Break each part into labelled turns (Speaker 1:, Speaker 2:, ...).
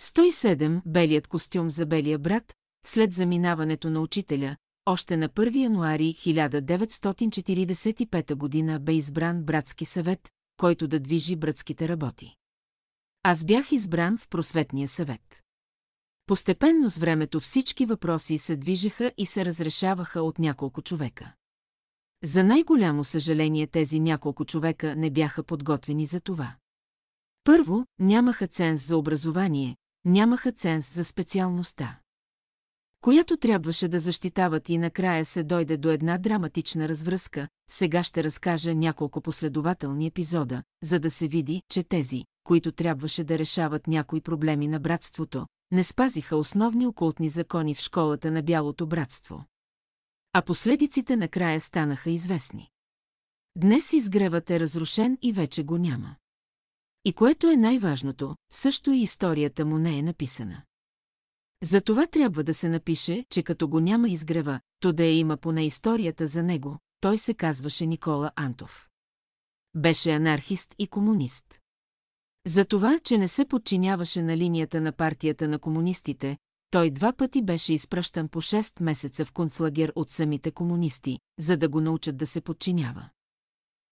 Speaker 1: 107. Белият костюм за белия брат, след заминаването на учителя, още на 1 януари 1945 година бе избран братски съвет, който да движи братските работи. Аз бях избран в просветния съвет. Постепенно с времето всички въпроси се движеха и се разрешаваха от няколко човека. За най-голямо съжаление тези няколко човека не бяха подготвени за това. Първо, нямаха ценз за образование, нямаха ценз за специалността. Която трябваше да защитават и накрая се дойде до една драматична развръзка, сега ще разкажа няколко последователни епизода, за да се види, че тези, които трябваше да решават някои проблеми на братството, не спазиха основни окултни закони в школата на Бялото братство. А последиците накрая станаха известни. Днес изгревът е разрушен и вече го няма. И което е най-важното, също и историята му не е написана. За това трябва да се напише, че като го няма изгрева, то да я има поне историята за него, той се казваше Никола Антов. Беше анархист и комунист. За това, че не се подчиняваше на линията на партията на комунистите, той два пъти беше изпращан по 6 месеца в концлагер от самите комунисти, за да го научат да се подчинява.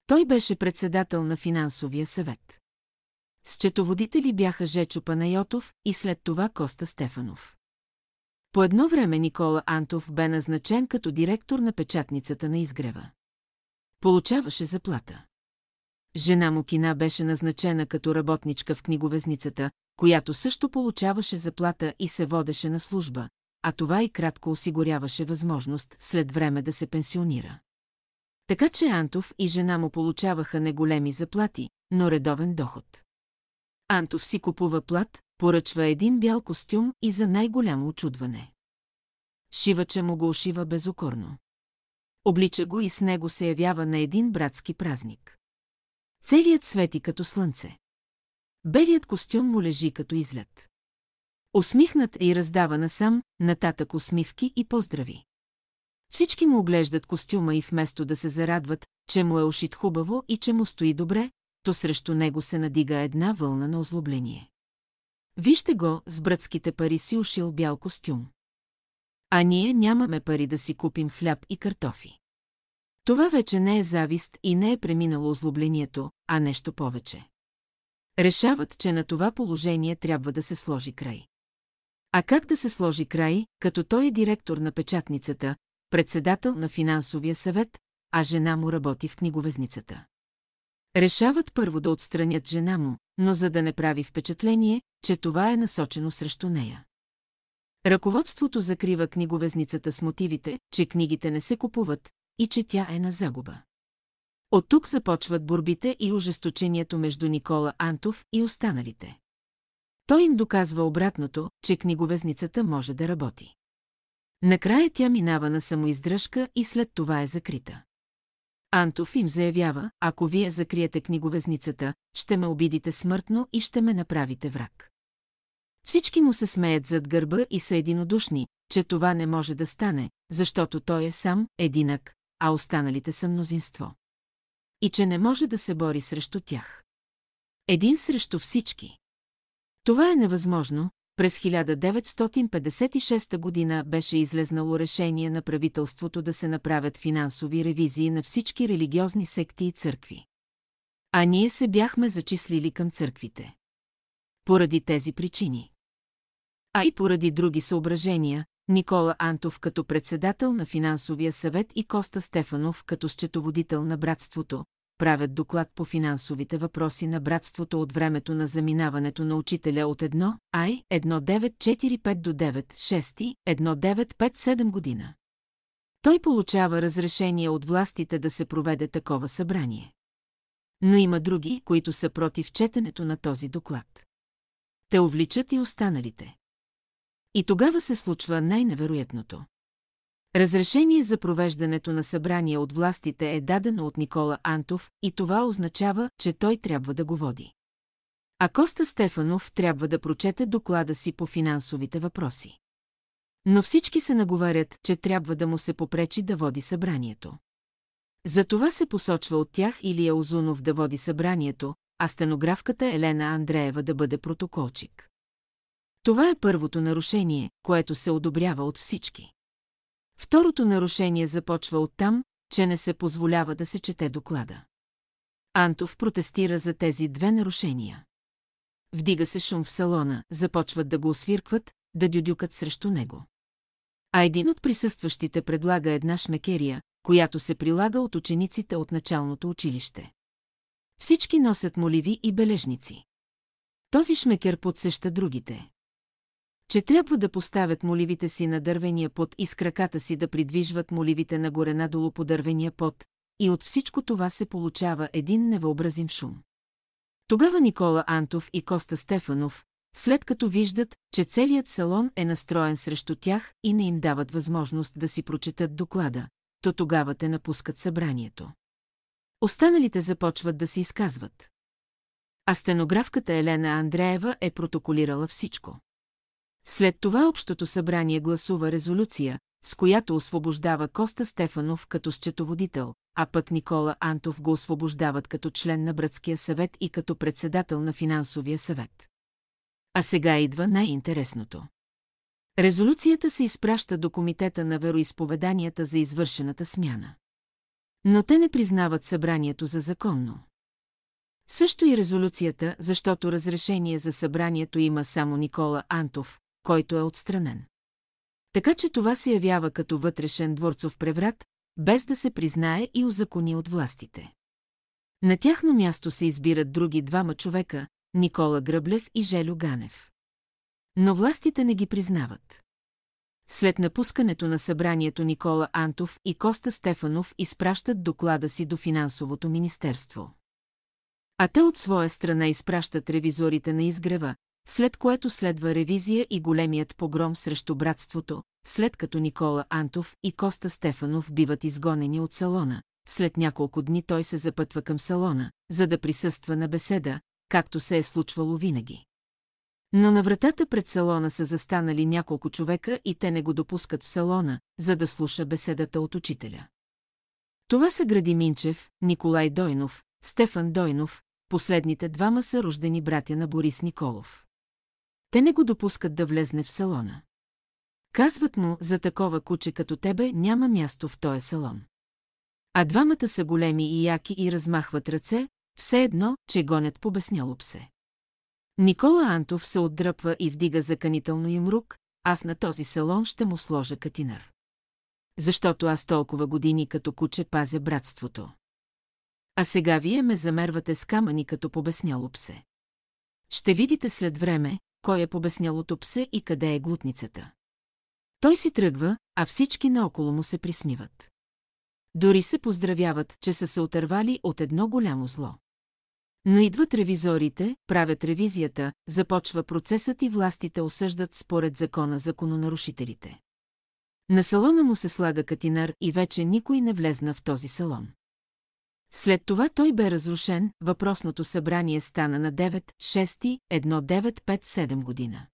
Speaker 1: Той беше председател на финансовия съвет. Счетоводители бяха Жечо Панайотов и след това Коста Стефанов. По едно време Никола Антов бе назначен като директор на печатницата на изгрева. Получаваше заплата. Жена му Кина беше назначена като работничка в книговезницата, която също получаваше заплата и се водеше на служба, а това и кратко осигуряваше възможност след време да се пенсионира. Така че Антов и жена му получаваха неголеми заплати, но редовен доход. Антов си купува плат, поръчва един бял костюм и за най-голямо очудване. Шивача му го ушива безокорно. Облича го и с него се явява на един братски празник. Целият свети като слънце. Белият костюм му лежи като излет. Усмихнат и раздава насам, нататък усмивки и поздрави. Всички му оглеждат костюма и вместо да се зарадват, че му е ушит хубаво и че му стои добре, то срещу него се надига една вълна на озлобление. Вижте го, с братските пари си ушил бял костюм. А ние нямаме пари да си купим хляб и картофи. Това вече не е завист и не е преминало озлоблението, а нещо повече. Решават, че на това положение трябва да се сложи край. А как да се сложи край, като той е директор на печатницата, председател на финансовия съвет, а жена му работи в книговезницата? Решават първо да отстранят жена му, но за да не прави впечатление, че това е насочено срещу нея. Ръководството закрива книговезницата с мотивите, че книгите не се купуват и че тя е на загуба. От тук започват борбите и ожесточението между Никола Антов и останалите. Той им доказва обратното, че книговезницата може да работи. Накрая тя минава на самоиздръжка и след това е закрита. Антов им заявява, ако вие закриете книговезницата, ще ме обидите смъртно и ще ме направите враг. Всички му се смеят зад гърба и са единодушни, че това не може да стане, защото той е сам, единак, а останалите са мнозинство. И че не може да се бори срещу тях. Един срещу всички. Това е невъзможно. През 1956 година беше излезнало решение на правителството да се направят финансови ревизии на всички религиозни секти и църкви. А ние се бяхме зачислили към църквите. Поради тези причини. А и поради други съображения, Никола Антов като председател на финансовия съвет и Коста Стефанов като счетоводител на братството, правят доклад по финансовите въпроси на братството от времето на заминаването на учителя от 1, ай, 1945 до 9, 6, 1957 година. Той получава разрешение от властите да се проведе такова събрание. Но има други, които са против четенето на този доклад. Те увличат и останалите. И тогава се случва най-невероятното. Разрешение за провеждането на събрание от властите е дадено от Никола Антов и това означава, че той трябва да го води. А Коста Стефанов трябва да прочете доклада си по финансовите въпроси. Но всички се наговарят, че трябва да му се попречи да води събранието. За това се посочва от тях Илия Озунов да води събранието, а стенографката Елена Андреева да бъде протоколчик. Това е първото нарушение, което се одобрява от всички. Второто нарушение започва от там, че не се позволява да се чете доклада. Антов протестира за тези две нарушения. Вдига се шум в салона, започват да го освиркват, да дюдюкат срещу него. А един от присъстващите предлага една шмекерия, която се прилага от учениците от началното училище. Всички носят моливи и бележници. Този шмекер подсеща другите. Че трябва да поставят моливите си на дървения пот и с краката си да придвижват моливите нагоре надолу по дървения пот, и от всичко това се получава един невъобразим шум. Тогава Никола Антов и Коста Стефанов, след като виждат, че целият салон е настроен срещу тях и не им дават възможност да си прочетат доклада, то тогава те напускат събранието. Останалите започват да се изказват. А стенографката Елена Андреева е протоколирала всичко. След това Общото събрание гласува резолюция, с която освобождава Коста Стефанов като счетоводител, а пък Никола Антов го освобождават като член на Братския съвет и като председател на финансовия съвет. А сега идва най-интересното. Резолюцията се изпраща до Комитета на вероисповеданията за извършената смяна. Но те не признават събранието за законно. Също и резолюцията, защото разрешение за събранието има само Никола Антов, който е отстранен. Така че това се явява като вътрешен дворцов преврат, без да се признае и узакони от властите. На тяхно място се избират други двама човека, Никола Гръблев и Желю Ганев. Но властите не ги признават. След напускането на събранието Никола Антов и Коста Стефанов изпращат доклада си до финансовото министерство. А те от своя страна изпращат ревизорите на изгрева, след което следва ревизия и големият погром срещу братството, след като Никола Антов и Коста Стефанов биват изгонени от салона. След няколко дни той се запътва към салона, за да присъства на беседа, както се е случвало винаги. Но на вратата пред салона са застанали няколко човека и те не го допускат в салона, за да слуша беседата от учителя. Това са Гради Минчев, Николай Дойнов, Стефан Дойнов, последните двама са рождени братя на Борис Николов. Те не го допускат да влезне в салона. Казват му, за такова куче като тебе няма място в този салон. А двамата са големи и яки и размахват ръце, все едно, че гонят побесняло псе. Никола Антов се отдръпва и вдига заканително им рук, аз на този салон ще му сложа катинар. Защото аз толкова години като куче пазя братството. А сега вие ме замервате с камъни като побесняло псе. Ще видите след време, кой е побеснялото псе и къде е глутницата. Той си тръгва, а всички наоколо му се присмиват. Дори се поздравяват, че са се отървали от едно голямо зло. Но идват ревизорите, правят ревизията, започва процесът и властите осъждат според закона закононарушителите. На салона му се слага катинар и вече никой не влезна в този салон. След това той бе разрушен, въпросното събрание стана на 9-6-1957 година.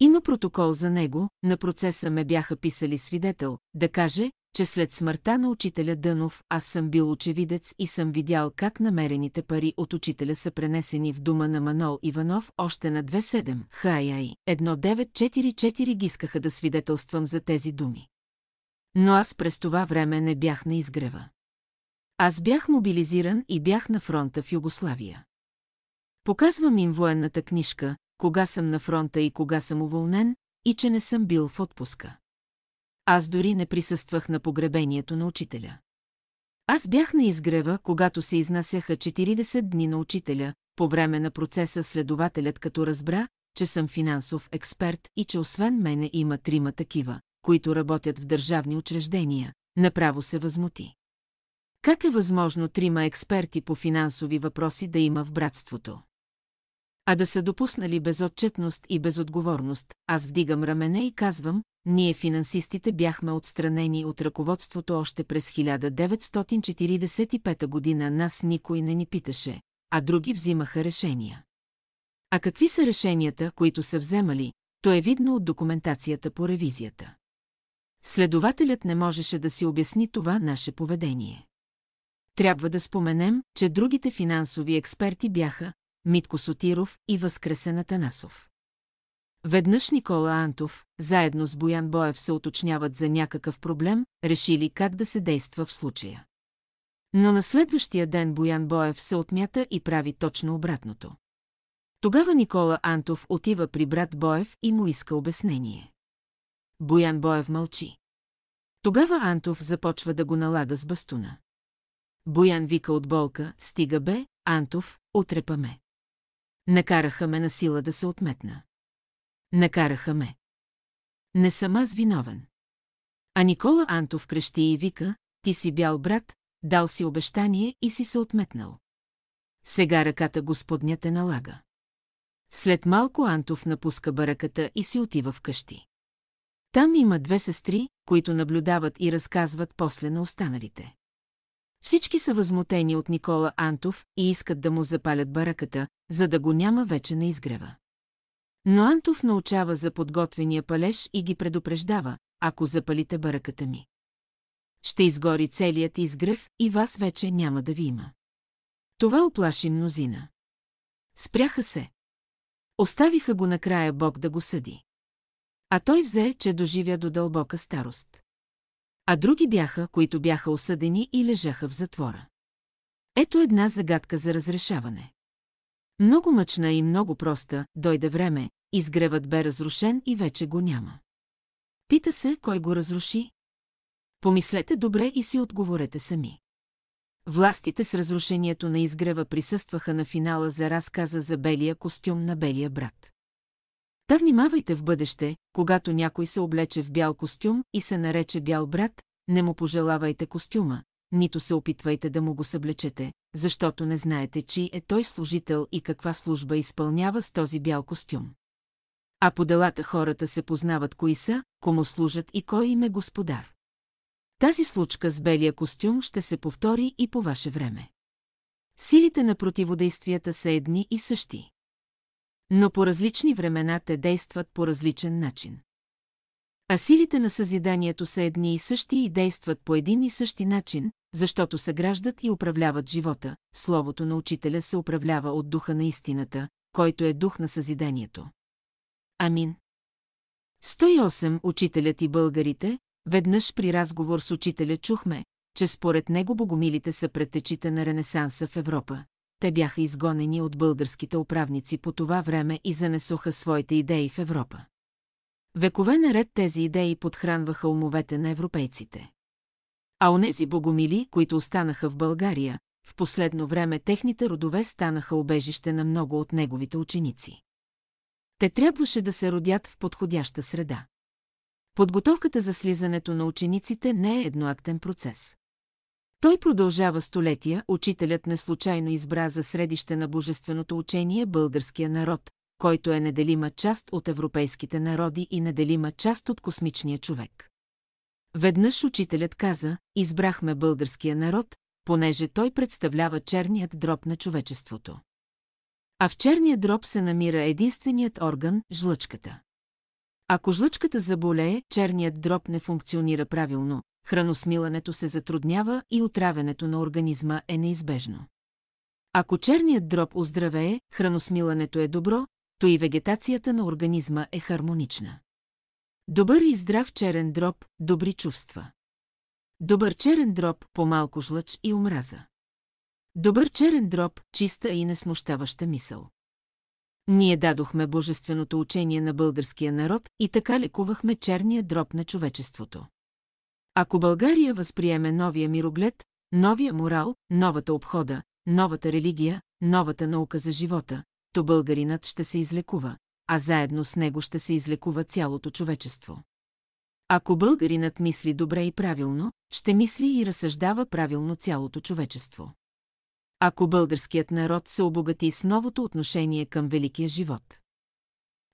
Speaker 1: Има протокол за него, на процеса ме бяха писали свидетел, да каже, че след смъртта на учителя Дънов аз съм бил очевидец и съм видял как намерените пари от учителя са пренесени в дома на Манол Иванов още на 27. Хай-ай, 1944 ги искаха да свидетелствам за тези думи. Но аз през това време не бях на изгрева. Аз бях мобилизиран и бях на фронта в Югославия. Показвам им военната книжка, кога съм на фронта и кога съм уволнен, и че не съм бил в отпуска. Аз дори не присъствах на погребението на учителя. Аз бях на изгрева, когато се изнасяха 40 дни на учителя, по време на процеса следователят като разбра, че съм финансов експерт и че освен мене има трима такива, които работят в държавни учреждения, направо се възмути. Как е възможно трима експерти по финансови въпроси да има в братството? А да са допуснали безотчетност и безотговорност, аз вдигам рамене и казвам, ние финансистите бяхме отстранени от ръководството още през 1945 година, нас никой не ни питаше, а други взимаха решения. А какви са решенията, които са вземали, то е видно от документацията по ревизията. Следователят не можеше да си обясни това наше поведение. Трябва да споменем, че другите финансови експерти бяха Митко Сотиров и Възкресен Атанасов. Веднъж Никола Антов, заедно с Боян Боев се уточняват за някакъв проблем, решили как да се действа в случая. Но на следващия ден Боян Боев се отмята и прави точно обратното. Тогава Никола Антов отива при брат Боев и му иска обяснение. Боян Боев мълчи. Тогава Антов започва да го налага с бастуна. Боян вика от болка, стига бе, Антов, отрепа ме. Накараха ме на сила да се отметна. Накараха ме. Не съм аз виновен. А Никола Антов крещи и вика, ти си бял брат, дал си обещание и си се отметнал. Сега ръката господня те налага. След малко Антов напуска бараката и си отива вкъщи. Там има две сестри, които наблюдават и разказват после на останалите. Всички са възмутени от Никола Антов и искат да му запалят бараката, за да го няма вече на изгрева. Но Антов научава за подготвения палеж и ги предупреждава, ако запалите бараката ми. Ще изгори целият изгрев и вас вече няма да ви има. Това оплаши мнозина. Спряха се. Оставиха го накрая Бог да го съди. А той взе, че доживя до дълбока старост. А други бяха, които бяха осъдени и лежаха в затвора. Ето една загадка за разрешаване. Много мъчна и много проста, дойде време, изгревът бе разрушен и вече го няма. Пита се, кой го разруши? Помислете добре и си отговорете сами. Властите с разрушението на изгрева присъстваха на финала за разказа за белия костюм на белия брат. Та внимавайте в бъдеще, когато някой се облече в бял костюм и се нарече бял брат, не му пожелавайте костюма, нито се опитвайте да му го съблечете, защото не знаете, чи е той служител и каква служба изпълнява с този бял костюм. А по делата хората се познават кои са, кому служат и кой им е господар. Тази случка с белия костюм ще се повтори и по ваше време. Силите на противодействията са едни и същи. Но по различни времена те действат по различен начин. А силите на съзиданието са едни и същи и действат по един и същи начин, защото съграждат и управляват живота. Словото на учителя се управлява от духа на истината, който е дух на съзиданието. Амин. 108. Учителят и българите, веднъж при разговор с учителя чухме, че според него богомилите са предтечите на Ренесанса в Европа. Те бяха изгонени от българските управници по това време и занесоха своите идеи в Европа. Векове наред тези идеи подхранваха умовете на европейците. А онези богомили, които останаха в България, в последно време техните родове станаха обежище на много от неговите ученици. Те трябваше да се родят в подходяща среда. Подготовката за слизането на учениците не е едноактен процес. Той продължава столетия, учителят не случайно избра за средище на божественото учение българския народ, който е неделима част от европейските народи и неделима част от космичния човек. Веднъж учителят каза, избрахме българския народ, понеже той представлява черният дроб на човечеството. А в черния дроб се намира единственият орган – жлъчката. Ако жлъчката заболее, черният дроб не функционира правилно, храносмилането се затруднява и отравянето на организма е неизбежно. Ако черният дроб оздравее, храносмилането е добро, то и вегетацията на организма е хармонична. Добър и здрав черен дроб, добри чувства. Добър черен дроб, по-малко жлъч и омраза. Добър черен дроб, чиста и несмущаваща мисъл. Ние дадохме божественото учение на българския народ и така лекувахме черния дроб на човечеството. Ако България възприеме новия мироглед, новия морал, новата обхода, новата религия, новата наука за живота, то българинът ще се излекува, а заедно с него ще се излекува цялото човечество. Ако българинът мисли добре и правилно, ще мисли и разсъждава правилно цялото човечество. Ако българският народ се обогати с новото отношение към великия живот.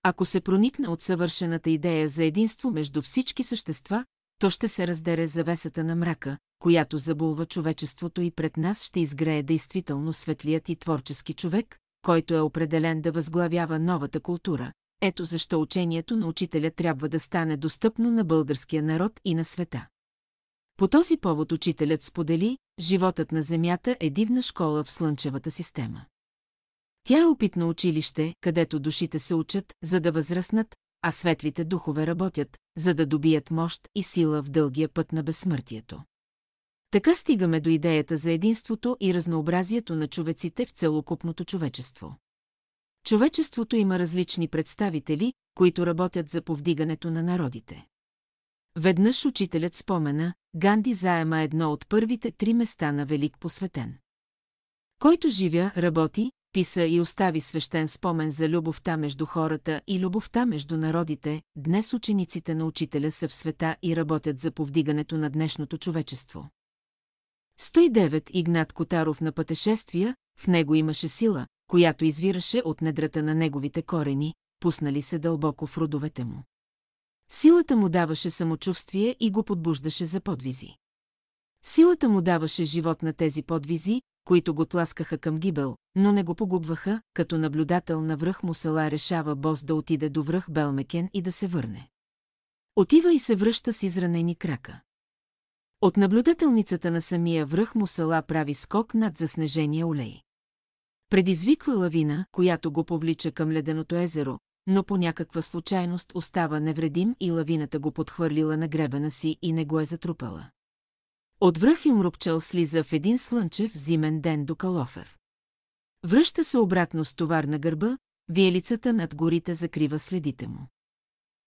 Speaker 1: Ако се проникне от съвършената идея за единство между всички същества, то ще се раздере завесата на мрака, която забулва човечеството и пред нас ще изгрее действително светлият и творчески човек, който е определен да възглавява новата култура. Ето защо учението на учителя трябва да стане достъпно на българския народ и на света. По този повод учителят сподели, животът на Земята е дивна школа в Слънчевата система. Тя е опитно училище, където душите се учат, за да възраснат, а светлите духове работят, за да добият мощ и сила в дългия път на безсмъртието. Така стигаме до идеята за единството и разнообразието на човеците в целокупното човечество. Човечеството има различни представители, които работят за повдигането на народите. Веднъж учителят спомена, Ганди заема едно от първите три места на Велик посветен. Който живя, работи, писа и остави свещен спомен за любовта между хората и любовта между народите, днес учениците на учителя са в света и работят за повдигането на днешното човечество. 109 Игнат Котаров на пътешествия, в него имаше сила, която извираше от недрата на неговите корени, пуснали се дълбоко в родовете му. Силата му даваше самочувствие и го подбуждаше за подвизи. Силата му даваше живот на тези подвизи, които го тласкаха към гибел, но не го погубваха, като наблюдател на връх Мусала решава Бос да отиде до връх Белмекен и да се върне. Отива и се връща с изранени крака. От наблюдателницата на самия връх Мусала прави скок над заснежения олей. Предизвиква лавина, която го повлича към леденото езеро, но по някаква случайност остава невредим и лавината го подхвърлила на гребена си и не го е затрупала. От връх им рупчал слиза в един слънчев зимен ден до Калофер. Връща се обратно с товар на гърба, виелицата над горите закрива следите му.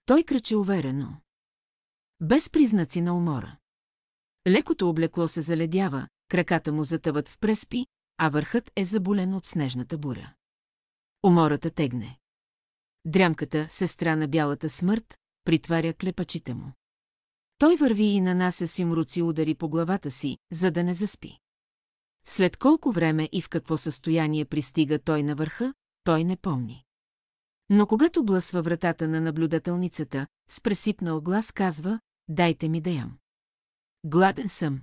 Speaker 1: Той кръче уверено. Без признаци на умора. Лекото облекло се заледява, краката му затъват в преспи, а върхът е заболен от снежната буря. Умората тегне. Дрямката, сестра на бялата смърт, притваря клепачите му. Той върви и нанася си мруци удари по главата си, за да не заспи. След колко време и в какво състояние пристига той на върха, той не помни. Но когато блъсва вратата на наблюдателницата, с пресипнал глас казва, дайте ми да ям. Гладен съм.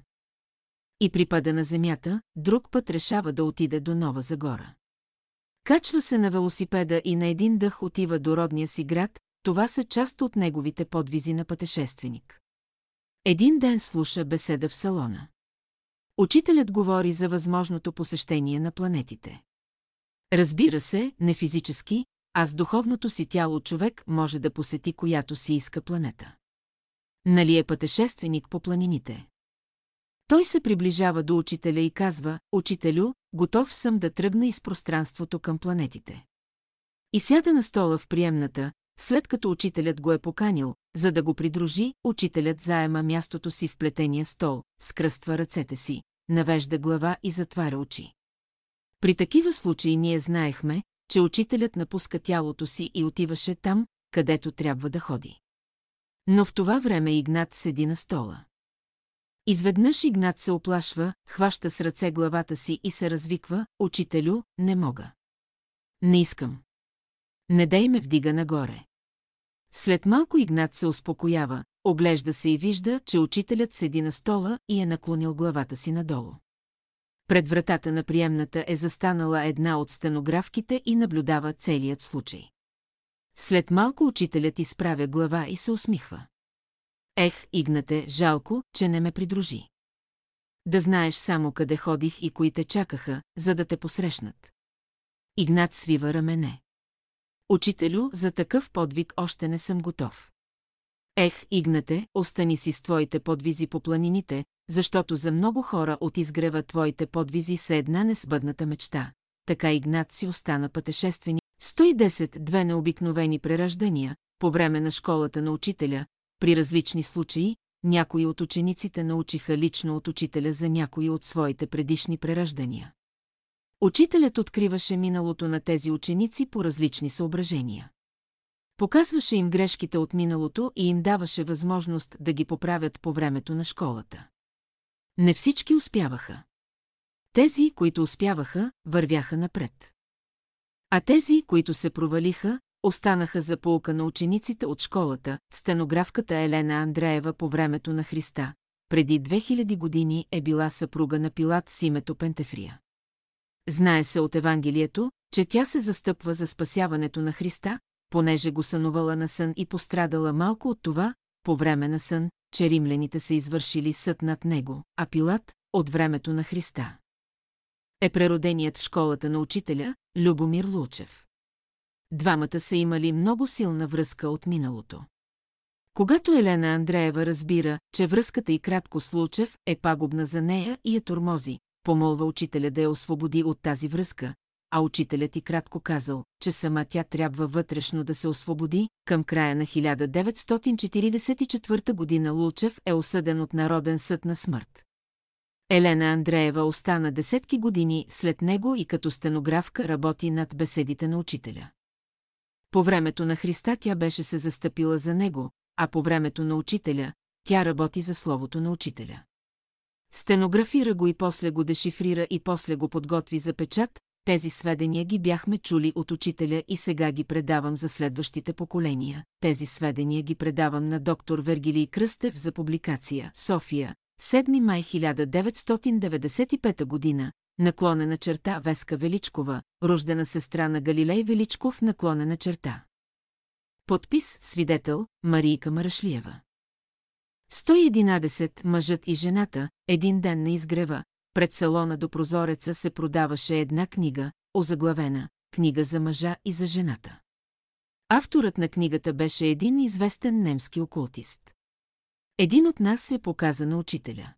Speaker 1: И припада на земята, друг път решава да отиде до Нова Загора. Качва се на велосипеда и на един дъх отива до родния си град, това са част от неговите подвизи на пътешественик. Един ден слуша беседа в салона. Учителят говори за възможното посещение на планетите. Разбира се, не физически, а с духовното си тяло човек може да посети която си иска планета. Нали е пътешественик по планините? Той се приближава до учителя и казва, «Учителю, готов съм да тръгна из пространството към планетите». И сяда на стола в приемната, след като учителят го е поканил, за да го придружи, учителят заема мястото си в плетения стол, скръства ръцете си, навежда глава и затваря очи. При такива случаи ние знаехме, че учителят напуска тялото си и отиваше там, където трябва да ходи. Но в това време Игнат седи на стола. Изведнъж Игнат се оплашва, хваща с ръце главата си и се развиква, учителю, не мога. Не искам. Не дай ме вдига нагоре. След малко Игнат се успокоява, оглежда се и вижда, че учителят седи на стола и е наклонил главата си надолу. Пред вратата на приемната е застанала една от стенографките и наблюдава целият случай. След малко учителят изправя глава и се усмихва. Ех, Игнате, жалко, че не ме придружи. Да знаеш само къде ходих и кои те чакаха, за да те посрещнат. Игнат свива рамене. Учителю, за такъв подвиг още не съм готов. Ех, Игнате, остани си с твоите подвизи по планините, защото за много хора от изгрева твоите подвизи са една несбъдната мечта. Така Игнат си остана пътешествени. 110 две необикновени прераждания, по време на школата на учителя, при различни случаи, някои от учениците научиха лично от учителя за някои от своите предишни прераждания. Учителят откриваше миналото на тези ученици по различни съображения. Показваше им грешките от миналото и им даваше възможност да ги поправят по времето на школата. Не всички успяваха. Тези, които успяваха, вървяха напред. А тези, които се провалиха, останаха за полка на учениците от школата, стенографката Елена Андреева по времето на Христа. Преди 2000 години е била съпруга на Пилат с името Пентефрия. Знае се от Евангелието, че тя се застъпва за спасяването на Христа, понеже го сънувала на сън и пострадала малко от това, по време на сън, че римляните са извършили съд над него, а Пилат – от времето на Христа. е прероденият в школата на учителя, Любомир Лучев. Двамата са имали много силна връзка от миналото. Когато Елена Андреева разбира, че връзката и кратко с Лучев е пагубна за нея и я тормози, помолва учителя да я освободи от тази връзка, а учителят и кратко казал, че сама тя трябва вътрешно да се освободи, към края на 1944 година Лучев е осъден от Народен съд на смърт. Елена Андреева остана десетки години след него и като стенографка работи над беседите на учителя. По времето на Христа тя беше се застъпила за него, а по времето на учителя, тя работи за словото на учителя. Стенографира го и после го дешифрира и после го подготви за печат, тези сведения ги бяхме чули от учителя и сега ги предавам за следващите поколения. Тези сведения ги предавам на доктор Вергилий Кръстев за публикация. София, 7 май 1995 година, наклонена черта Веска Величкова, рождена сестра на Галилей Величков, наклонена черта. Подпис, свидетел, Марийка Марашлиева. 111 мъжът и жената, един ден на изгрева, пред салона до прозореца се продаваше една книга, озаглавена «Книга за мъжа и за жената». Авторът на книгата беше един известен немски окултист. Един от нас се показа на учителя.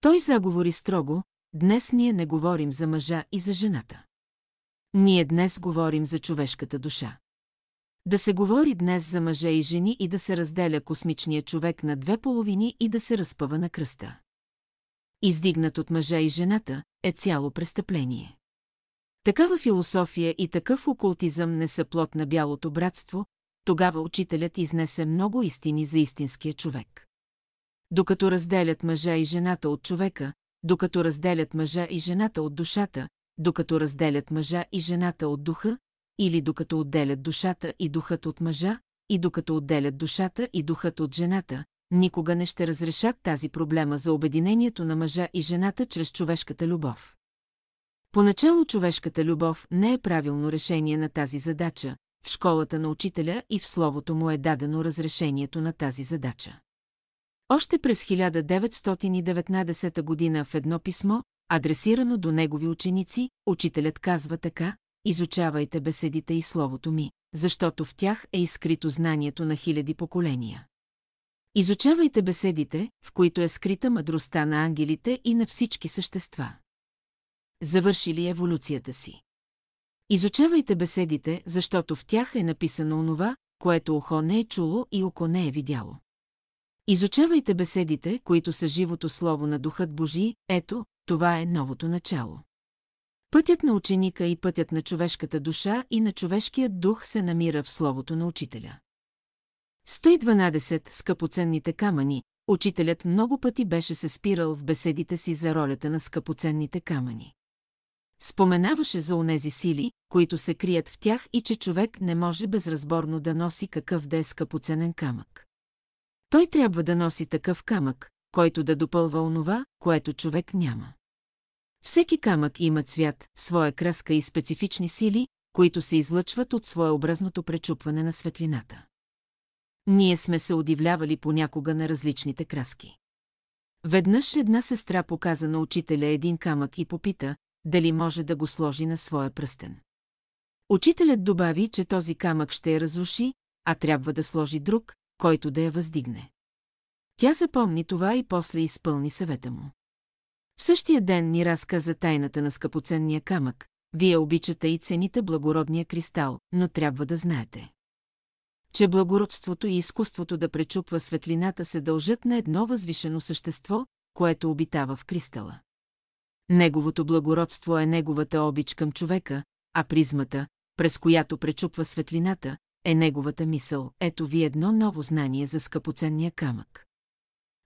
Speaker 1: Той заговори строго, днес ние не говорим за мъжа и за жената. Ние днес говорим за човешката душа. Да се говори днес за мъже и жени и да се разделя космичния човек на две половини и да се разпъва на кръста. Издигнат от мъжа и жената, е цяло престъпление. Такава философия и такъв окултизъм не са плод на бялото братство, тогава учителят изнесе много истини за истинския човек. Докато разделят мъжа и жената от човека, докато разделят мъжа и жената от душата, докато разделят мъжа и жената от духа, или докато отделят душата и духът от мъжа, и докато отделят душата и духът от жената, никога не ще разрешат тази проблема за обединението на мъжа и жената чрез човешката любов. Поначало човешката любов не е правилно решение на тази задача, в школата на учителя и в словото му е дадено разрешението на тази задача. Още през 1919 година в едно писмо, адресирано до негови ученици, учителят казва така, изучавайте беседите и словото ми, защото в тях е изкрито знанието на хиляди поколения. Изучавайте беседите, в които е скрита мъдростта на ангелите и на всички същества. Завършили еволюцията си. Изучавайте беседите, защото в тях е написано онова, което ухо не е чуло и око не е видяло. Изучавайте беседите, които са живото слово на Духът Божий, ето, това е новото начало. Пътят на ученика и пътят на човешката душа и на човешкият дух се намира в словото на учителя. 112 скъпоценните камъни, учителят много пъти беше се спирал в беседите си за ролята на скъпоценните камъни. Споменаваше за онези сили, които се крият в тях и че човек не може безразборно да носи какъв да е скъпоценен камък. Той трябва да носи такъв камък, който да допълва онова, което човек няма. Всеки камък има цвят, своя краска и специфични сили, които се излъчват от своеобразното пречупване на светлината. Ние сме се удивлявали понякога на различните краски. Веднъж една сестра показа на учителя един камък и попита, дали може да го сложи на своя пръстен. Учителят добави, че този камък ще я разруши, а трябва да сложи друг, който да я въздигне. Тя запомни това и после изпълни съвета му. В същия ден ни разказа тайната на скъпоценния камък. Вие обичате и цените благородния кристал, но трябва да знаете. Че благородството и изкуството да пречупва светлината се дължат на едно възвишено същество, което обитава в кристала. Неговото благородство е неговата обич към човека, а призмата, през която пречупва светлината, е неговата мисъл. Ето ви едно ново знание за скъпоценния камък.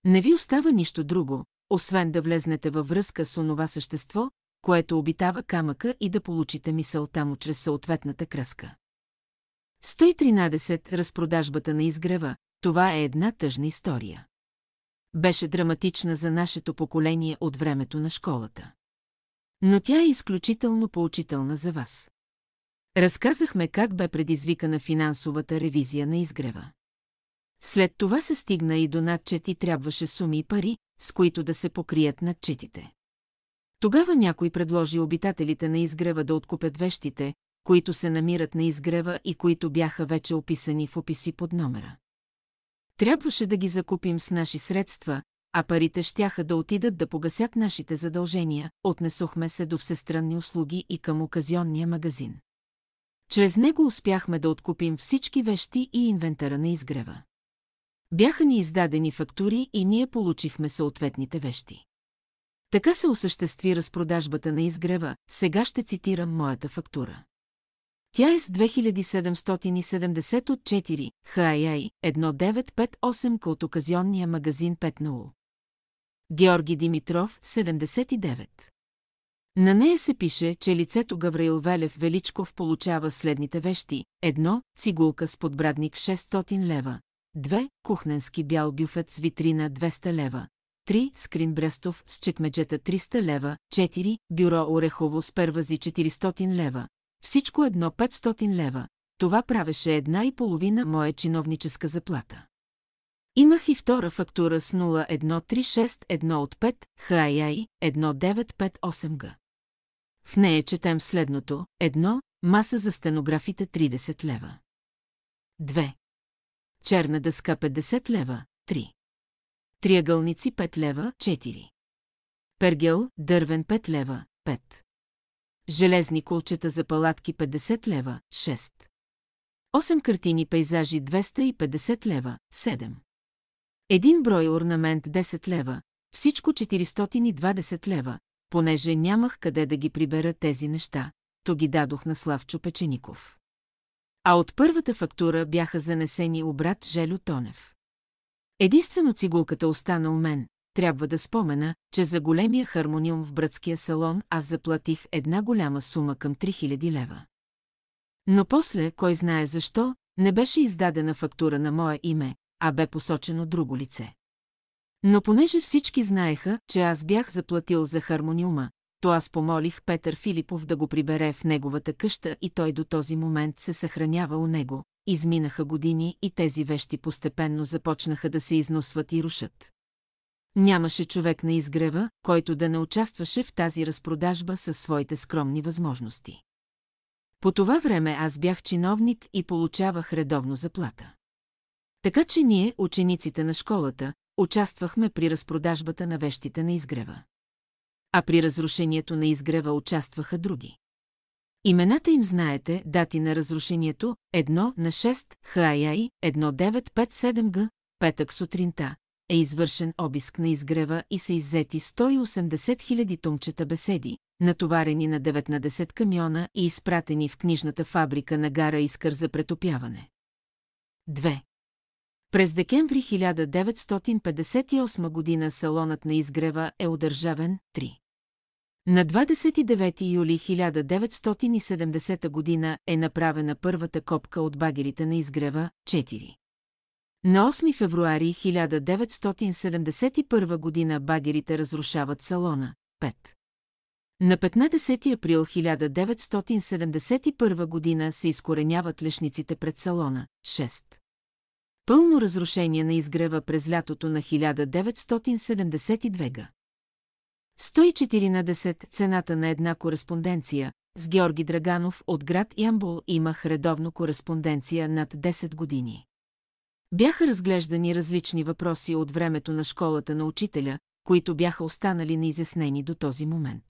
Speaker 1: Не ви остава нищо друго, освен да влезнете във връзка с онова същество, което обитава камъка и да получите мисълта му чрез съответната кръска. 113. Разпродажбата на изгрева, това е една тъжна история. Беше драматична за нашето поколение от времето на школата. Но тя е изключително поучителна за вас. Разказахме как бе предизвикана финансовата ревизия на изгрева. След това се стигна и до надчет и трябваше суми и пари, с които да се покрият надчетите. Тогава някой предложи обитателите на изгрева да откупят вещите, които се намират на изгрева и които бяха вече описани в описи под номера. Трябваше да ги закупим с наши средства, а парите щяха да отидат да погасят нашите задължения, отнесохме се до всестранни услуги и към оказионния магазин. Чрез него успяхме да откупим всички вещи и инвентара на изгрева. Бяха ни издадени фактури и ние получихме съответните вещи. Така се осъществи разпродажбата на изгрева, сега ще цитирам моята фактура. Тя е с 2770 от 4, ХАЯИ 1958 от оказионния магазин 5.0. Георги Димитров, 79. На нея се пише, че лицето Гавраил Велев Величков получава следните вещи. Едно, цигулка с подбрадник 600 лева. 2. Кухненски бял бюфет с витрина 200 лева. 3. Скрин Брестов с чекмеджета 300 лева. 4. Бюро Орехово с первази 400 лева. Всичко едно 500 лева. Това правеше една и половина моя чиновническа заплата. Имах и втора фактура с 01361 от 5, ХАИ 1958Г. В нея четем следното. Едно, маса за стенографите 30 лева. 2. Черна дъска 50 лева, 3. Триъгълници 5 лева, 4. Пергел, дървен 5 лева, 5. Железни колчета за палатки 50 лева, 6. 8 картини пейзажи 250 лева, 7. Един брой орнамент 10 лева, всичко 420 лева, понеже нямах къде да ги прибера тези неща, то ги дадох на Славчо Печеников. А от първата фактура бяха занесени обрат Желю Тонев. Единствено цигулката остана у мен, трябва да спомена, че за големия хармониум в братския салон аз заплатих една голяма сума към 3000 лева. Но после, кой знае защо, не беше издадена фактура на мое име, а бе посочено друго лице. Но понеже всички знаеха, че аз бях заплатил за хармониума, то аз помолих Петър Филипов да го прибере в неговата къща и той до този момент се съхранява у него. Изминаха години и тези вещи постепенно започнаха да се износват и рушат. Нямаше човек на изгрева, който да не участваше в тази разпродажба със своите скромни възможности. По това време аз бях чиновник и получавах редовно заплата. Така че ние, учениците на школата, участвахме при разпродажбата на вещите на изгрева. А при разрушението на изгрева участваха други. Имената им знаете, дати на разрушението, 1 на 6, ХАЯИ, 1957Г, петък сутринта, е извършен обиск на изгрева и са иззети 180 000 тумчета беседи, натоварени на 19 камиона и изпратени в книжната фабрика на гара Искър за претопяване. 2. През декември 1958 година салонът на изгрева е удържавен 3. На 29 юли 1970 година е направена първата копка от багерите на изгрева 4. На 8 февруари 1971 година багерите разрушават салона 5. На 15 април 1971 година се изкореняват лешниците пред салона 6. Пълно разрушение на изгрева през лятото на 1972 г. 114 цената на една кореспонденция с Георги Драганов от град Ямбул имах редовно кореспонденция над 10 години. Бяха разглеждани различни въпроси от времето на школата на учителя, които бяха останали неизяснени до този момент.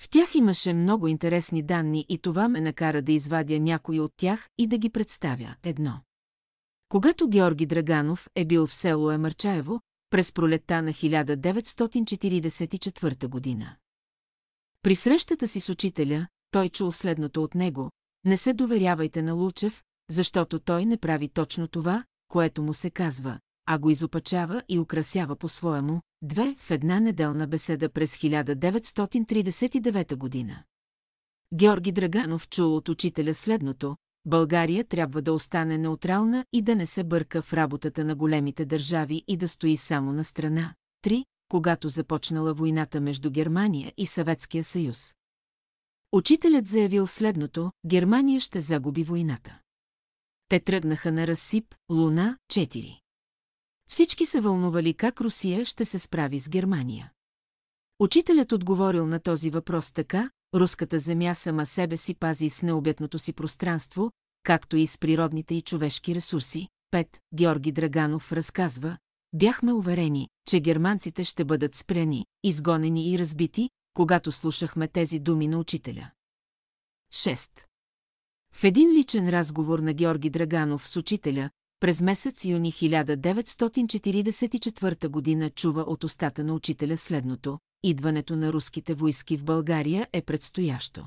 Speaker 1: В тях имаше много интересни данни и това ме накара да извадя някои от тях и да ги представя едно. Когато Георги Драганов е бил в село Емърчаево, през пролетта на 1944 година. При срещата си с учителя, той чул следното от него, не се доверявайте на Лучев, защото той не прави точно това, което му се казва, а го изопачава и украсява по-своему, две в една неделна беседа през 1939 година. Георги Драганов чул от учителя следното, България трябва да остане неутрална и да не се бърка в работата на големите държави и да стои само на страна. 3. Когато започнала войната между Германия и Съветския съюз. Учителят заявил следното, Германия ще загуби войната. Те тръгнаха на разсип, Луна, 4. Всички се вълнували как Русия ще се справи с Германия. Учителят отговорил на този въпрос така, руската земя сама себе си пази с необятното си пространство, както и с природните и човешки ресурси. Пет, Георги Драганов разказва, бяхме уверени, че германците ще бъдат спрени, изгонени и разбити, когато слушахме тези думи на учителя. 6. В един личен разговор на Георги Драганов с учителя, през месец юни 1944 година чува от устата на учителя следното идването на руските войски в България е предстоящо.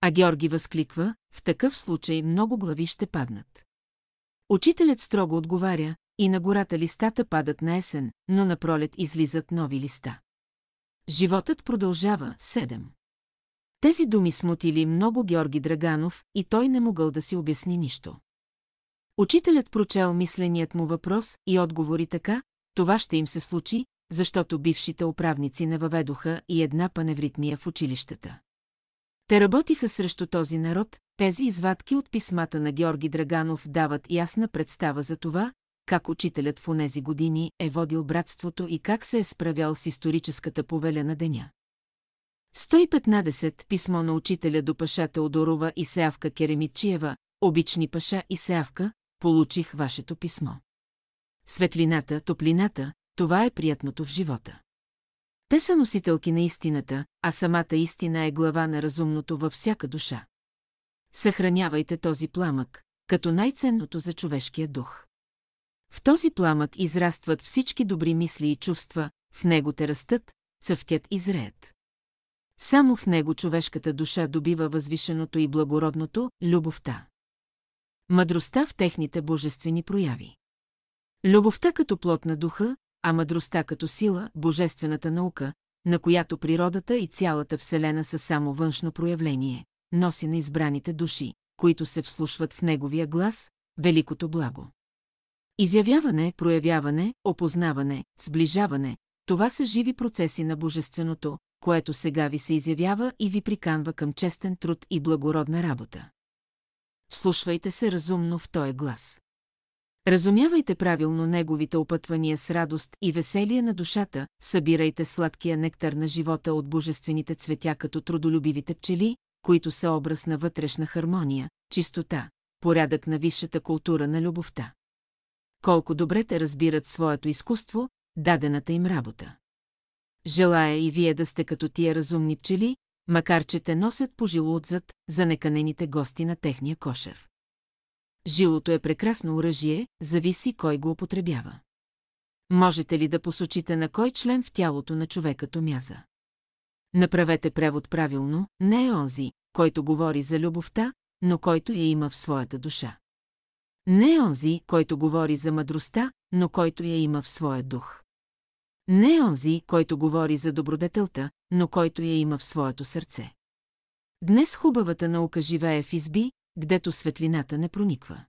Speaker 1: А Георги възкликва, в такъв случай много глави ще паднат. Учителят строго отговаря, и на гората листата падат на есен, но на пролет излизат нови листа. Животът продължава, седем. Тези думи смутили много Георги Драганов и той не могъл да си обясни нищо. Учителят прочел мисленият му въпрос и отговори така, това ще им се случи, защото бившите управници не въведоха и една паневритмия в училищата. Те работиха срещу този народ, тези извадки от писмата на Георги Драганов дават ясна представа за това, как учителят в онези години е водил братството и как се е справял с историческата повеля на деня. 115 писмо на учителя до паша Теодорова и Сеавка Керемитчиева, обични паша и Сеавка, получих вашето писмо. Светлината, топлината, това е приятното в живота. Те са носителки на истината, а самата истина е глава на разумното във всяка душа. Съхранявайте този пламък, като най-ценното за човешкия дух. В този пламък израстват всички добри мисли и чувства, в него те растат, цъфтят и зреят. Само в него човешката душа добива възвишеното и благородното – любовта. Мъдростта в техните божествени прояви. Любовта като плод на духа, а мъдростта като сила, божествената наука, на която природата и цялата Вселена са само външно проявление, носи на избраните души, които се вслушват в неговия глас, великото благо. Изявяване, проявяване, опознаване, сближаване – това са живи процеси на божественото, което сега ви се изявява и ви приканва към честен труд и благородна работа. Слушвайте се разумно в този глас. Разумявайте правилно неговите опътвания с радост и веселие на душата, събирайте сладкия нектар на живота от божествените цветя като трудолюбивите пчели, които са образ на вътрешна хармония, чистота, порядък на висшата култура на любовта. Колко добре те разбират своето изкуство, дадената им работа. Желая и вие да сте като тия разумни пчели, макар че те носят по жило отзад за неканените гости на техния кошер. Жилото е прекрасно оръжие, зависи кой го употребява. Можете ли да посочите на кой член в тялото на човека то мяза? Направете превод правилно, не е онзи, който говори за любовта, но който я има в своята душа. Не е онзи, който говори за мъдростта, но който я има в своя дух. Не е онзи, който говори за добродетелта, но който я има в своето сърце. Днес хубавата наука живее в изби, гдето светлината не прониква.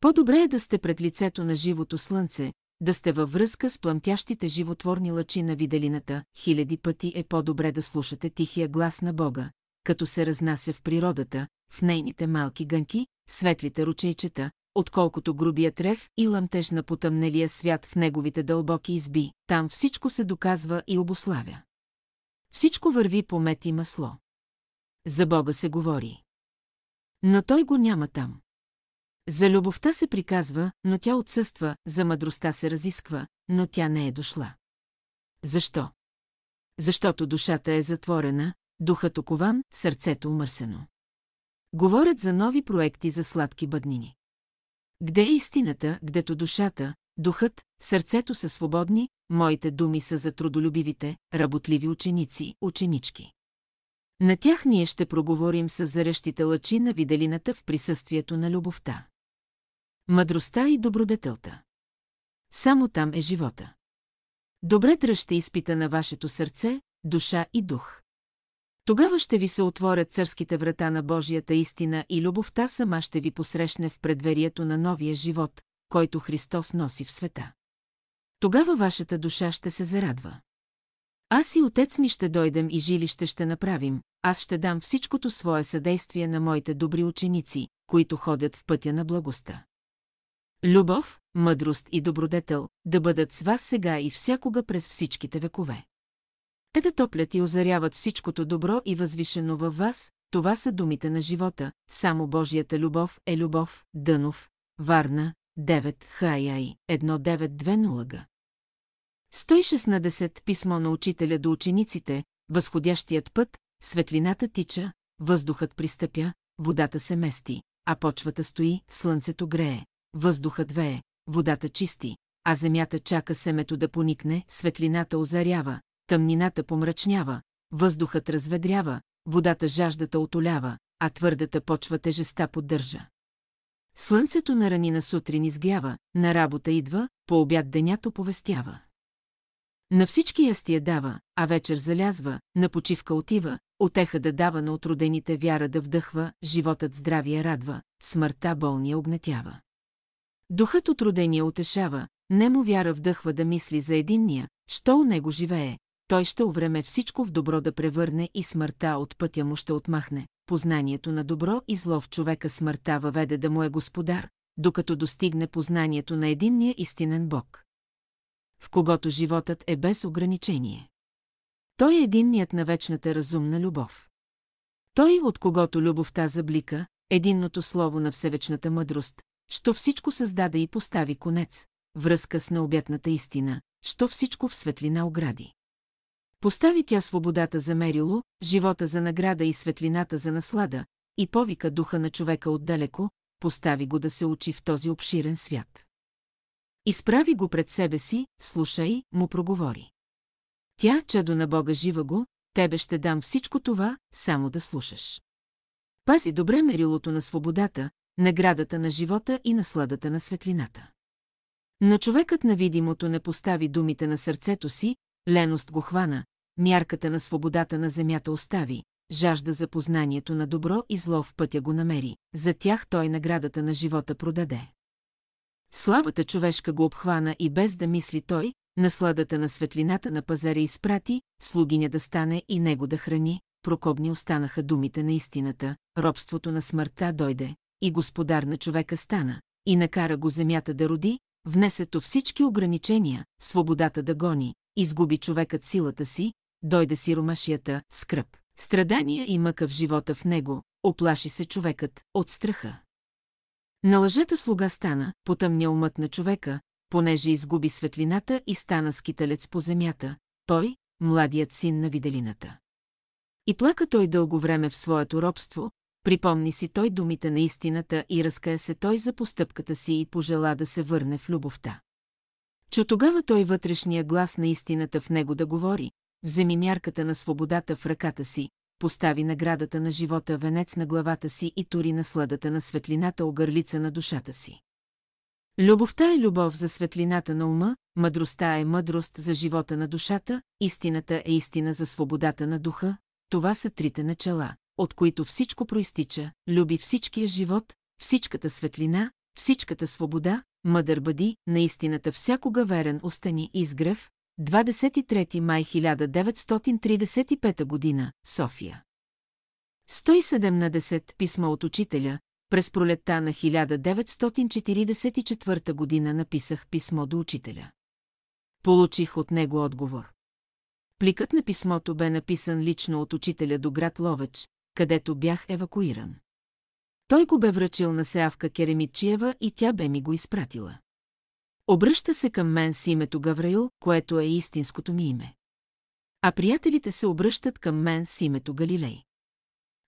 Speaker 1: По-добре е да сте пред лицето на живото слънце, да сте във връзка с пламтящите животворни лъчи на виделината, хиляди пъти е по-добре да слушате тихия глас на Бога, като се разнася в природата, в нейните малки гънки, светлите ручейчета, отколкото грубият рев и ламтеж на потъмнелия свят в неговите дълбоки изби, там всичко се доказва и обославя. Всичко върви по мет и масло. За Бога се говори. Но той го няма там. За любовта се приказва, но тя отсъства, за мъдростта се разисква, но тя не е дошла. Защо? Защото душата е затворена, духът окован, сърцето умърсено. Говорят за нови проекти за сладки бъднини. Где е истината, гдето душата, духът, сърцето са свободни, моите думи са за трудолюбивите, работливи ученици, ученички. На тях ние ще проговорим с зарещите лъчи на виделината в присъствието на любовта. Мъдростта и добродетелта. Само там е живота. Добре дръжте изпита на вашето сърце, душа и дух. Тогава ще ви се отворят църските врата на Божията истина и любовта сама ще ви посрещне в предверието на новия живот, който Христос носи в света. Тогава вашата душа ще се зарадва. Аз и отец ми ще дойдем и жилище ще направим, аз ще дам всичкото свое съдействие на моите добри ученици, които ходят в пътя на благостта. Любов, мъдрост и добродетел да бъдат с вас сега и всякога през всичките векове. Те да топлят и озаряват всичкото добро и възвишено във вас, това са думите на живота, само Божията любов е любов, Дънов, Варна, 9 Хаяй, 1920 г. 116 писмо на учителя до учениците, възходящият път, светлината тича, въздухът пристъпя, водата се мести, а почвата стои, слънцето грее, въздухът вее, водата чисти, а земята чака семето да поникне, светлината озарява, тъмнината помрачнява, въздухът разведрява, водата жаждата отолява, а твърдата почва тежеста поддържа. Слънцето на ранина сутрин изгрява, на работа идва, по обяд денято повестява. На всички ястия дава, а вечер залязва, на почивка отива, отеха да дава на отродените вяра да вдъхва, животът здравия радва, смъртта болния огнетява. Духът от родения утешава, немо вяра вдъхва да мисли за единния, що у него живее, той ще увреме всичко в добро да превърне и смъртта от пътя му ще отмахне. Познанието на добро и зло в човека смъртта въведе да му е господар, докато достигне познанието на единния истинен Бог. В когото животът е без ограничение. Той е единният на вечната разумна любов. Той, от когото любовта заблика, единното слово на всевечната мъдрост, що всичко създаде и постави конец, връзка с необятната истина, що всичко в светлина огради. Постави тя свободата за мерило, живота за награда и светлината за наслада, и повика духа на човека отдалеко, постави го да се учи в този обширен свят. Изправи го пред себе си, слушай, му проговори. Тя, чадо на Бога жива го, тебе ще дам всичко това, само да слушаш. Пази добре мерилото на свободата, наградата на живота и насладата на светлината. Но човекът на видимото не постави думите на сърцето си, леност го хвана, мярката на свободата на земята остави, жажда за познанието на добро и зло в пътя го намери, за тях той наградата на живота продаде. Славата човешка го обхвана и без да мисли той, насладата на светлината на пазара изпрати, слугиня да стане и него да храни, прокобни останаха думите на истината, робството на смъртта дойде, и господар на човека стана, и накара го земята да роди, внесето всички ограничения, свободата да гони, изгуби човекът силата си, дойде си ромашията, скръп, страдания и мъка в живота в него, оплаши се човекът от страха. На лъжета слуга стана, потъмня умът на човека, понеже изгуби светлината и стана скиталец по земята, той, младият син на виделината. И плака той дълго време в своето робство, припомни си той думите на истината и разкая се той за постъпката си и пожела да се върне в любовта. Чу тогава той вътрешния глас на истината в него да говори, вземи мярката на свободата в ръката си, постави наградата на живота венец на главата си и тури насладата на светлината огърлица на душата си. Любовта е любов за светлината на ума, мъдростта е мъдрост за живота на душата, истината е истина за свободата на духа, това са трите начала, от които всичко проистича, люби всичкия живот, всичката светлина, всичката свобода, мъдър бъди, наистината всякога верен остани изгрев, 23 май 1935 година, София. 117 писма от учителя, през пролетта на 1944 година написах писмо до учителя. Получих от него отговор. Пликът на писмото бе написан лично от учителя до град Ловеч, където бях евакуиран. Той го бе връчил на Сеавка Керемитчиева и тя бе ми го изпратила. Обръща се към мен с името Гавраил, което е истинското ми име. А приятелите се обръщат към мен с името Галилей.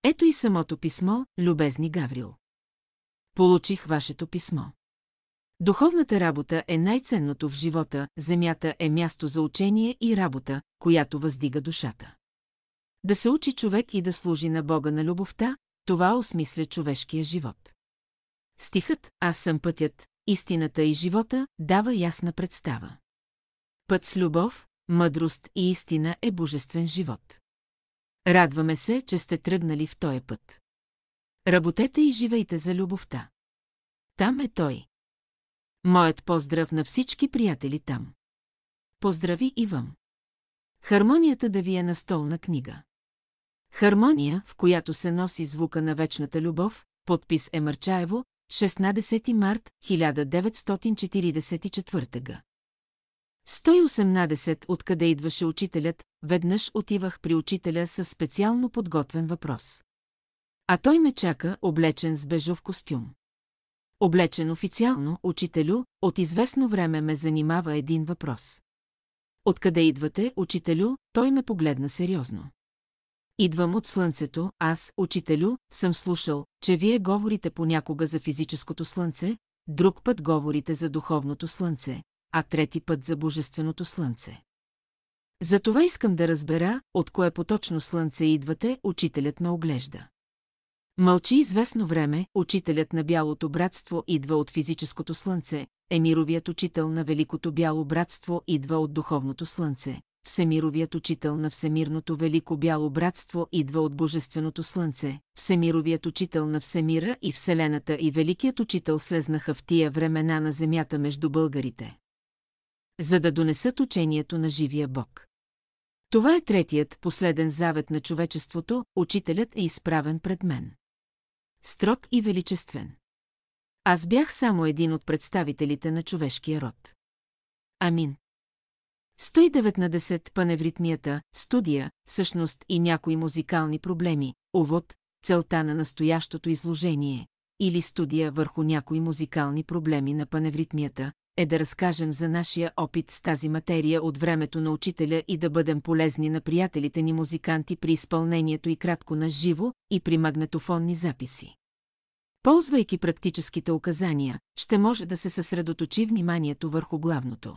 Speaker 1: Ето и самото писмо, любезни Гаврил. Получих вашето писмо. Духовната работа е най-ценното в живота, земята е място за учение и работа, която въздига душата. Да се учи човек и да служи на Бога на любовта, това осмисля човешкия живот. Стихът «Аз съм пътят, истината и живота» дава ясна представа. Път с любов, мъдрост и истина е божествен живот. Радваме се, че сте тръгнали в този път. Работете и живейте за любовта. Там е той. Моят поздрав на всички приятели там. Поздрави и вам. Хармонията да ви е настолна книга. Хармония, в която се носи звука на вечната любов, подпис е Мърчаево, 16 март 1944 г. 118 откъде идваше учителят, веднъж отивах при учителя с специално подготвен въпрос. А той ме чака, облечен с бежов костюм. Облечен официално, учителю, от известно време ме занимава един въпрос. Откъде идвате, учителю, той ме погледна сериозно. Идвам от слънцето, аз, учителю, съм слушал, че вие говорите понякога за физическото слънце, друг път говорите за духовното слънце, а трети път за божественото слънце. Затова искам да разбера, от кое поточно слънце идвате, учителят ме оглежда. Мълчи известно време, учителят на Бялото братство идва от физическото слънце, емировият учител на Великото Бяло братство идва от духовното слънце, Всемировият учител на Всемирното Велико Бяло братство идва от Божественото слънце, Всемировият учител на Всемира и Вселената и Великият учител слезнаха в тия времена на земята между българите. За да донесат учението на живия Бог. Това е третият, последен завет на човечеството, учителят е изправен пред мен строг и величествен. Аз бях само един от представителите на човешкия род. Амин. 119 паневритмията, студия, същност и някои музикални проблеми, увод, целта на настоящото изложение, или студия върху някои музикални проблеми на паневритмията, е да разкажем за нашия опит с тази материя от времето на учителя и да бъдем полезни на приятелите ни музиканти при изпълнението и кратко на живо и при магнетофонни записи. Ползвайки практическите указания, ще може да се съсредоточи вниманието върху главното.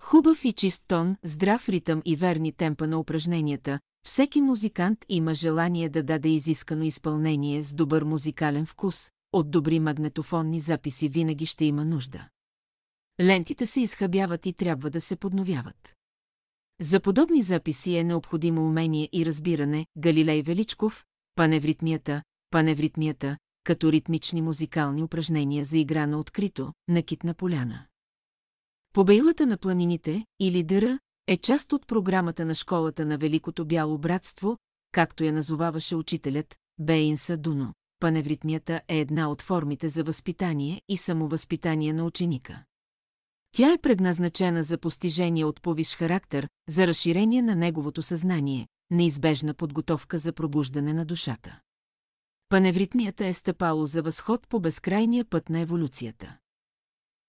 Speaker 1: Хубав и чист тон, здрав ритъм и верни темпа на упражненията, всеки музикант има желание да даде изискано изпълнение с добър музикален вкус, от добри магнетофонни записи винаги ще има нужда. Лентите се изхабяват и трябва да се подновяват. За подобни записи е необходимо умение и разбиране, Галилей Величков, паневритмията, паневритмията, като ритмични музикални упражнения за игра на открито, на китна поляна. Побейлата на планините, или дъра, е част от програмата на школата на Великото Бяло братство, както я назоваваше учителят, Бейнса Дуно. Паневритмията е една от формите за възпитание и самовъзпитание на ученика. Тя е предназначена за постижение от повиш характер, за разширение на неговото съзнание, неизбежна подготовка за пробуждане на душата. Паневритмията е стъпало за възход по безкрайния път на еволюцията.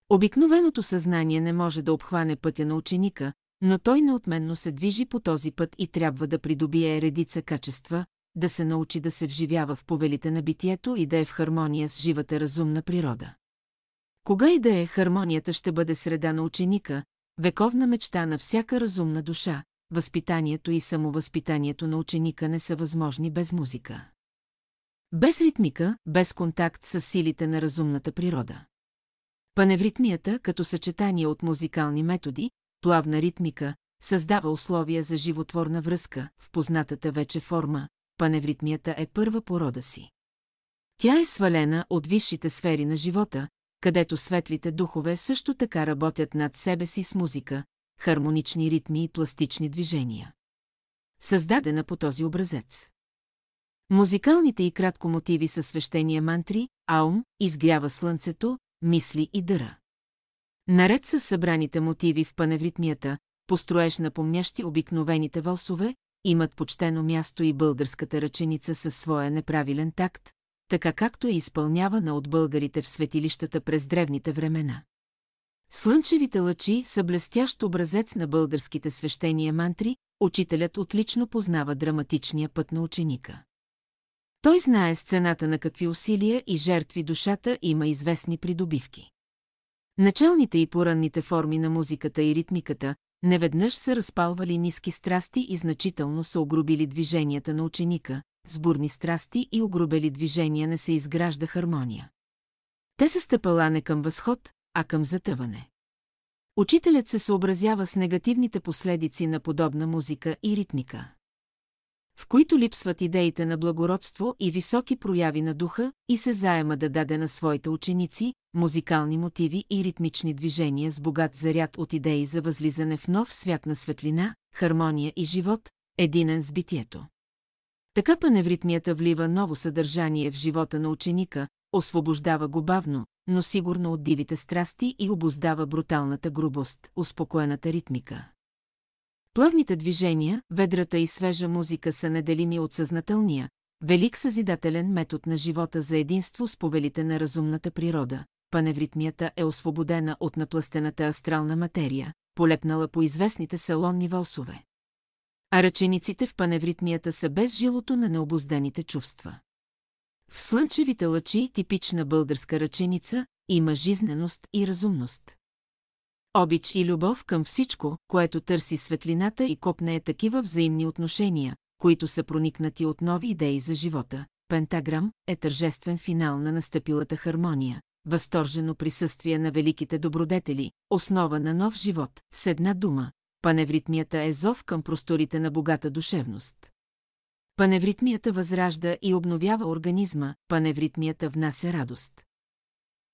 Speaker 1: Обикновеното съзнание не може да обхване пътя на ученика, но той неотменно се движи по този път и трябва да придобие редица качества, да се научи да се вживява в повелите на битието и да е в хармония с живата разумна природа. Кога и да е, хармонията ще бъде среда на ученика, вековна мечта на всяка разумна душа, възпитанието и самовъзпитанието на ученика не са възможни без музика. Без ритмика, без контакт с силите на разумната природа. Паневритмията, като съчетание от музикални методи, плавна ритмика, създава условия за животворна връзка в познатата вече форма, паневритмията е първа порода си. Тя е свалена от висшите сфери на живота, където светлите духове също така работят над себе си с музика, хармонични ритми и пластични движения. Създадена по този образец. Музикалните и кратко мотиви са свещения мантри, аум, изгрява слънцето, мисли и дъра. Наред с събраните мотиви в паневритмията, построеш напомнящи обикновените вълсове, имат почтено място и българската ръченица със своя неправилен такт, така както е изпълнявана от българите в светилищата през древните времена. Слънчевите лъчи са блестящ образец на българските свещения мантри, учителят отлично познава драматичния път на ученика. Той знае с цената на какви усилия и жертви душата има известни придобивки. Началните и поранните форми на музиката и ритмиката неведнъж са разпалвали ниски страсти и значително са огрубили движенията на ученика, с бурни страсти и огрубели движения не се изгражда хармония. Те са стъпала не към възход, а към затъване. Учителят се съобразява с негативните последици на подобна музика и ритмика в които липсват идеите на благородство и високи прояви на духа, и се заема да даде на своите ученици музикални мотиви и ритмични движения с богат заряд от идеи за възлизане в нов свят на светлина, хармония и живот, единен с битието. Така паневритмията влива ново съдържание в живота на ученика, освобождава го бавно, но сигурно от дивите страсти и обоздава бруталната грубост, успокоената ритмика. Плавните движения, ведрата и свежа музика са неделими от съзнателния, велик съзидателен метод на живота за единство с повелите на разумната природа. Паневритмията е освободена от напластената астрална материя, полепнала по известните салонни вълсове. А ръчениците в паневритмията са без жилото на необозданите чувства. В слънчевите лъчи типична българска ръченица има жизненост и разумност. Обич и любов към всичко, което търси светлината и копне е такива взаимни отношения, които са проникнати от нови идеи за живота. Пентаграм е тържествен финал на настъпилата хармония, възторжено присъствие на великите добродетели, основа на нов живот, с една дума. Паневритмията е зов към просторите на богата душевност. Паневритмията възражда и обновява организма, паневритмията внася радост.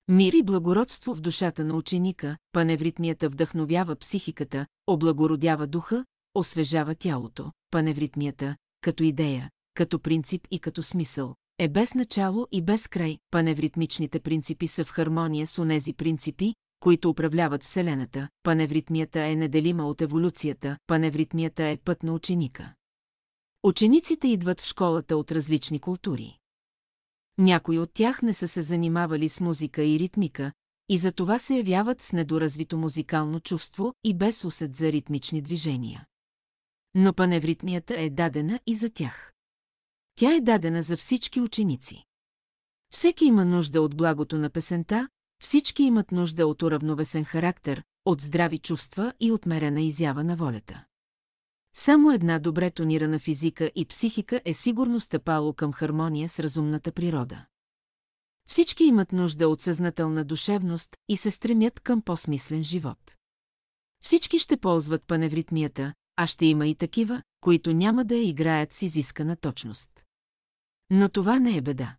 Speaker 1: Мир и благородство в душата на ученика, паневритмията вдъхновява психиката, облагородява духа, освежава тялото. Паневритмията, като идея, като принцип и като смисъл, е без начало и без край. Паневритмичните принципи са в хармония с онези принципи, които управляват Вселената. Паневритмията е неделима от еволюцията, паневритмията е път на ученика. Учениците идват в школата от различни култури. Някои от тях не са се занимавали с музика и ритмика, и за това се явяват с недоразвито музикално чувство и без усет за ритмични движения. Но паневритмията е дадена и за тях. Тя е дадена за всички ученици. Всеки има нужда от благото на песента, всички имат нужда от уравновесен характер, от здрави чувства и отмерена изява на волята. Само една добре тонирана физика и психика е сигурно стъпало към хармония с разумната природа. Всички имат нужда от съзнателна душевност и се стремят към по-смислен живот. Всички ще ползват паневритмията, а ще има и такива, които няма да я играят с изискана точност. Но това не е беда.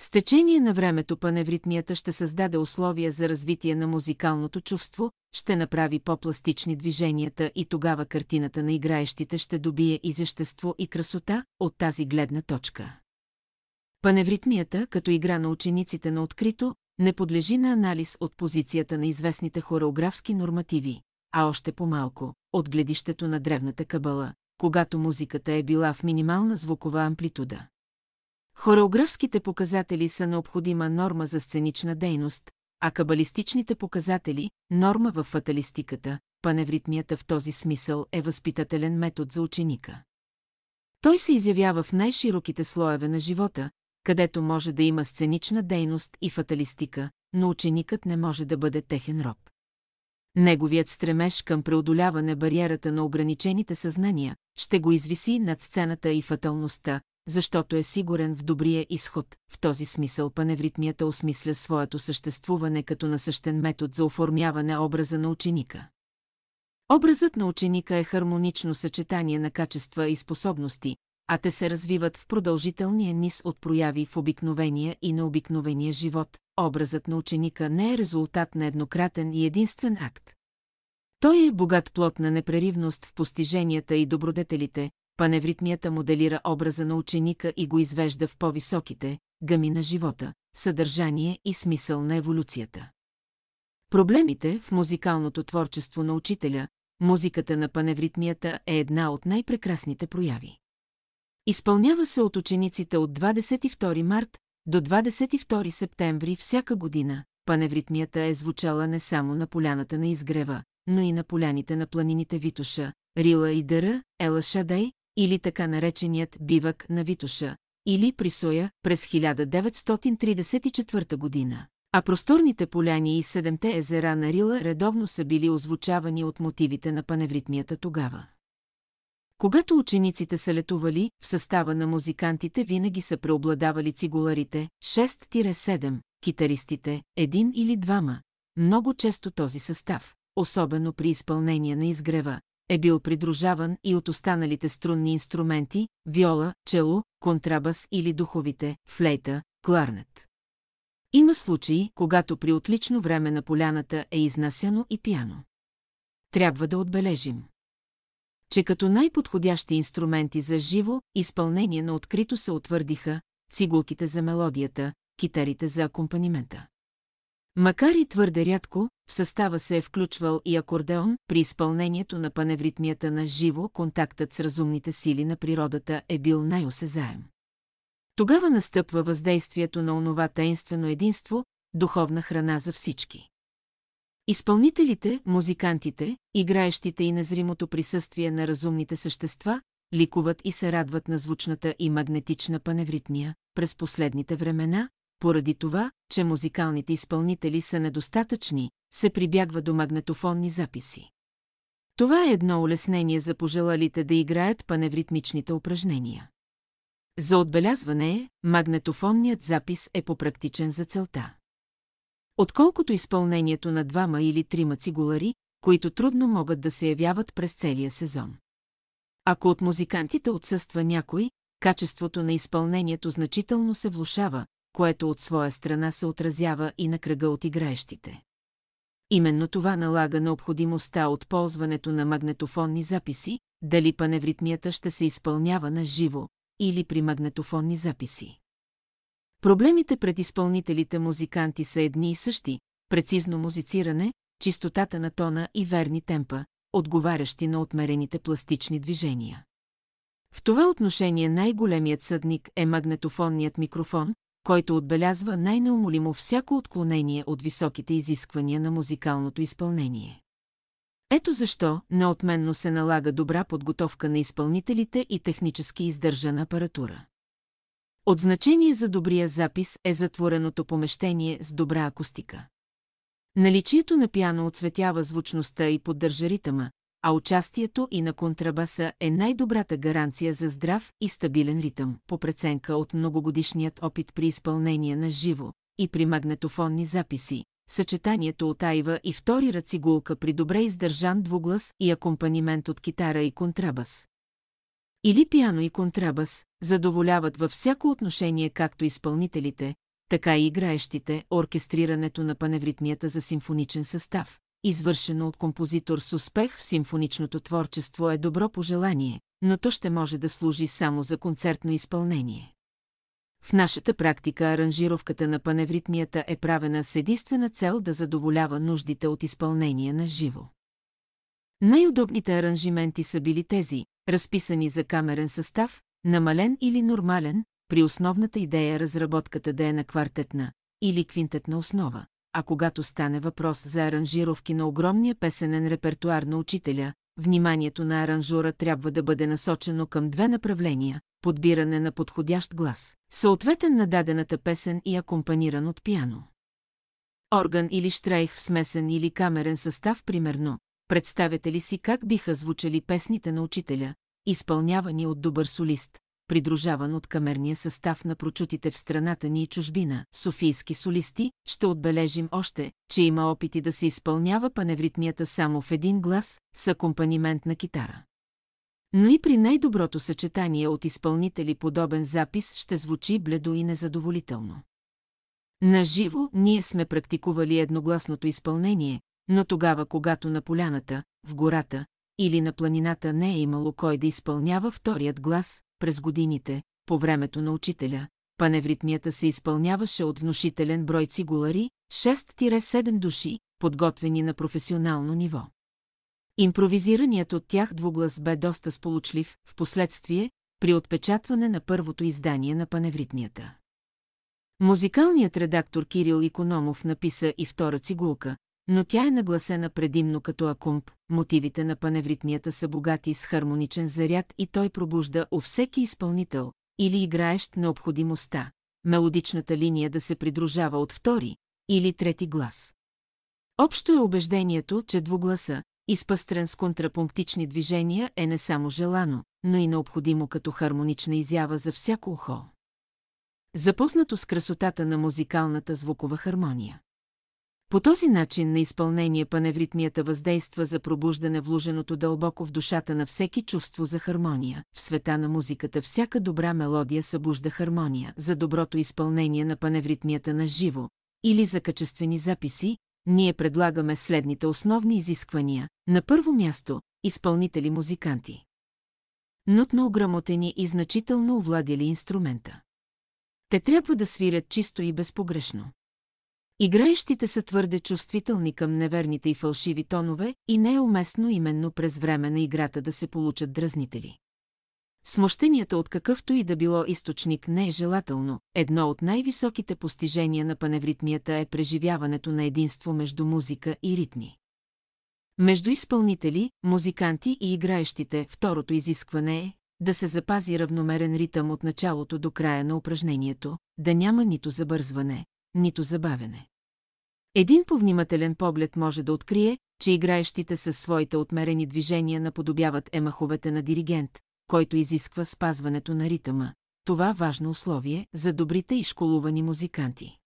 Speaker 1: С течение на времето паневритмията ще създаде условия за развитие на музикалното чувство, ще направи по-пластични движенията и тогава картината на играещите ще добие изящество и красота от тази гледна точка. Паневритмията, като игра на учениците на открито, не подлежи на анализ от позицията на известните хореографски нормативи, а още по-малко, от гледището на древната кабала, когато музиката е била в минимална звукова амплитуда. Хореографските показатели са необходима норма за сценична дейност, а кабалистичните показатели – норма в фаталистиката, паневритмията в този смисъл е възпитателен метод за ученика. Той се изявява в най-широките слоеве на живота, където може да има сценична дейност и фаталистика, но ученикът не може да бъде техен роб. Неговият стремеж към преодоляване бариерата на ограничените съзнания ще го извиси над сцената и фаталността, защото е сигурен в добрия изход. В този смисъл паневритмията осмисля своето съществуване като насъщен метод за оформяване образа на ученика. Образът на ученика е хармонично съчетание на качества и способности, а те се развиват в продължителния низ от прояви в обикновения и необикновения живот. Образът на ученика не е резултат на еднократен и единствен акт. Той е богат плод на непреривност в постиженията и добродетелите, паневритмията моделира образа на ученика и го извежда в по-високите гами на живота, съдържание и смисъл на еволюцията. Проблемите в музикалното творчество на учителя, музиката на паневритмията е една от най-прекрасните прояви. Изпълнява се от учениците от 22 март до 22 септември всяка година. Паневритмията е звучала не само на поляната на изгрева, но и на поляните на планините Витуша, Рила и Дъра, Ела Шадей, или така нареченият бивък на Витуша, или Присоя през 1934 година. А просторните поляни и седемте езера на Рила редовно са били озвучавани от мотивите на паневритмията тогава. Когато учениците са летували, в състава на музикантите винаги са преобладавали цигуларите, 6-7, китаристите, един или двама. Много често този състав, особено при изпълнение на изгрева, е бил придружаван и от останалите струнни инструменти, виола, чело, контрабас или духовите, флейта, кларнет. Има случаи, когато при отлично време на поляната е изнасяно и пяно. Трябва да отбележим, че като най-подходящи инструменти за живо изпълнение на открито се утвърдиха цигулките за мелодията, китарите за акомпанимента. Макар и твърде рядко, в състава се е включвал и акордеон, при изпълнението на паневритмията на живо контактът с разумните сили на природата е бил най-осезаем. Тогава настъпва въздействието на онова таинствено единство, духовна храна за всички. Изпълнителите, музикантите, играещите и незримото присъствие на разумните същества, ликуват и се радват на звучната и магнетична паневритмия през последните времена, поради това, че музикалните изпълнители са недостатъчни, се прибягва до магнетофонни записи. Това е едно улеснение за пожелалите да играят паневритмичните упражнения. За отбелязване е, магнетофонният запис е попрактичен за целта. Отколкото изпълнението на двама или трима цигулари, които трудно могат да се явяват през целия сезон. Ако от музикантите отсъства някой, качеството на изпълнението значително се влушава, което от своя страна се отразява и на кръга от играещите. Именно това налага необходимостта от ползването на магнетофонни записи, дали паневритмията ще се изпълнява на живо или при магнетофонни записи. Проблемите пред изпълнителите музиканти са едни и същи, прецизно музициране, чистотата на тона и верни темпа, отговарящи на отмерените пластични движения. В това отношение най-големият съдник е магнетофонният микрофон, който отбелязва най-неумолимо всяко отклонение от високите изисквания на музикалното изпълнение. Ето защо неотменно се налага добра подготовка на изпълнителите и технически издържана апаратура. От значение за добрия запис е затвореното помещение с добра акустика. Наличието на пиано отсветява звучността и поддържа ритъма, а участието и на контрабаса е най-добрата гаранция за здрав и стабилен ритъм, по преценка от многогодишният опит при изпълнение на живо и при магнетофонни записи, съчетанието от айва и втори ръцигулка при добре издържан двуглас и акомпанимент от китара и контрабас. Или пиано и контрабас задоволяват във всяко отношение както изпълнителите, така и играещите оркестрирането на паневритмията за симфоничен състав, извършено от композитор с успех в симфоничното творчество е добро пожелание, но то ще може да служи само за концертно изпълнение. В нашата практика аранжировката на паневритмията е правена с единствена цел да задоволява нуждите от изпълнение на живо. Най-удобните аранжименти са били тези, разписани за камерен състав, намален или нормален, при основната идея разработката да е на квартетна или квинтетна основа, а когато стане въпрос за аранжировки на огромния песенен репертуар на учителя, вниманието на аранжура трябва да бъде насочено към две направления – подбиране на подходящ глас, съответен на дадената песен и акомпаниран от пиано. Орган или штрейх в смесен или камерен състав, примерно, представете ли си как биха звучали песните на учителя, изпълнявани от добър солист, придружаван от камерния състав на прочутите в страната ни и чужбина, софийски солисти, ще отбележим още, че има опити да се изпълнява паневритмията само в един глас, с акомпанимент на китара. Но и при най-доброто съчетание от изпълнители подобен запис ще звучи бледо и незадоволително. На живо ние сме практикували едногласното изпълнение, но тогава, когато на поляната, в гората или на планината не е имало кой да изпълнява вторият глас, през годините, по времето на учителя, паневритмията се изпълняваше от внушителен брой цигулари, 6-7 души, подготвени на професионално ниво. Импровизираният от тях двуглас бе доста сполучлив, в последствие, при отпечатване на първото издание на паневритмията. Музикалният редактор Кирил Икономов написа и втора цигулка, но тя е нагласена предимно като акумп, мотивите на паневритмията са богати с хармоничен заряд и той пробужда у всеки изпълнител или играещ необходимостта, мелодичната линия да се придружава от втори или трети глас. Общо е убеждението, че двугласа, изпъстрен с контрапунктични движения, е не само желано, но и необходимо като хармонична изява за всяко ухо. Запознато с красотата на музикалната звукова хармония. По този начин на изпълнение паневритмията въздейства за пробуждане вложеното дълбоко в душата на всеки чувство за хармония. В света на музиката всяка добра мелодия събужда хармония. За доброто изпълнение на паневритмията на живо или за качествени записи, ние предлагаме следните основни изисквания. На първо място, изпълнители-музиканти. Нотно ограмотени и значително овладели инструмента. Те трябва да свирят чисто и безпогрешно. Играещите са твърде чувствителни към неверните и фалшиви тонове и не е уместно именно през време на играта да се получат дразнители. Смущенията от какъвто и да било източник не е желателно. Едно от най-високите постижения на паневритмията е преживяването на единство между музика и ритми. Между изпълнители, музиканти и играещите, второто изискване е да се запази равномерен ритъм от началото до края на упражнението, да няма нито забързване, нито забавене. Един повнимателен поглед може да открие, че играещите със своите отмерени движения наподобяват емаховете на диригент, който изисква спазването на ритъма. Това важно условие за добрите и школувани музиканти.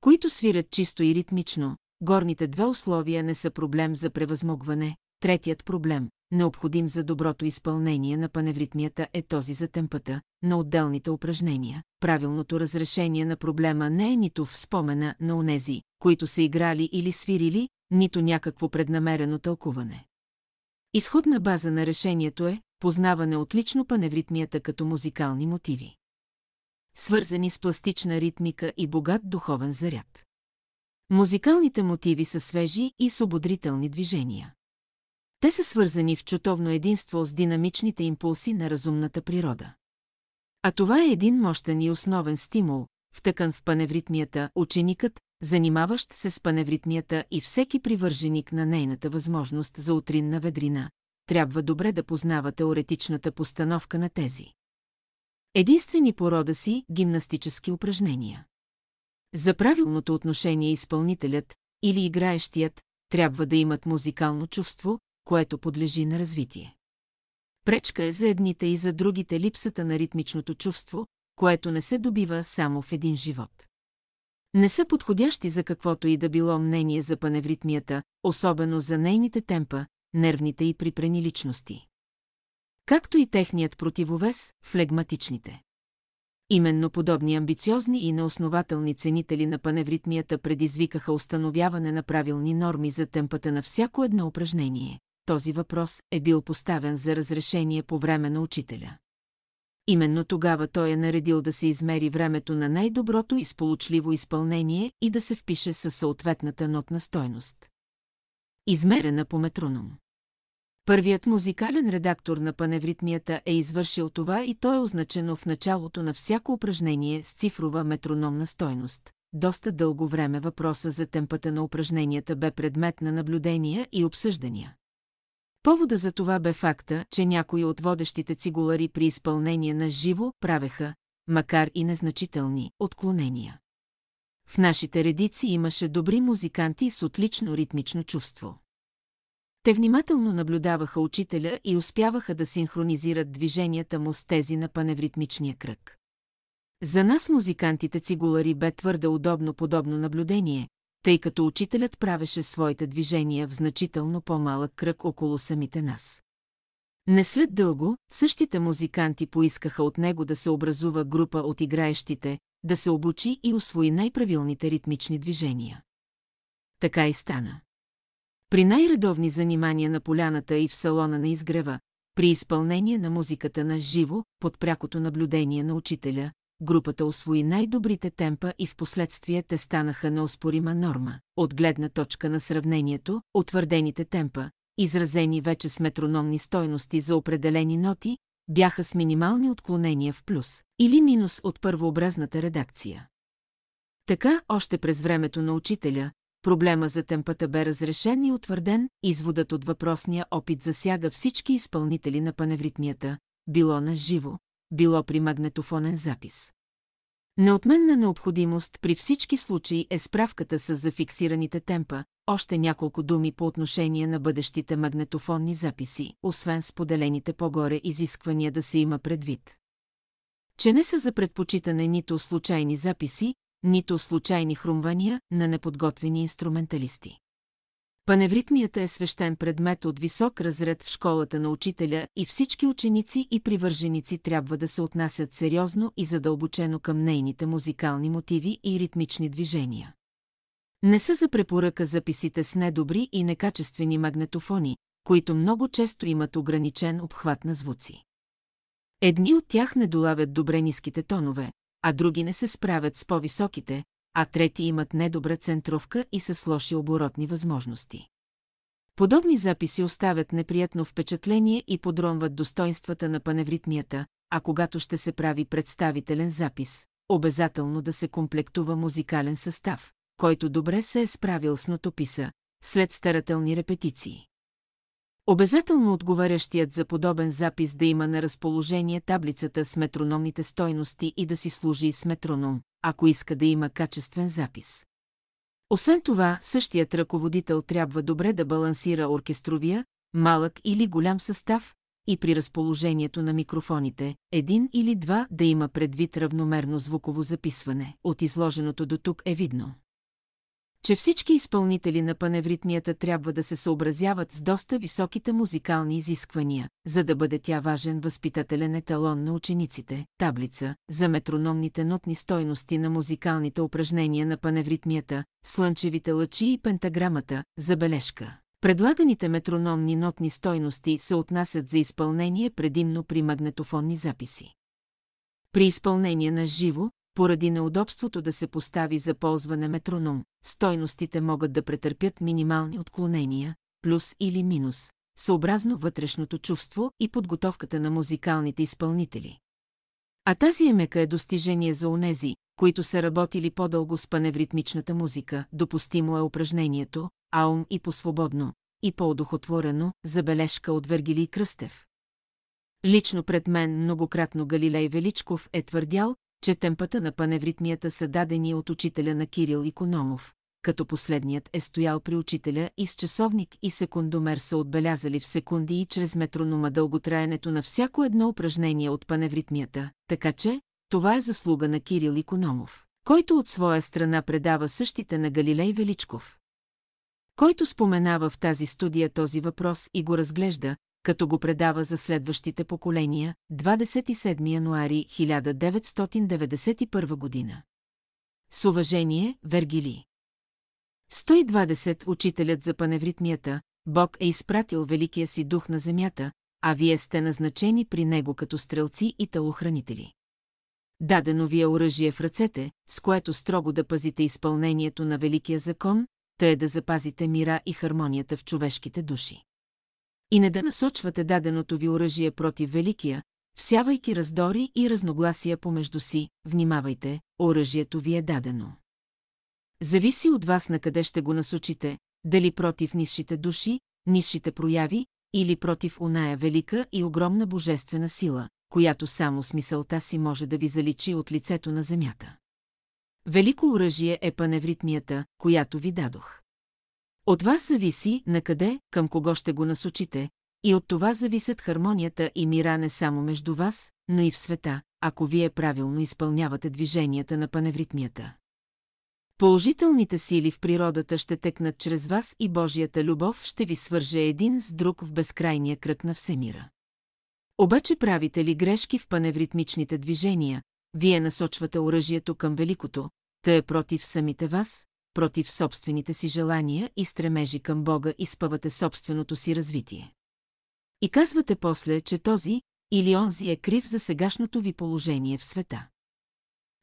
Speaker 1: Които свирят чисто и ритмично, горните две условия не са проблем за превъзмогване, третият проблем, необходим за доброто изпълнение на паневритмията е този за темпата на отделните упражнения. Правилното разрешение на проблема не е нито в спомена на онези, които са играли или свирили, нито някакво преднамерено тълкуване. Изходна база на решението е познаване отлично паневритмията като музикални мотиви. Свързани с пластична ритмика и богат духовен заряд. Музикалните мотиви са свежи и свободрителни движения. Те са свързани в чутовно единство с динамичните импулси на разумната природа. А това е един мощен и основен стимул, втъкан в паневритмията, ученикът, занимаващ се с паневритмията и всеки привърженик на нейната възможност за утринна ведрина, трябва добре да познава теоретичната постановка на тези. Единствени порода си гимнастически упражнения. За правилното отношение изпълнителят или играещият трябва да имат музикално чувство, което подлежи на развитие. Пречка е за едните и за другите липсата на ритмичното чувство, което не се добива само в един живот. Не са подходящи за каквото и да било мнение за паневритмията, особено за нейните темпа, нервните и припрени личности. Както и техният противовес, флегматичните. Именно подобни амбициозни и неоснователни ценители на паневритмията предизвикаха установяване на правилни норми за темпата на всяко едно упражнение. Този въпрос е бил поставен за разрешение по време на учителя. Именно тогава той е наредил да се измери времето на най-доброто и сполучливо изпълнение и да се впише със съответната нотна стойност измерена по метроном. Първият музикален редактор на паневритмията е извършил това и то е означено в началото на всяко упражнение с цифрова метрономна стойност. Доста дълго време въпроса за темпата на упражненията бе предмет на наблюдения и обсъждания. Повода за това бе факта, че някои от водещите цигулари при изпълнение на живо правеха, макар и незначителни, отклонения. В нашите редици имаше добри музиканти с отлично ритмично чувство. Те внимателно наблюдаваха учителя и успяваха да синхронизират движенията му с тези на паневритмичния кръг. За нас музикантите цигулари бе твърде удобно подобно наблюдение, тъй като учителят правеше своите движения в значително по-малък кръг около самите нас. Не след дълго, същите музиканти поискаха от него да се образува група от играещите, да се обучи и освои най-правилните ритмични движения. Така и стана. При най-редовни занимания на поляната и в салона на изгрева, при изпълнение на музиката на живо, под прякото наблюдение на учителя, групата освои най-добрите темпа и в последствие те станаха неоспорима норма. От гледна точка на сравнението, утвърдените темпа, изразени вече с метрономни стойности за определени ноти, бяха с минимални отклонения в плюс или минус от първообразната редакция. Така, още през времето на учителя, проблема за темпата бе разрешен и утвърден, изводът от въпросния опит засяга всички изпълнители на паневритмията, било на живо, било при магнетофонен запис. Неотменна необходимост при всички случаи е справката с зафиксираните темпа, още няколко думи по отношение на бъдещите магнетофонни записи, освен споделените по-горе изисквания да се има предвид. Че не са за предпочитане нито случайни записи, нито случайни хрумвания на неподготвени инструменталисти. Паневритмията е свещен предмет от висок разред в школата на учителя и всички ученици и привърженици трябва да се отнасят сериозно и задълбочено към нейните музикални мотиви и ритмични движения. Не са за препоръка записите с недобри и некачествени магнетофони, които много често имат ограничен обхват на звуци. Едни от тях не долавят добре ниските тонове, а други не се справят с по-високите, а трети имат недобра центровка и са с лоши оборотни възможности. Подобни записи оставят неприятно впечатление и подронват достоинствата на паневритмията, а когато ще се прави представителен запис, обязателно да се комплектува музикален състав, който добре се е справил с нотописа, след старателни репетиции. Обязателно отговарящият за подобен запис да има на разположение таблицата с метрономните стойности и да си служи с метроном, ако иска да има качествен запис. Освен това, същият ръководител трябва добре да балансира оркестровия, малък или голям състав, и при разположението на микрофоните, един или два да има предвид равномерно звуково записване. От изложеното до тук е видно, че всички изпълнители на паневритмията трябва да се съобразяват с доста високите музикални изисквания, за да бъде тя важен възпитателен еталон на учениците, таблица за метрономните нотни стойности на музикалните упражнения на паневритмията, слънчевите лъчи и пентаграмата, забележка. Предлаганите метрономни нотни стойности се отнасят за изпълнение предимно при магнетофонни записи. При изпълнение на живо, поради неудобството да се постави за ползване метроном, стойностите могат да претърпят минимални отклонения, плюс или минус, съобразно вътрешното чувство и подготовката на музикалните изпълнители. А тази емека е достижение за онези, които са работили по-дълго с паневритмичната музика, допустимо е упражнението, аум и по-свободно, и по-одухотворено, забележка от Вергилий Кръстев. Лично пред мен многократно Галилей Величков е твърдял, че темпата на паневритмията са дадени от учителя на Кирил Икономов, като последният е стоял при учителя и с часовник и секундомер са отбелязали в секунди и чрез метронома дълготраенето на всяко едно упражнение от паневритмията, така че това е заслуга на Кирил Икономов, който от своя страна предава същите на Галилей Величков. Който споменава в тази студия този въпрос и го разглежда, като го предава за следващите поколения, 27 януари 1991 година. С уважение, Вергили. 120 Учителят за паневритмията, Бог е изпратил великия си дух на земята, а вие сте назначени при него като стрелци и талохранители. Дадено ви е оръжие в ръцете, с което строго да пазите изпълнението на великия закон, тъй е да запазите мира и хармонията в човешките души и не да насочвате даденото ви оръжие против Великия, всявайки раздори и разногласия помежду си, внимавайте, оръжието ви е дадено. Зависи от вас на къде ще го насочите, дали против низшите души, низшите прояви, или против оная велика и огромна божествена сила, която само смисълта си може да ви заличи от лицето на земята. Велико оръжие е паневритмията, която ви дадох. От вас зависи на къде, към кого ще го насочите, и от това зависят хармонията и мира не само между вас, но и в света, ако вие правилно изпълнявате движенията на паневритмията. Положителните сили в природата ще текнат чрез вас и Божията любов ще ви свърже един с друг в безкрайния кръг на всемира. Обаче правите ли грешки в паневритмичните движения, вие насочвате оръжието към великото, тъй е против самите вас, против собствените си желания и стремежи към Бога и спъвате собственото си развитие. И казвате после, че този или онзи е крив за сегашното ви положение в света.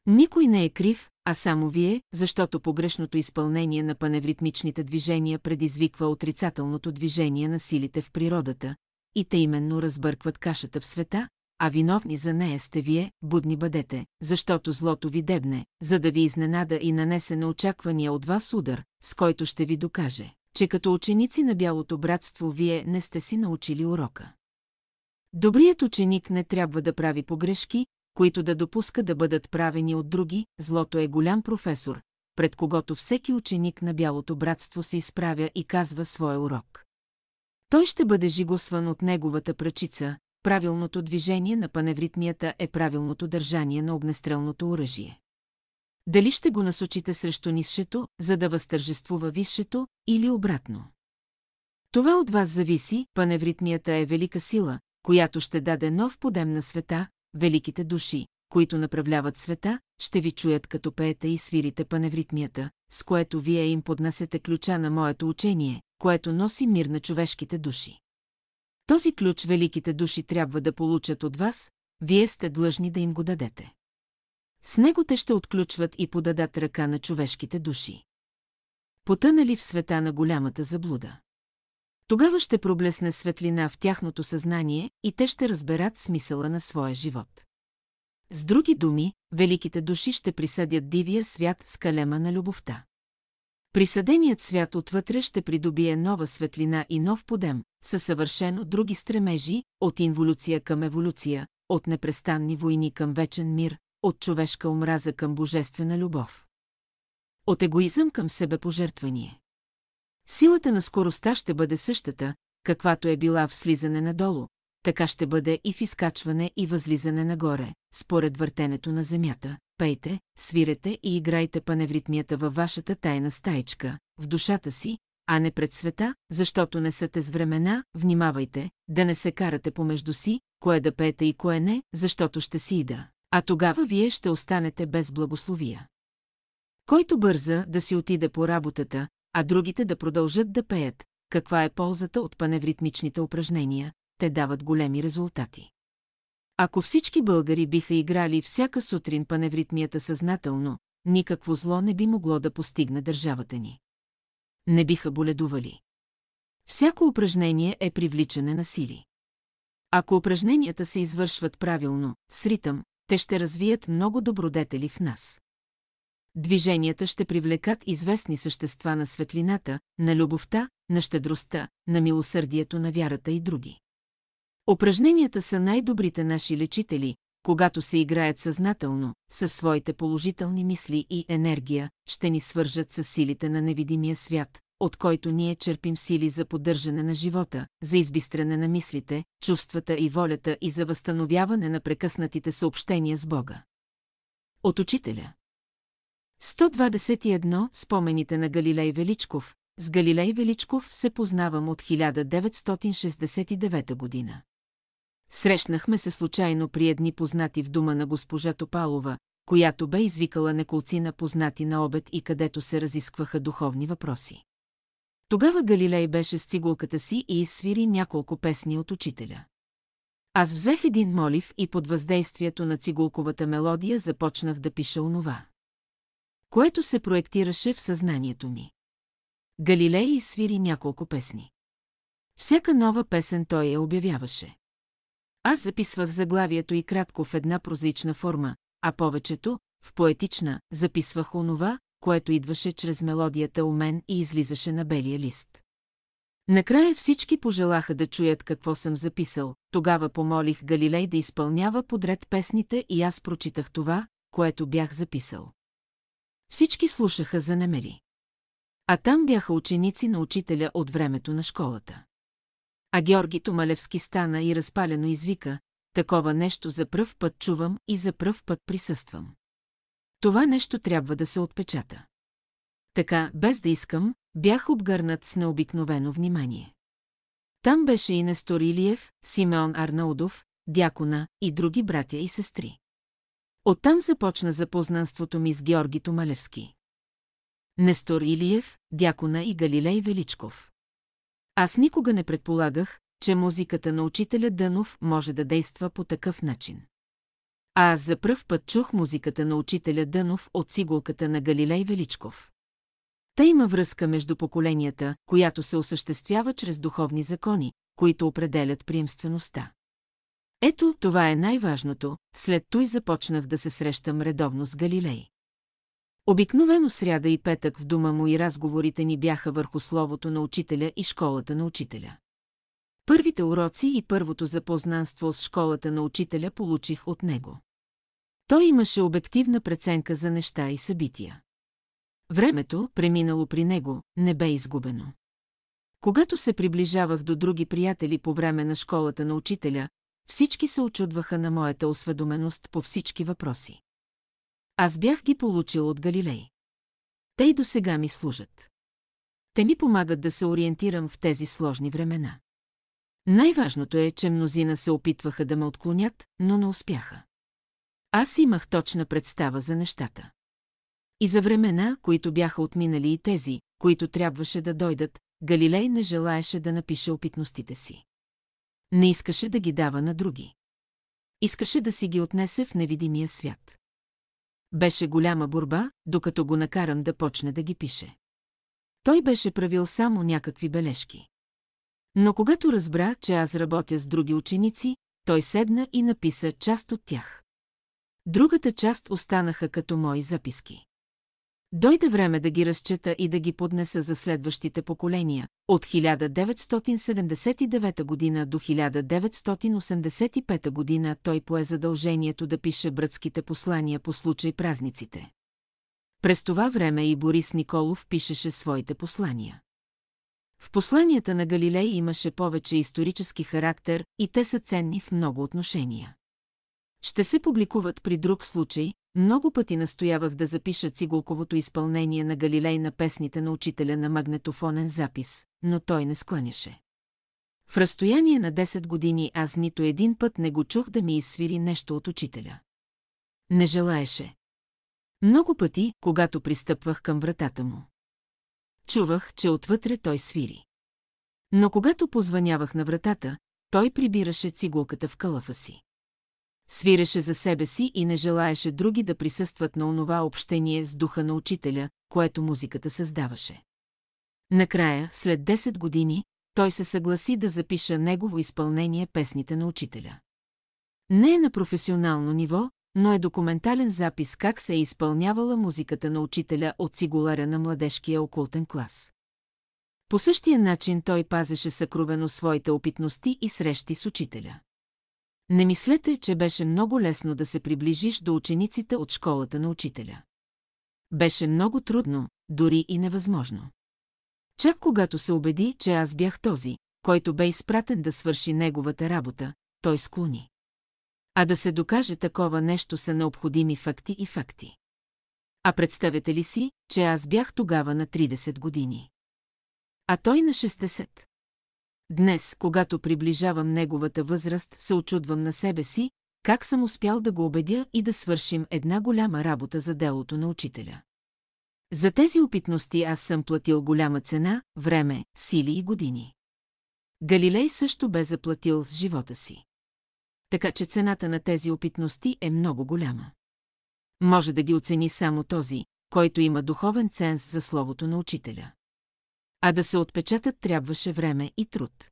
Speaker 1: Никой не е крив, а само вие, защото погрешното изпълнение на паневритмичните движения предизвиква отрицателното движение на силите в природата, и те именно разбъркват кашата в света, а виновни за нея сте вие, будни бъдете, защото злото ви дебне, за да ви изненада и нанесе неочаквания от вас удар, с който ще ви докаже, че като ученици на Бялото братство вие не сте си научили урока. Добрият ученик не трябва да прави погрешки, които да допуска да бъдат правени от други, злото е голям професор, пред когото всеки ученик на Бялото братство се изправя и казва своя урок. Той ще бъде жигосван от неговата прачица, правилното движение на паневритмията е правилното държание на огнестрелното оръжие. Дали ще го насочите срещу нисшето, за да възтържествува висшето, или обратно? Това от вас зависи, паневритмията е велика сила, която ще даде нов подем на света, великите души, които направляват света, ще ви чуят като пеете и свирите паневритмията, с което вие им поднасете ключа на моето учение, което носи мир на човешките души. Този ключ великите души трябва да получат от вас, вие сте длъжни да им го дадете. С него те ще отключват и подадат ръка на човешките души. Потънали в света на голямата заблуда. Тогава ще проблесне светлина в тяхното съзнание и те ще разберат смисъла на своя живот. С други думи, великите души ще присъдят дивия свят с калема на любовта. Присъденият свят отвътре ще придобие нова светлина и нов подем, със съвършено други стремежи, от инволюция към еволюция, от непрестанни войни към вечен мир, от човешка омраза към божествена любов. От егоизъм към себепожертвание. Силата на скоростта ще бъде същата, каквато е била в слизане надолу, така ще бъде и в изкачване и възлизане нагоре, според въртенето на земята. Пейте, свирете и играйте паневритмията във вашата тайна стаичка, в душата си, а не пред света, защото не са те с времена, внимавайте, да не се карате помежду си, кое да пеете и кое не, защото ще си ида. А тогава вие ще останете без благословия. Който бърза да си отиде по работата, а другите да продължат да пеят, каква е ползата от паневритмичните упражнения, те дават големи резултати. Ако всички българи биха играли всяка сутрин паневритмията съзнателно, никакво зло не би могло да постигне държавата ни. Не биха боледували. Всяко упражнение е привличане на сили. Ако упражненията се извършват правилно, с ритъм, те ще развият много добродетели в нас. Движенията ще привлекат известни същества на светлината, на любовта, на щедростта, на милосърдието на вярата и други. Упражненията са най-добрите наши лечители, когато се играят съзнателно, със своите положителни мисли и енергия, ще ни свържат с силите на невидимия свят, от който ние черпим сили за поддържане на живота, за избистране на мислите, чувствата и волята и за възстановяване на прекъснатите съобщения с Бога. От учителя 121 Спомените на Галилей Величков С Галилей Величков се познавам от 1969 година. Срещнахме се случайно при едни познати в дома на госпожа Топалова, която бе извикала неколцина познати на обед и където се разискваха духовни въпроси. Тогава Галилей беше с цигулката си и изсвири няколко песни от учителя. Аз взех един молив и под въздействието на цигулковата мелодия започнах да пиша онова. Което се проектираше в съзнанието ми. Галилей изсвири няколко песни. Всяка нова песен той я обявяваше. Аз записвах заглавието и кратко в една прозаична форма, а повечето, в поетична, записвах онова, което идваше чрез мелодията у мен и излизаше на белия лист. Накрая всички пожелаха да чуят какво съм записал, тогава помолих Галилей да изпълнява подред песните и аз прочитах това, което бях записал. Всички слушаха за немели. А там бяха ученици на учителя от времето на школата. А Георги Томалевски стана и разпалено извика, такова нещо за пръв път чувам и за пръв път присъствам. Това нещо трябва да се отпечата. Така, без да искам, бях обгърнат с необикновено внимание. Там беше и Нестор Илиев, Симеон Арнаудов, Дякона и други братя и сестри. Оттам започна запознанството ми с Георги Томалевски. Нестор Илиев, Дякона и Галилей Величков. Аз никога не предполагах, че музиката на учителя Дънов може да действа по такъв начин. А аз за пръв път чух музиката на учителя Дънов от цигулката на Галилей Величков. Та има връзка между поколенията, която се осъществява чрез духовни закони, които определят приемствеността. Ето, това е най-важното, след той започнах да се срещам редовно с Галилей. Обикновено сряда и петък в дома му и разговорите ни бяха върху словото на учителя и школата на учителя. Първите уроци и първото запознанство с школата на учителя получих от него. Той имаше обективна преценка за неща и събития. Времето, преминало при него, не бе изгубено. Когато се приближавах до други приятели по време на школата на учителя, всички се очудваха на моята осведоменост по всички въпроси. Аз бях ги получил от Галилей. Те и до сега ми служат. Те ми помагат да се ориентирам в тези сложни времена. Най-важното е, че мнозина се опитваха да ме отклонят, но не успяха. Аз имах точна представа за нещата. И за времена, които бяха отминали и тези, които трябваше да дойдат, Галилей не желаеше да напише опитностите си. Не искаше да ги дава на други. Искаше да си ги отнесе в невидимия свят. Беше голяма борба, докато го накарам да почне да ги пише. Той беше правил само някакви бележки. Но когато разбра, че аз работя с други ученици, той седна и написа част от тях. Другата част останаха като мои записки. Дойде време да ги разчета и да ги поднеса за следващите поколения. От 1979 година до 1985 година той пое задължението да пише братските послания по случай празниците. През това време и Борис Николов пишеше своите послания. В посланията на Галилей имаше повече исторически характер и те са ценни в много отношения. Ще се публикуват при друг случай, много пъти настоявах да запиша цигулковото изпълнение на Галилей на песните на учителя на магнетофонен запис, но той не скланяше. В разстояние на 10 години аз нито един път не го чух да ми изсвири нещо от учителя. Не желаеше. Много пъти, когато пристъпвах към вратата му. Чувах, че отвътре той свири. Но когато позванявах на вратата, той прибираше цигулката в кълъфа си свиреше за себе си и не желаеше други да присъстват на онова общение с духа на учителя, което музиката създаваше. Накрая, след 10 години, той се съгласи да запиша негово изпълнение песните на учителя. Не е на професионално ниво, но е документален запис как се е изпълнявала музиката на учителя от цигуларя на младежкия окултен клас. По същия начин той пазеше съкровено своите опитности и срещи с учителя. Не мислете, че беше много лесно да се приближиш до учениците от школата на учителя. Беше много трудно, дори и невъзможно. Чак когато се убеди, че аз бях този, който бе изпратен да свърши неговата работа, той склони. А да се докаже такова нещо са необходими факти и факти. А представете ли си, че аз бях тогава на 30 години? А той на 60. Днес, когато приближавам неговата възраст, се очудвам на себе си, как съм успял да го убедя и да свършим една голяма работа за делото на учителя. За тези опитности аз съм платил голяма цена, време, сили и години. Галилей също бе заплатил с живота си. Така че цената на тези опитности е много голяма. Може да ги оцени само този, който има духовен ценз за словото на учителя а да се отпечатат трябваше време и труд.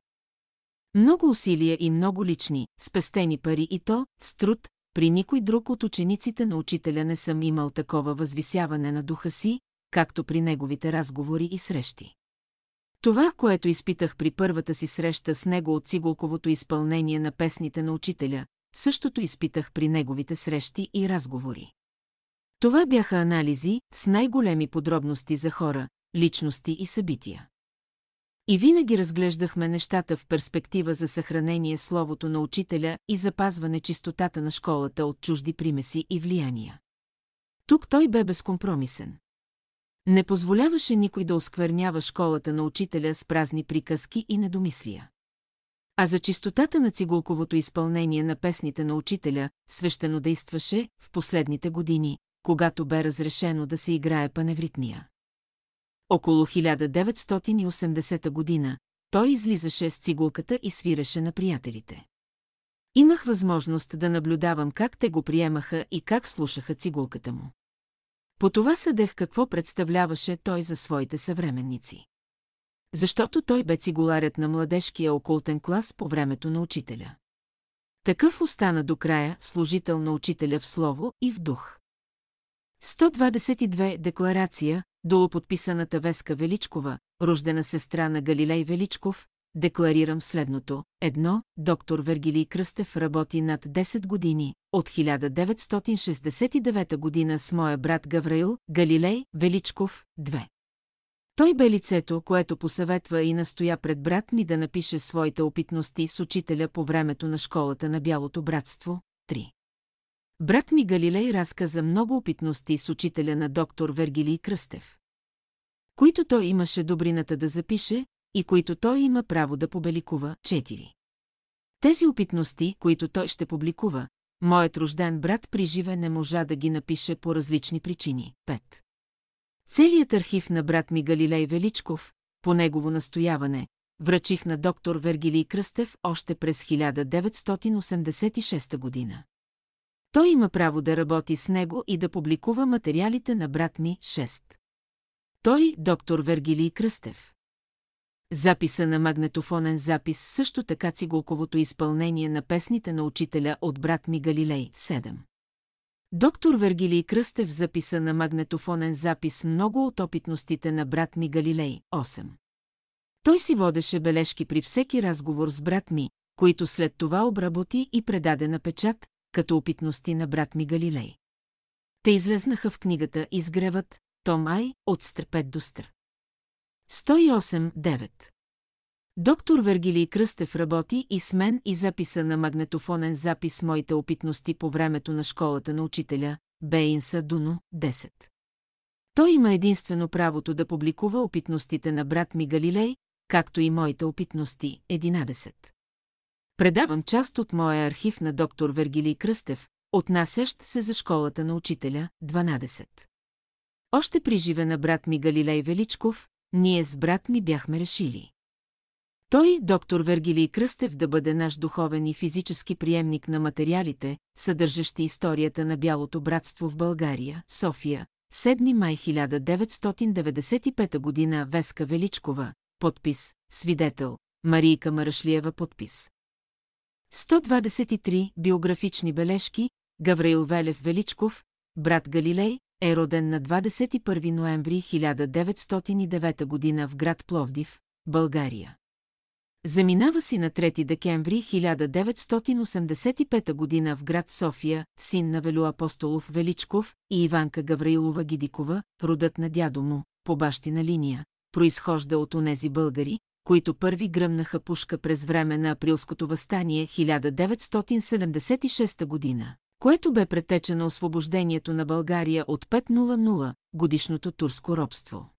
Speaker 1: Много усилия и много лични, спестени пари и то, с труд, при никой друг от учениците на учителя не съм имал такова възвисяване на духа си, както при неговите разговори и срещи. Това, което изпитах при първата си среща с него от цигулковото изпълнение на песните на учителя, същото изпитах при неговите срещи и разговори. Това бяха анализи с най-големи подробности за хора, личности и събития. И винаги разглеждахме нещата в перспектива за съхранение словото на учителя и запазване чистотата на школата от чужди примеси и влияния. Тук той бе безкомпромисен. Не позволяваше никой да осквернява школата на учителя с празни приказки и недомислия. А за чистотата на цигулковото изпълнение на песните на учителя свещено действаше в последните години, когато бе разрешено да се играе паневритмия. Около 1980 година той излизаше с цигулката и свиреше на приятелите. Имах възможност да наблюдавам как те го приемаха и как слушаха цигулката му. По това съдех какво представляваше той за своите съвременници. Защото той бе цигуларят на младежкия окултен клас по времето на учителя. Такъв остана до края служител на учителя в слово и в дух. 122 декларация, долуподписаната Веска Величкова, рождена сестра на Галилей Величков, декларирам следното. Едно, доктор Вергилий Кръстев работи над 10 години, от 1969 година с моя брат Гавраил, Галилей Величков, 2. Той бе лицето, което посъветва и настоя пред брат ми да напише своите опитности с учителя по времето на школата на Бялото братство, 3. Брат ми Галилей разказа много опитности с учителя на доктор Вергилий Кръстев, които той имаше добрината да запише и които той има право да побеликува. 4. Тези опитности, които той ще публикува, моят рожден брат при живе не можа да ги напише по различни причини. 5. Целият архив на брат ми Галилей Величков, по негово настояване, връчих на доктор Вергилий Кръстев още през 1986 година. Той има право да работи с него и да публикува материалите на брат ми 6. Той, доктор Вергилий Кръстев. Записа на магнетофонен запис също така цигулковото изпълнение на песните на учителя от брат ми Галилей 7. Доктор Вергилий Кръстев записа на магнетофонен запис много от опитностите на брат ми Галилей 8. Той си водеше бележки при всеки разговор с брат ми, които след това обработи и предаде на печат, като опитности на брат ми Галилей. Те излезнаха в книгата Изгревът, Том Ай, от Стрпет до Стр. 108.9 Доктор Вергилий Кръстев работи и с мен и записа на магнетофонен запис моите опитности по времето на школата на учителя, Бейнса Дуно, 10. Той има единствено правото да публикува опитностите на брат ми Галилей, както и моите опитности, 11. Предавам част от моя архив на доктор Вергилий Кръстев, отнасящ се за школата на учителя, 12. Още при живе на брат ми Галилей Величков, ние с брат ми бяхме решили. Той, доктор Вергилий Кръстев, да бъде наш духовен и физически приемник на материалите, съдържащи историята на Бялото братство в България, София, 7 май 1995 година Веска Величкова, подпис, свидетел, Марийка Марашлиева подпис. 123 биографични бележки, Гавраил Велев Величков, брат Галилей, е роден на 21 ноември 1909 година в град Пловдив, България. Заминава си на 3 декември 1985 година в град София, син на Велю Апостолов Величков и Иванка Гавраилова Гидикова, родът на дядо му, по бащина линия, произхожда от онези българи, които първи гръмнаха пушка през време на априлското възстание 1976 година, което бе претече на освобождението на България от 500 годишното турско робство.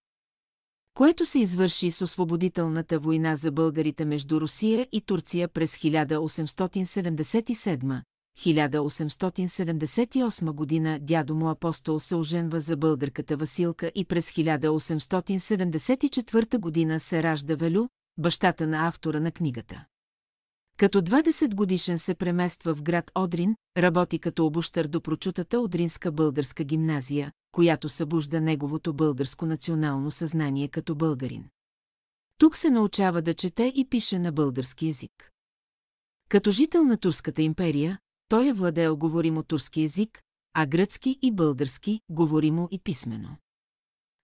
Speaker 1: Което се извърши с освободителната война за българите между Русия и Турция през 1877 1878 година дядо му апостол се оженва за българката Василка и през 1874 година се ражда Велю, бащата на автора на книгата. Като 20 годишен се премества в град Одрин, работи като обущър до прочутата Одринска българска гимназия, която събужда неговото българско национално съзнание като българин. Тук се научава да чете и пише на български язик. Като жител на Турската империя, той е владел говоримо турски език, а гръцки и български говоримо и писмено.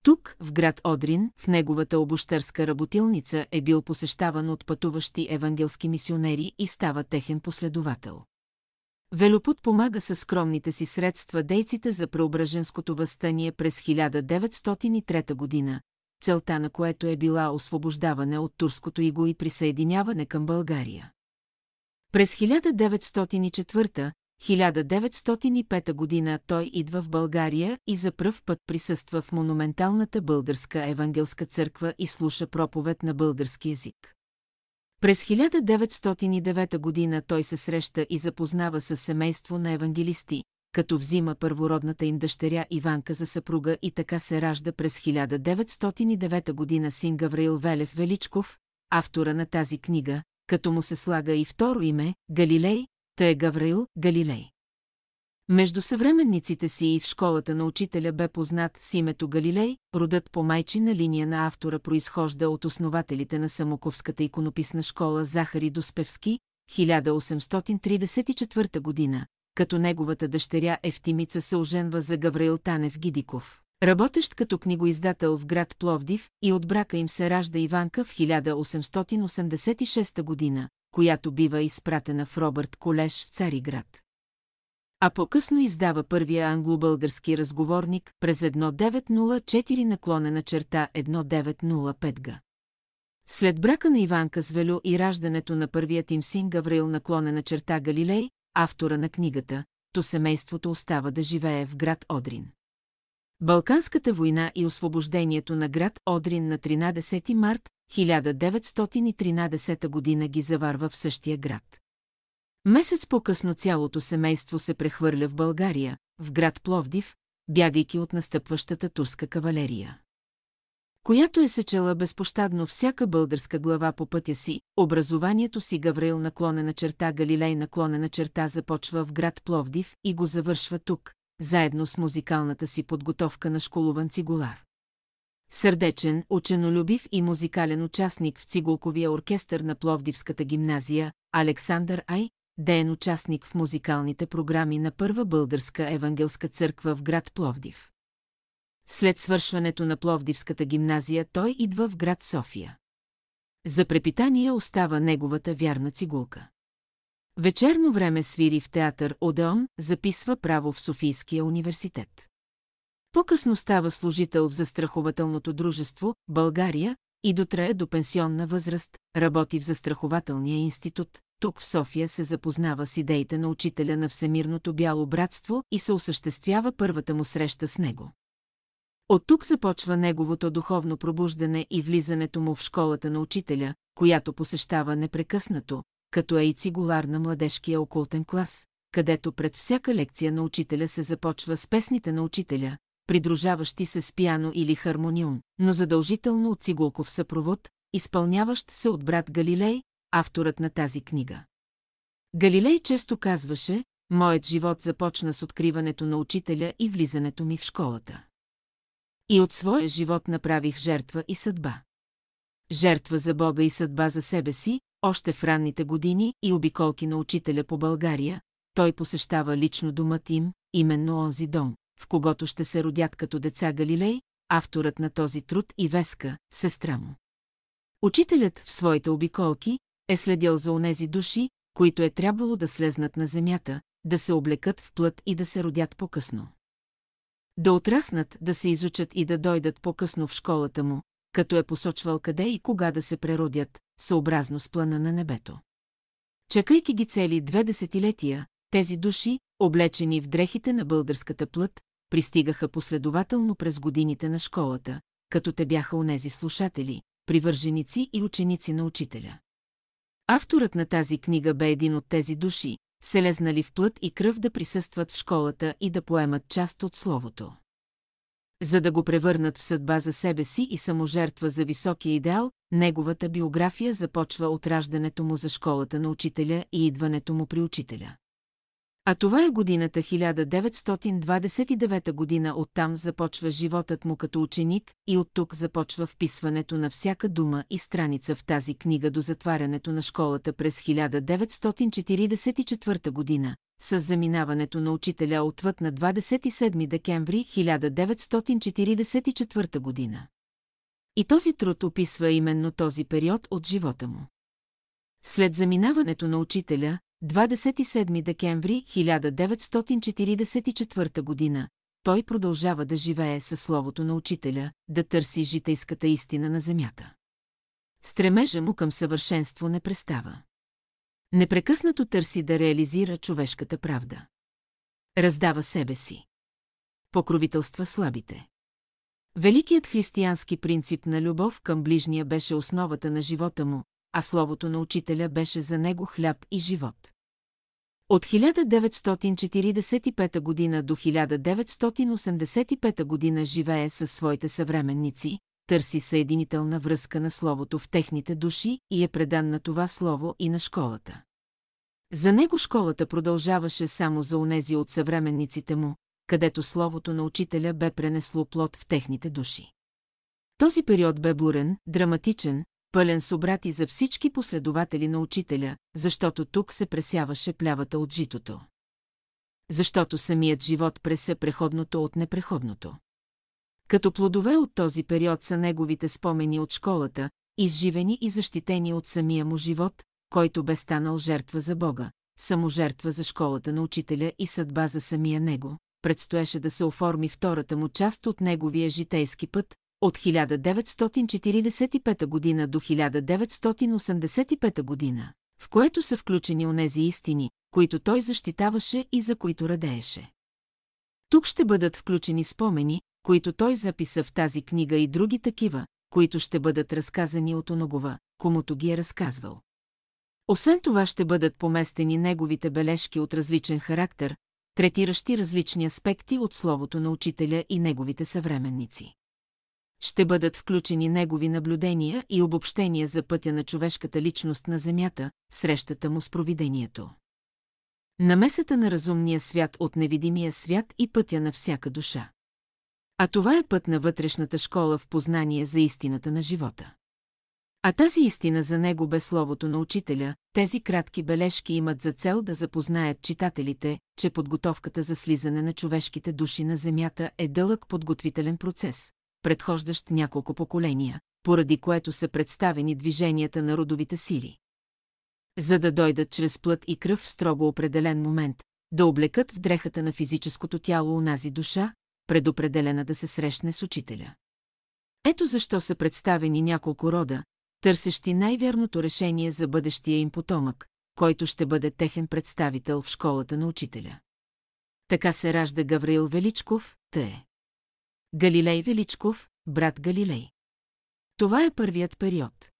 Speaker 1: Тук, в град Одрин, в неговата обощърска работилница е бил посещаван от пътуващи евангелски мисионери и става техен последовател. Велопут помага със скромните си средства дейците за преображенското възстание през 1903 година, целта на което е била освобождаване от турското иго и присъединяване към България. През 1904 1905 година той идва в България и за пръв път присъства в монументалната българска евангелска църква и слуша проповед на български язик. През 1909 година той се среща и запознава с семейство на евангелисти, като взима първородната им дъщеря Иванка за съпруга и така се ражда през 1909 година син Гавраил Велев Величков, автора на тази книга, като му се слага и второ име – Галилей, Та е Гавраил Галилей. Между съвременниците си и в школата на учителя бе познат с името Галилей, родът по майчина линия на автора произхожда от основателите на Самоковската иконописна школа Захари Доспевски, 1834 година, като неговата дъщеря Ефтимица се оженва за Гавраил Танев Гидиков. Работещ като книгоиздател в град Пловдив и от брака им се ражда Иванка в 1886 година, която бива изпратена в Робърт Колеж в Цариград. А по-късно издава първия англо-български разговорник през 1904 наклонена черта 1905 г. След брака на Иванка с Велю и раждането на първият им син Гавраил наклонена черта Галилей, автора на книгата, то семейството остава да живее в град Одрин. Балканската война и освобождението на град Одрин на 13 март 1913 година ги заварва в същия град. Месец по-късно цялото семейство се прехвърля в България, в град Пловдив, бягайки от настъпващата турска кавалерия. която е сечела безпощадно всяка българска глава по пътя си, образованието си Гавраил наклонена черта Галилей наклонена черта започва в град Пловдив и го завършва тук, заедно с музикалната си подготовка на школован цигулар. Сърдечен, ученолюбив и музикален участник в цигулковия оркестър на Пловдивската гимназия, Александър Ай, деен участник в музикалните програми на Първа българска евангелска църква в град Пловдив. След свършването на Пловдивската гимназия той идва в град София. За препитание остава неговата вярна цигулка. Вечерно време свири в театър Одеон, записва право в Софийския университет. По-късно става служител в застрахователното дружество България и дотрае до пенсионна възраст, работи в застрахователния институт. Тук в София се запознава с идеите на учителя на Всемирното бяло братство и се осъществява първата му среща с него. От тук започва неговото духовно пробуждане и влизането му в школата на учителя, която посещава непрекъснато, като е и цигулар на младежкия окултен клас, където пред всяка лекция на учителя се започва с песните на учителя, придружаващи се с пиано или хармониум, но задължително от цигулков съпровод, изпълняващ се от брат Галилей, авторът на тази книга. Галилей често казваше, моят живот започна с откриването на учителя и влизането ми в школата. И от своя живот направих жертва и съдба. Жертва за Бога и съдба за себе си, още в ранните години и обиколки на учителя по България, той посещава лично домът им, именно онзи дом, в когото ще се родят като деца Галилей, авторът на този труд и Веска, сестра му. Учителят в своите обиколки е следял за онези души, които е трябвало да слезнат на земята, да се облекат в плът и да се родят по-късно. Да отраснат, да се изучат и да дойдат по-късно в школата му, като е посочвал къде и кога да се преродят, съобразно с плана на небето. Чакайки ги цели две десетилетия, тези души, облечени в дрехите на българската плът, пристигаха последователно през годините на школата, като те бяха онези слушатели, привърженици и ученици на учителя. Авторът на тази книга бе един от тези души, се лезнали в плът и кръв да присъстват в школата и да поемат част от словото. За да го превърнат в съдба за себе си и саможертва за високия идеал, неговата биография започва от раждането му за школата на учителя и идването му при учителя. А това е годината 1929 година оттам започва животът му като ученик и от тук започва вписването на всяка дума и страница в тази книга до затварянето на школата през 1944 година, с заминаването на учителя отвъд на 27 декември 1944 година. И този труд описва именно този период от живота му. След заминаването на учителя, 27 декември 1944 година, той продължава да живее със словото на учителя, да търси житейската истина на земята. Стремежа му към съвършенство не престава. Непрекъснато търси да реализира човешката правда. Раздава себе си. Покровителства слабите. Великият християнски принцип на любов към ближния беше основата на живота му, а словото на учителя беше за него хляб и живот. От 1945 година до 1985 година живее със своите съвременници, търси съединителна връзка на словото в техните души и е предан на това слово и на школата. За него школата продължаваше само за онези от съвременниците му, където словото на учителя бе пренесло плод в техните души. Този период бе бурен, драматичен, пълен с обрати за всички последователи на учителя, защото тук се пресяваше плявата от житото. Защото самият живот пресе преходното от непреходното. Като плодове от този период са неговите спомени от школата, изживени и защитени от самия му живот, който бе станал жертва за Бога, саможертва за школата на учителя и съдба за самия него, предстоеше да се оформи втората му част от неговия житейски път, от 1945 година до 1985 година, в което са включени онези истини, които той защитаваше и за които радееше. Тук ще бъдат включени спомени, които той записа в тази книга и други такива, които ще бъдат разказани от оногова, комуто ги е разказвал. Освен това ще бъдат поместени неговите бележки от различен характер, третиращи различни аспекти от словото на учителя и неговите съвременници. Ще бъдат включени негови наблюдения и обобщения за пътя на човешката личност на Земята, срещата му с провидението. Намесата на разумния свят от невидимия свят и пътя на всяка душа. А това е път на вътрешната школа в познание за истината на живота. А тази истина за него бе словото на учителя, тези кратки бележки имат за цел да запознаят читателите, че подготовката за слизане на човешките души на Земята е дълъг подготвителен процес, предхождащ няколко поколения, поради което са представени движенията на родовите сили. За да дойдат чрез плът и кръв в строго определен момент, да облекат в дрехата на физическото тяло унази душа, предопределена да се срещне с учителя. Ето защо са представени няколко рода, търсещи най-вярното решение за бъдещия им потомък, който ще бъде техен представител в школата на учителя. Така се ражда Гавраил Величков, тъе. Галилей Величков, брат Галилей. Това е първият период.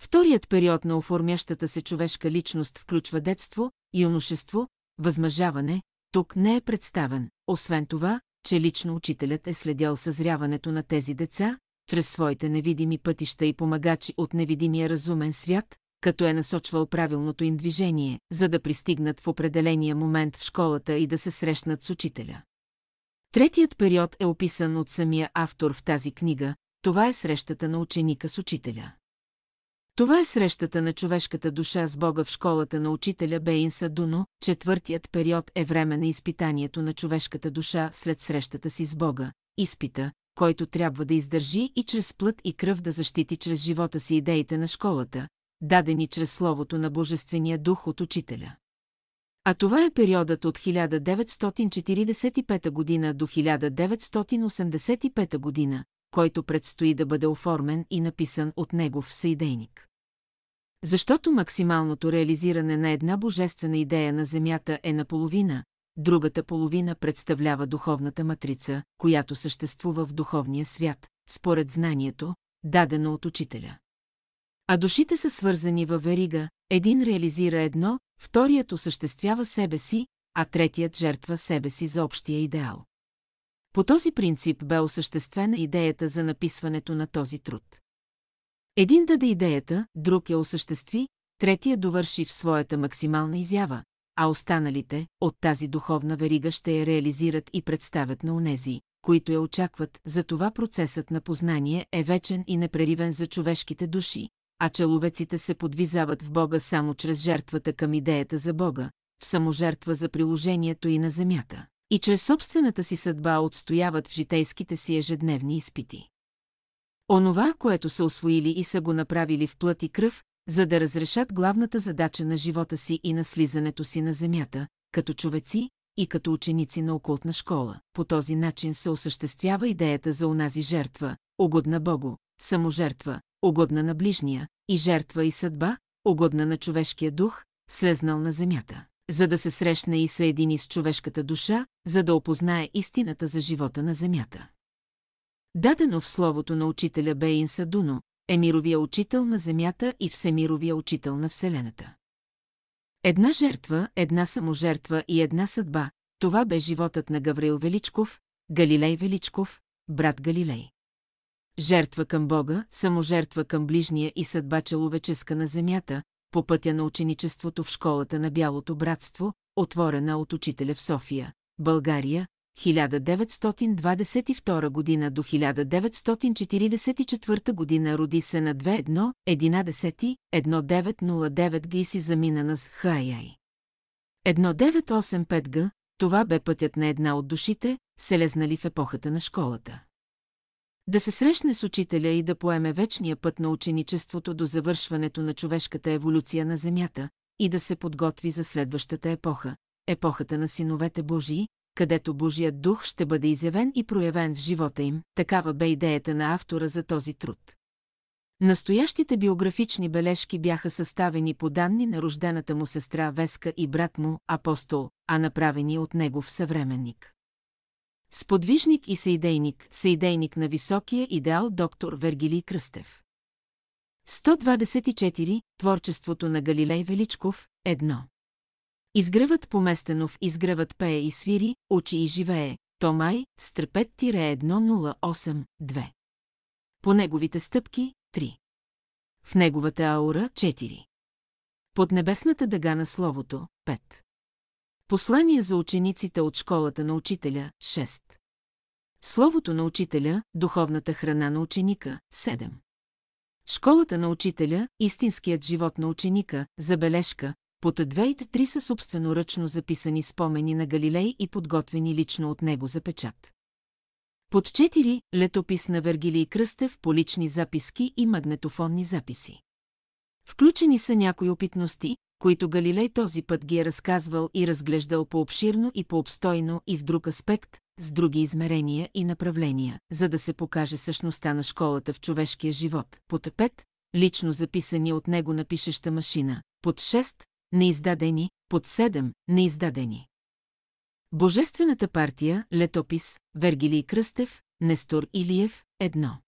Speaker 1: Вторият период на оформящата се човешка личност включва детство, юношество, възмъжаване, тук не е представен, освен това, че лично учителят е следял съзряването на тези деца, чрез своите невидими пътища и помагачи от невидимия разумен свят, като е насочвал правилното им движение, за да пристигнат в определения момент в школата и да се срещнат с учителя. Третият период е описан от самия автор в тази книга, това е срещата на ученика с учителя. Това е срещата на човешката душа с Бога в школата на учителя Бейн Садуно, четвъртият период е време на изпитанието на човешката душа след срещата си с Бога, изпита, който трябва да издържи и чрез плът и кръв да защити чрез живота си идеите на школата, дадени чрез словото на Божествения дух от учителя. А това е периодът от 1945 година до 1985 година, който предстои да бъде оформен и написан от негов съидейник. Защото максималното реализиране на една божествена идея на Земята е наполовина, другата половина представлява духовната матрица, която съществува в духовния свят, според знанието, дадено от учителя. А душите са свързани във верига, един реализира едно, вторият осъществява себе си, а третият жертва себе си за общия идеал. По този принцип бе осъществена идеята за написването на този труд. Един даде идеята, друг я осъществи, третия довърши в своята максимална изява, а останалите от тази духовна верига ще я реализират и представят на унези, които я очакват, затова процесът на познание е вечен и непреривен за човешките души, а человеците се подвизават в Бога само чрез жертвата към идеята за Бога, в саможертва за приложението и на земята, и чрез собствената си съдба отстояват в житейските си ежедневни изпити. Онова, което са освоили и са го направили в плът и кръв, за да разрешат главната задача на живота си и на слизането си на земята, като човеци и като ученици на окултна школа. По този начин се осъществява идеята за онази жертва, угодна Богу, саможертва, угодна на ближния, и жертва и съдба, угодна на човешкия дух, слезнал на земята, за да се срещне и съедини с човешката душа, за да опознае истината за живота на земята. Дадено в словото на учителя Бейн Садуно, е мировия учител на Земята и всемировия учител на Вселената. Една жертва, една саможертва и една съдба, това бе животът на Гаврил Величков, Галилей Величков, брат Галилей. Жертва към Бога, саможертва към ближния и съдба человеческа на земята, по пътя на ученичеството в школата на Бялото братство, отворена от учителя в София, България, 1922 година до 1944 година роди се на 2-1, 11, 1909 г и си замина на Схаяй. 1985 г, това бе пътят на една от душите, селезнали в епохата на школата. Да се срещне с учителя и да поеме вечния път на ученичеството до завършването на човешката еволюция на Земята и да се подготви за следващата епоха, епохата на синовете Божии, където Божият дух ще бъде изявен и проявен в живота им, такава бе идеята на автора за този труд. Настоящите биографични бележки бяха съставени по данни на рождената му сестра Веска и брат му, апостол, а направени от негов съвременник. Сподвижник и съидейник, съидейник на високия идеал доктор Вергилий Кръстев. 124. Творчеството на Галилей Величков, 1. Изгревът поместено в изгревът пее и свири, учи и живее. Томай, Стрепет-108, 2. По неговите стъпки – 3. В неговата аура – 4. Под небесната дъга на Словото – 5. Послание за учениците от школата на учителя – 6. Словото на учителя – духовната храна на ученика – 7. Школата на учителя – истинският живот на ученика – забележка, под двеите три са собственоръчно записани спомени на Галилей и подготвени лично от него за печат. Под 4 – летопис на Вергилий Кръстев по лични записки и магнетофонни записи. Включени са някои опитности, които Галилей този път ги е разказвал и разглеждал по-обширно и по-обстойно и в друг аспект, с други измерения и направления, за да се покаже същността на школата в човешкия живот. Под 5 – лично записани от него на пишеща машина. Под 6 – неиздадени, под 7 – неиздадени. Божествената партия, летопис, Вергилий Кръстев, Нестор Илиев, едно.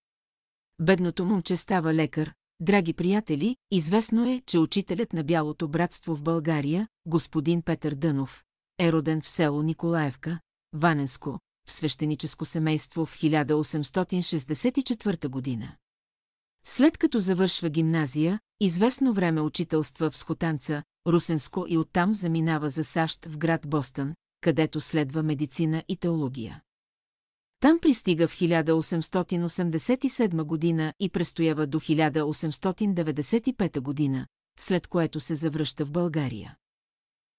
Speaker 1: Бедното момче става лекар, Драги приятели, известно е, че учителят на Бялото братство в България, господин Петър Дънов, е роден в село Николаевка, Ваненско, в свещеническо семейство в 1864 година. След като завършва гимназия, известно време учителства в Скотанца, Русенско и оттам заминава за САЩ в град Бостън, където следва медицина и теология. Там пристига в 1887 година и престоява до 1895 година, след което се завръща в България.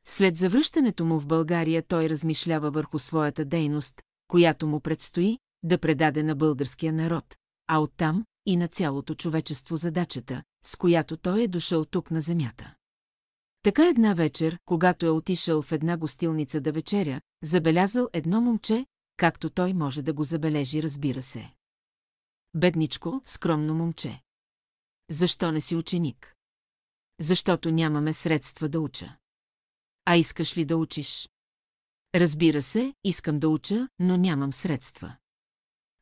Speaker 1: След завръщането му в България той размишлява върху своята дейност, която му предстои да предаде на българския народ, а оттам и на цялото човечество задачата, с която той е дошъл тук на земята. Така една вечер, когато е отишъл в една гостилница да вечеря, забелязал едно момче, както той може да го забележи, разбира се. Бедничко, скромно момче. Защо не си ученик? Защото нямаме средства да уча. А искаш ли да учиш? Разбира се, искам да уча, но нямам средства.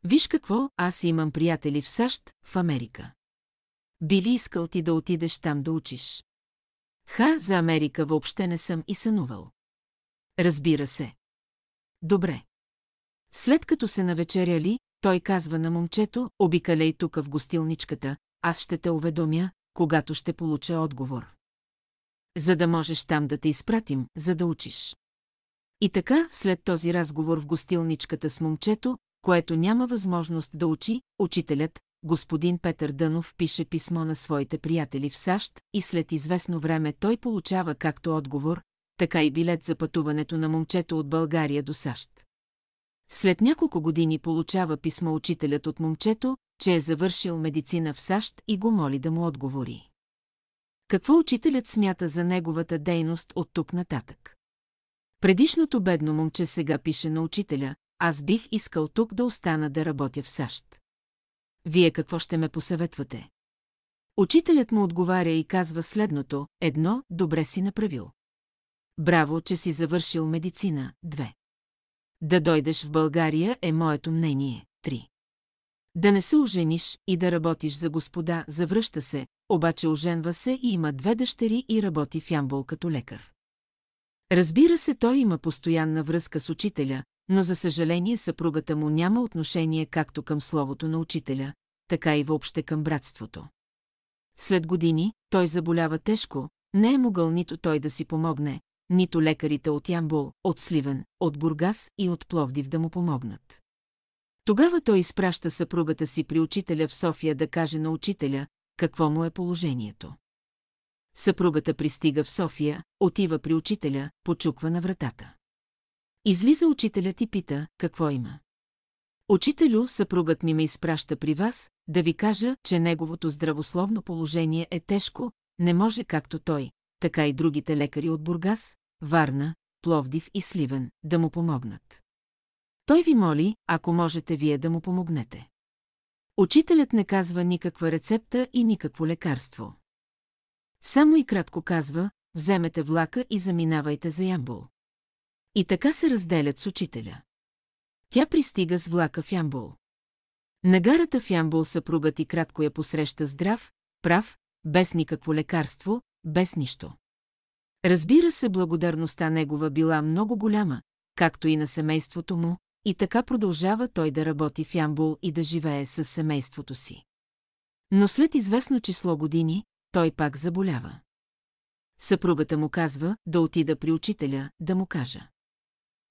Speaker 1: Виж какво, аз имам приятели в САЩ, в Америка. Би ли искал ти да отидеш там да учиш? Ха, за Америка въобще не съм и сънувал. Разбира се. Добре. След като се навечеряли, той казва на момчето, обикалей тук в гостилничката, аз ще те уведомя, когато ще получа отговор. За да можеш там да те изпратим, за да учиш. И така, след този разговор в гостилничката с момчето, което няма възможност да учи, учителят, господин Петър Дънов пише писмо на своите приятели в САЩ и след известно време той получава както отговор, така и билет за пътуването на момчето от България до САЩ. След няколко години получава писмо учителят от момчето, че е завършил медицина в САЩ и го моли да му отговори. Какво учителят смята за неговата дейност от тук нататък? Предишното бедно момче сега пише на учителя, аз бих искал тук да остана да работя в САЩ. Вие какво ще ме посъветвате? Учителят му отговаря и казва следното, едно, добре си направил. Браво, че си завършил медицина, две. Да дойдеш в България е моето мнение. 3. Да не се ожениш и да работиш за господа, завръща се, обаче оженва се и има две дъщери и работи в Ямбол като лекар. Разбира се, той има постоянна връзка с учителя, но за съжаление съпругата му няма отношение както към словото на учителя, така и въобще към братството. След години той заболява тежко, не е могъл нито той да си помогне, нито лекарите от Ямбол, от Сливен, от Бургас и от Пловдив да му помогнат. Тогава той изпраща съпругата си при учителя в София да каже на учителя, какво му е положението. Съпругата пристига в София, отива при учителя, почуква на вратата. Излиза учителят и пита, какво има. Учителю, съпругът ми ме изпраща при вас, да ви кажа, че неговото здравословно положение е тежко, не може както той, така и другите лекари от Бургас, Варна, Пловдив и Сливен, да му помогнат. Той ви моли, ако можете вие да му помогнете. Учителят не казва никаква рецепта и никакво лекарство. Само и кратко казва, вземете влака и заминавайте за Ямбул. И така се разделят с учителя. Тя пристига с влака в Ямбул. На гарата в Ямбул съпругът и кратко я посреща здрав, прав, без никакво лекарство, без нищо. Разбира се, благодарността негова била много голяма, както и на семейството му, и така продължава той да работи в Ямбул и да живее с семейството си. Но след известно число години, той пак заболява. Съпругата му казва да отида при учителя, да му кажа.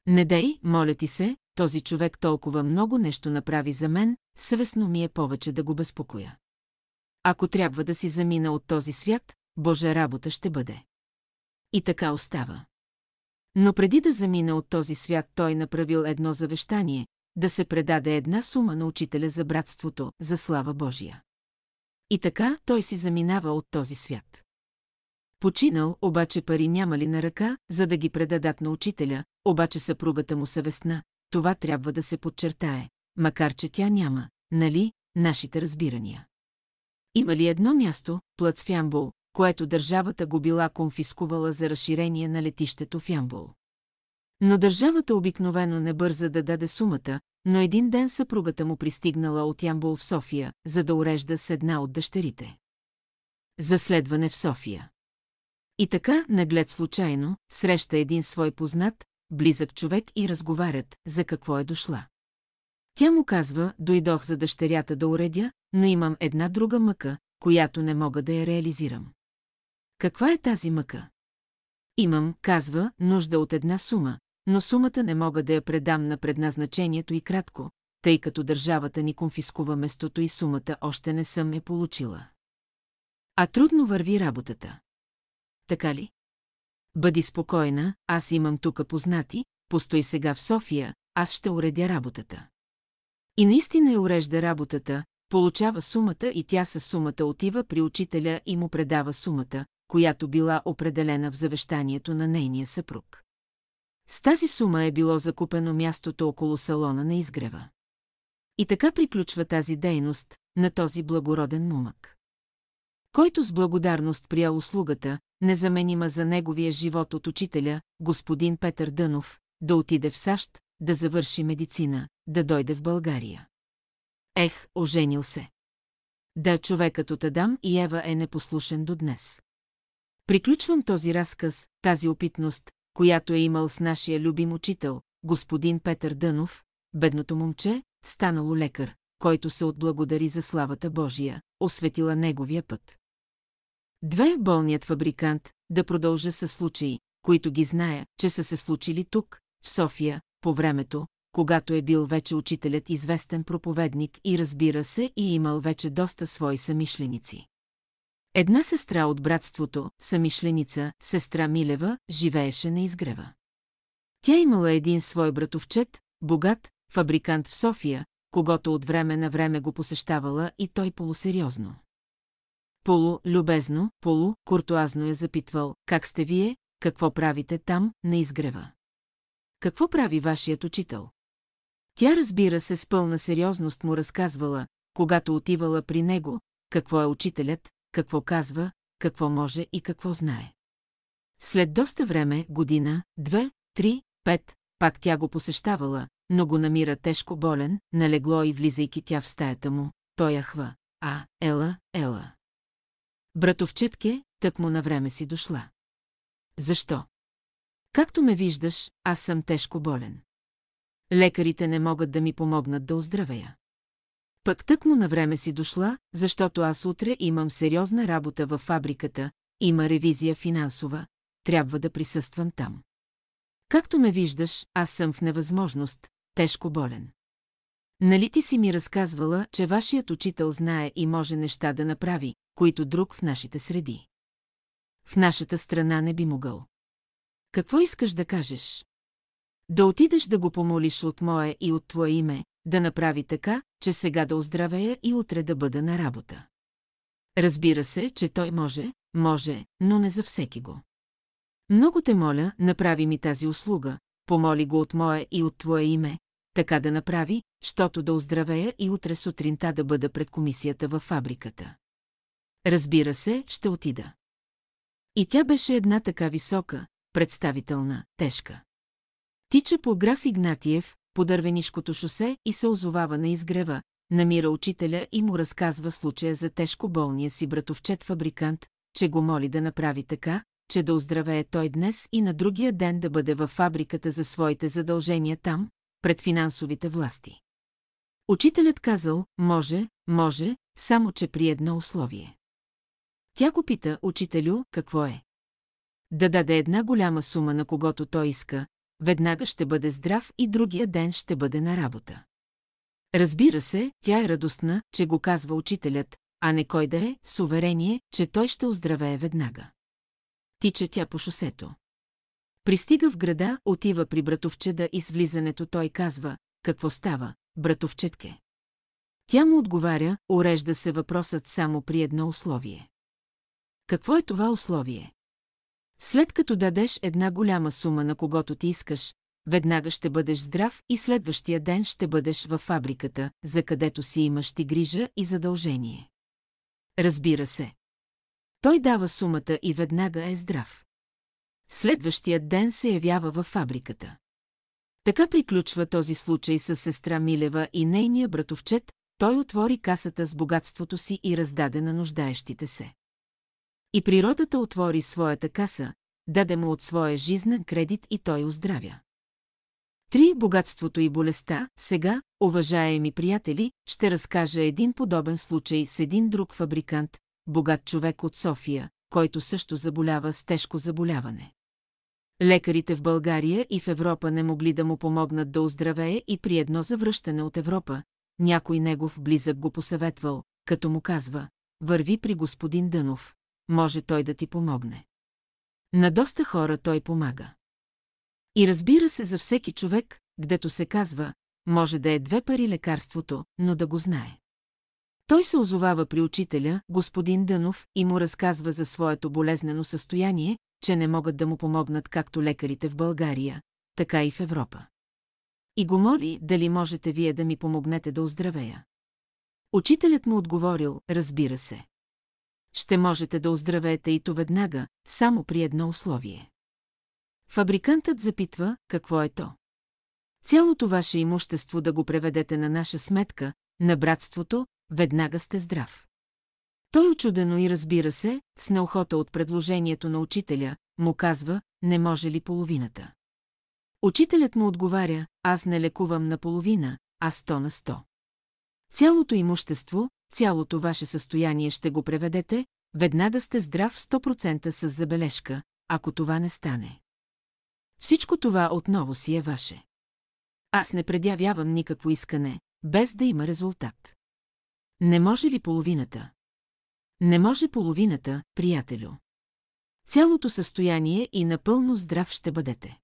Speaker 1: Не дей, моля ти се, този човек толкова много нещо направи за мен, съвестно ми е повече да го безпокоя. Ако трябва да си замина от този свят, Божа работа ще бъде. И така остава. Но преди да замина от този свят той направил едно завещание, да се предаде една сума на учителя за братството, за слава Божия. И така той си заминава от този свят. Починал, обаче пари няма ли на ръка, за да ги предадат на учителя, обаче съпругата му съвестна, това трябва да се подчертае, макар че тя няма, нали, нашите разбирания. Има ли едно място, плът в Ямбул, което държавата го била конфискувала за разширение на летището в Ямбул? Но държавата обикновено не бърза да даде сумата, но един ден съпругата му пристигнала от Ямбул в София, за да урежда с една от дъщерите. За следване в София. И така, наглед случайно, среща един свой познат, близък човек и разговарят, за какво е дошла. Тя му казва, дойдох за дъщерята да уредя, но имам една друга мъка, която не мога да я реализирам. Каква е тази мъка? Имам, казва, нужда от една сума, но сумата не мога да я предам на предназначението и кратко, тъй като държавата ни конфискува местото и сумата още не съм е получила. А трудно върви работата. Така ли? Бъди спокойна, аз имам тука познати, постой сега в София, аз ще уредя работата. И наистина я урежда работата, получава сумата и тя със сумата отива при учителя и му предава сумата, която била определена в завещанието на нейния съпруг. С тази сума е било закупено мястото около салона на изгрева. И така приключва тази дейност на този благороден мумък. Който с благодарност приял услугата, незаменима за неговия живот от учителя, господин Петър Дънов, да отиде в САЩ, да завърши медицина, да дойде в България. Ех, оженил се. Да, човекът от Адам и Ева е непослушен до днес. Приключвам този разказ, тази опитност, която е имал с нашия любим учител, господин Петър Дънов, бедното момче, станало лекар, който се отблагодари за славата Божия, осветила неговия път. Две болният фабрикант, да продължа с случаи, които ги зная, че са се случили тук, в София, по времето, когато е бил вече учителят известен проповедник и разбира се и имал вече доста свои самишленици. Една сестра от братството, самишленица, сестра Милева, живееше на изгрева. Тя имала един свой братовчет, богат, фабрикант в София, когато от време на време го посещавала и той полусериозно. Полу, любезно, полу, куртуазно е запитвал, как сте вие, какво правите там, на изгрева. Какво прави вашият учител? Тя разбира се с пълна сериозност му разказвала, когато отивала при него, какво е учителят, какво казва, какво може и какво знае. След доста време, година, две, три, пет, пак тя го посещавала, но го намира тежко болен, налегло и влизайки тя в стаята му, той яхва. А, ела, ела. Братовчетке, тък му на време си дошла. Защо? Както ме виждаш, аз съм тежко болен. Лекарите не могат да ми помогнат да оздравея. Пък тък му на време си дошла, защото аз утре имам сериозна работа във фабриката, има ревизия финансова, трябва да присъствам там. Както ме виждаш, аз съм в невъзможност, тежко болен. Нали ти си ми разказвала, че вашият учител знае и може неща да направи, които друг в нашите среди. В нашата страна не би могъл. Какво искаш да кажеш? Да отидеш да го помолиш от мое и от твое име, да направи така, че сега да оздравея и утре да бъда на работа. Разбира се, че той може, може, но не за всеки го. Много те моля, направи ми тази услуга, помоли го от мое и от твое име, така да направи, щото да оздравея и утре сутринта да бъда пред комисията във фабриката. Разбира се, ще отида. И тя беше една така висока, представителна, тежка. Тича по граф Игнатиев, по дървенишкото шосе и се озовава на изгрева, намира учителя и му разказва случая за тежко болния си братовчет-фабрикант, че го моли да направи така, че да оздравее той днес и на другия ден да бъде във фабриката за своите задължения там, пред финансовите власти. Учителят казал, може, може, само че при едно условие. Тя го пита, учителю, какво е? Да даде една голяма сума на когото той иска, веднага ще бъде здрав и другия ден ще бъде на работа. Разбира се, тя е радостна, че го казва учителят, а не кой да е, с уверение, че той ще оздравее веднага. Тича тя по шосето. Пристига в града, отива при братовчеда и с влизането той казва, какво става, братовчетке. Тя му отговаря, урежда се въпросът само при едно условие. Какво е това условие? След като дадеш една голяма сума на когото ти искаш, веднага ще бъдеш здрав и следващия ден ще бъдеш във фабриката, за където си имаш ти грижа и задължение. Разбира се. Той дава сумата и веднага е здрав. Следващия ден се явява във фабриката. Така приключва този случай с сестра Милева и нейния братовчет, той отвори касата с богатството си и раздаде на нуждаещите се. И природата отвори своята каса, даде му от своя жизнен кредит и той оздравя. Три богатството и болестта, сега, уважаеми приятели, ще разкажа един подобен случай с един друг фабрикант, богат човек от София, който също заболява с тежко заболяване. Лекарите в България и в Европа не могли да му помогнат да оздравее и при едно завръщане от Европа, някой негов близък го посъветвал, като му казва, върви при господин Дънов, може той да ти помогне. На доста хора той помага. И разбира се за всеки човек, гдето се казва, може да е две пари лекарството, но да го знае. Той се озовава при учителя, господин Дънов, и му разказва за своето болезнено състояние, че не могат да му помогнат както лекарите в България, така и в Европа. И го моли, дали можете вие да ми помогнете да оздравея. Учителят му отговорил, разбира се. Ще можете да оздравеете и то веднага, само при едно условие. Фабрикантът запитва, какво е то. Цялото ваше имущество да го преведете на наша сметка, на братството, веднага сте здрав. Той очудено и разбира се, с неохота от предложението на учителя, му казва, не може ли половината. Учителят му отговаря, аз не лекувам на половина, а сто на сто. Цялото имущество, цялото ваше състояние ще го преведете, веднага сте здрав 100% с забележка, ако това не стане. Всичко това отново си е ваше. Аз не предявявам никакво искане, без да има резултат. Не може ли половината? Не може половината, приятелю. Цялото състояние и напълно здрав ще бъдете.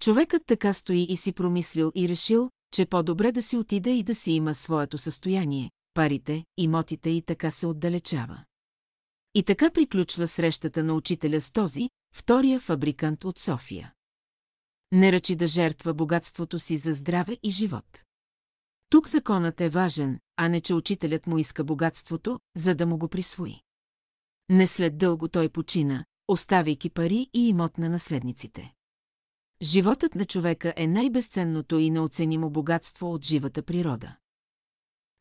Speaker 1: Човекът така стои и си промислил и решил, че по-добре да си отида и да си има своето състояние, парите, имотите и така се отдалечава. И така приключва срещата на учителя с този, втория фабрикант от София. Не ръчи да жертва богатството си за здраве и живот. Тук законът е важен, а не че учителят му иска богатството, за да му го присвои. Не след дълго той почина, оставяйки пари и имот на наследниците. Животът на човека е най-безценното и неоценимо богатство от живата природа.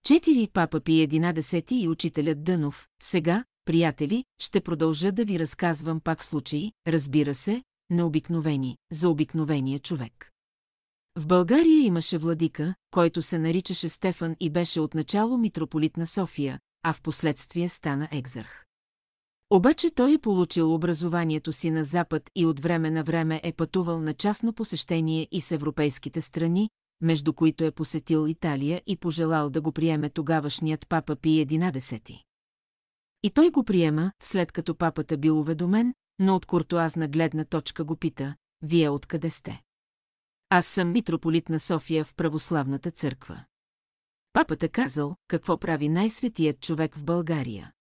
Speaker 1: Четири папа Пи 11 и учителят Дънов, сега, приятели, ще продължа да ви разказвам пак случаи, разбира се, необикновени, за обикновения човек. В България имаше владика, който се наричаше Стефан и беше отначало митрополит на София, а в последствие стана екзарх. Обаче той е получил образованието си на Запад и от време на време е пътувал на частно посещение и с европейските страни, между които е посетил Италия и пожелал да го приеме тогавашният папа Пи 11. И той го приема, след като папата бил уведомен, но от куртуазна гледна точка го пита, вие откъде сте? Аз съм митрополит на София в православната църква. Папата казал, какво прави най-светият човек в България.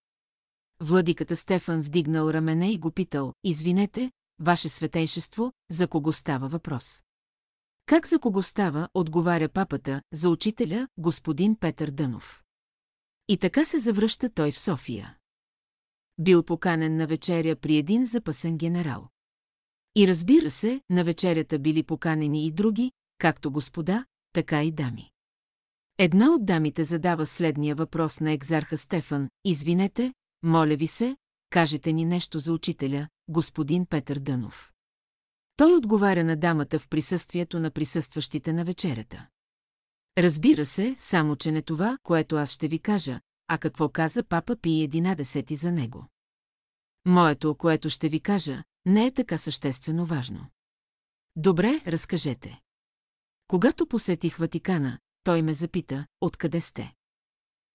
Speaker 1: Владиката Стефан вдигнал рамене и го питал, извинете, ваше светейшество, за кого става въпрос. Как за кого става, отговаря папата, за учителя, господин Петър Дънов. И така се завръща той в София. Бил поканен на вечеря при един запасен генерал. И разбира се, на вечерята били поканени и други, както господа, така и дами. Една от дамите задава следния въпрос на екзарха Стефан. Извинете, моля ви се, кажете ни нещо за учителя, господин Петър Дънов. Той отговаря на дамата в присъствието на присъстващите на вечерята. Разбира се, само че не това, което аз ще ви кажа, а какво каза папа Пи 11 за него. Моето, което ще ви кажа, не е така съществено важно. Добре, разкажете. Когато посетих Ватикана, той ме запита, откъде сте.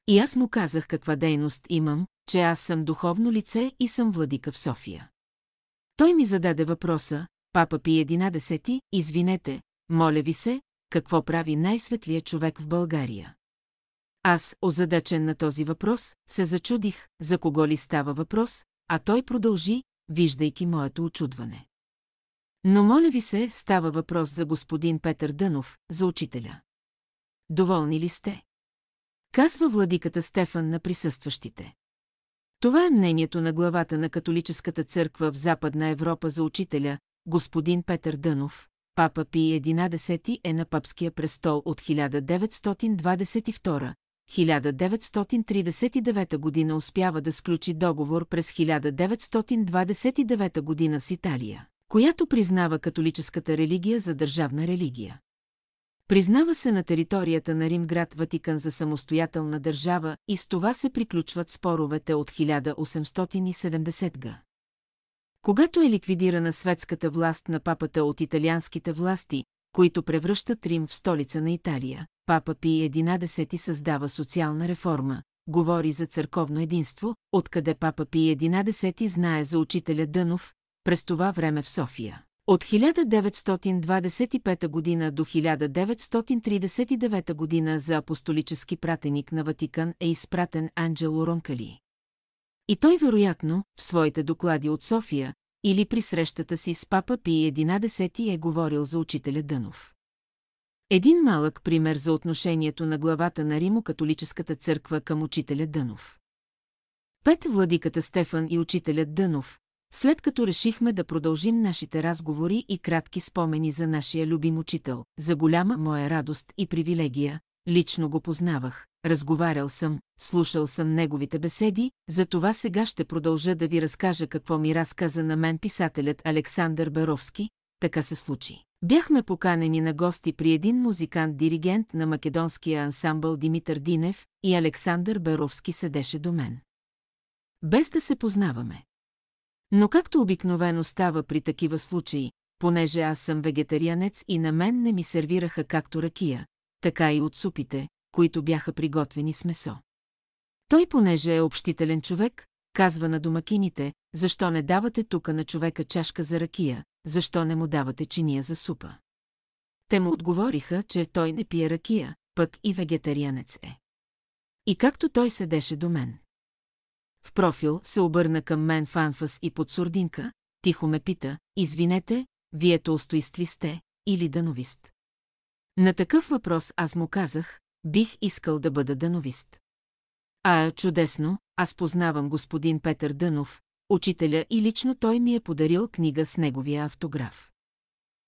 Speaker 1: И аз му казах каква дейност имам, че аз съм духовно лице и съм владика в София. Той ми зададе въпроса, папа Пи 11, извинете, моля ви се, какво прави най-светлия човек в България? Аз, озадачен на този въпрос, се зачудих, за кого ли става въпрос, а той продължи, виждайки моето очудване. Но моля ви се, става въпрос за господин Петър Дънов, за учителя. Доволни ли сте? Казва владиката Стефан на присъстващите. Това е мнението на главата на католическата църква в Западна Европа за учителя, господин Петър Дънов, папа Пи 11 е на папския престол от 1922, 1939 година успява да сключи договор през 1929 година с Италия, която признава католическата религия за държавна религия. Признава се на територията на Римград Ватикан за самостоятелна държава и с това се приключват споровете от 1870 г. Когато е ликвидирана светската власт на папата от италианските власти, които превръщат Рим в столица на Италия, папа Пи 11 създава социална реформа, говори за църковно единство, откъде папа Пи 11 знае за учителя Дънов, през това време в София. От 1925 година до 1939 година за апостолически пратеник на Ватикан е изпратен Анджело Ронкали. И той вероятно, в своите доклади от София, или при срещата си с папа Пи 11 е говорил за учителя Дънов. Един малък пример за отношението на главата на Римо-католическата църква към учителя Дънов. Пет владиката Стефан и учителят Дънов, след като решихме да продължим нашите разговори и кратки спомени за нашия любим учител, за голяма моя радост и привилегия, лично го познавах, разговарял съм, слушал съм неговите беседи, за това сега ще продължа да ви разкажа какво ми разказа на мен писателят Александър Беровски, така се случи. Бяхме поканени на гости при един музикант-диригент на македонския ансамбъл Димитър Динев и Александър Беровски седеше до мен. Без да се познаваме. Но както обикновено става при такива случаи, понеже аз съм вегетарианец и на мен не ми сервираха както ракия, така и от супите, които бяха приготвени с месо. Той, понеже е общителен човек, казва на домакините, защо не давате тука на човека чашка за ракия, защо не му давате чиния за супа. Те му отговориха, че той не пие ракия, пък и вегетарианец е. И както той седеше до мен. В профил се обърна към мен в анфас и под сурдинка, тихо ме пита, извинете, вие толстоистви сте или дановист. На такъв въпрос аз му казах, бих искал да бъда дановист. А, чудесно, аз познавам господин Петър Дънов, учителя и лично той ми е подарил книга с неговия автограф.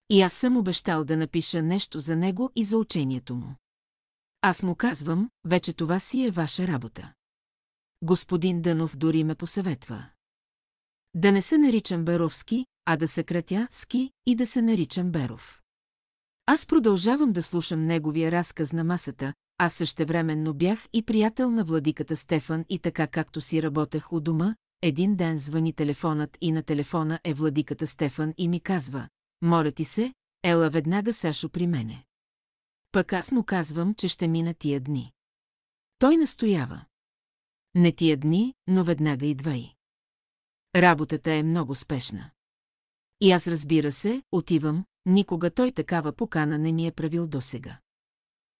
Speaker 1: И аз съм обещал да напиша нещо за него и за учението му. Аз му казвам, вече това си е ваша работа. Господин Дънов дори ме посъветва. Да не се наричам Беровски, а да се кратя Ски и да се наричам Беров. Аз продължавам да слушам неговия разказ на масата, аз същевременно бях и приятел на владиката Стефан и така както си работех у дома, един ден звъни телефонът и на телефона е владиката Стефан и ми казва, моля ти се, ела веднага Сашо при мене. Пък аз му казвам, че ще мина тия дни. Той настоява. Не тия дни, но веднага идвай. Работата е много спешна. И аз разбира се, отивам, никога той такава покана не ми е правил досега.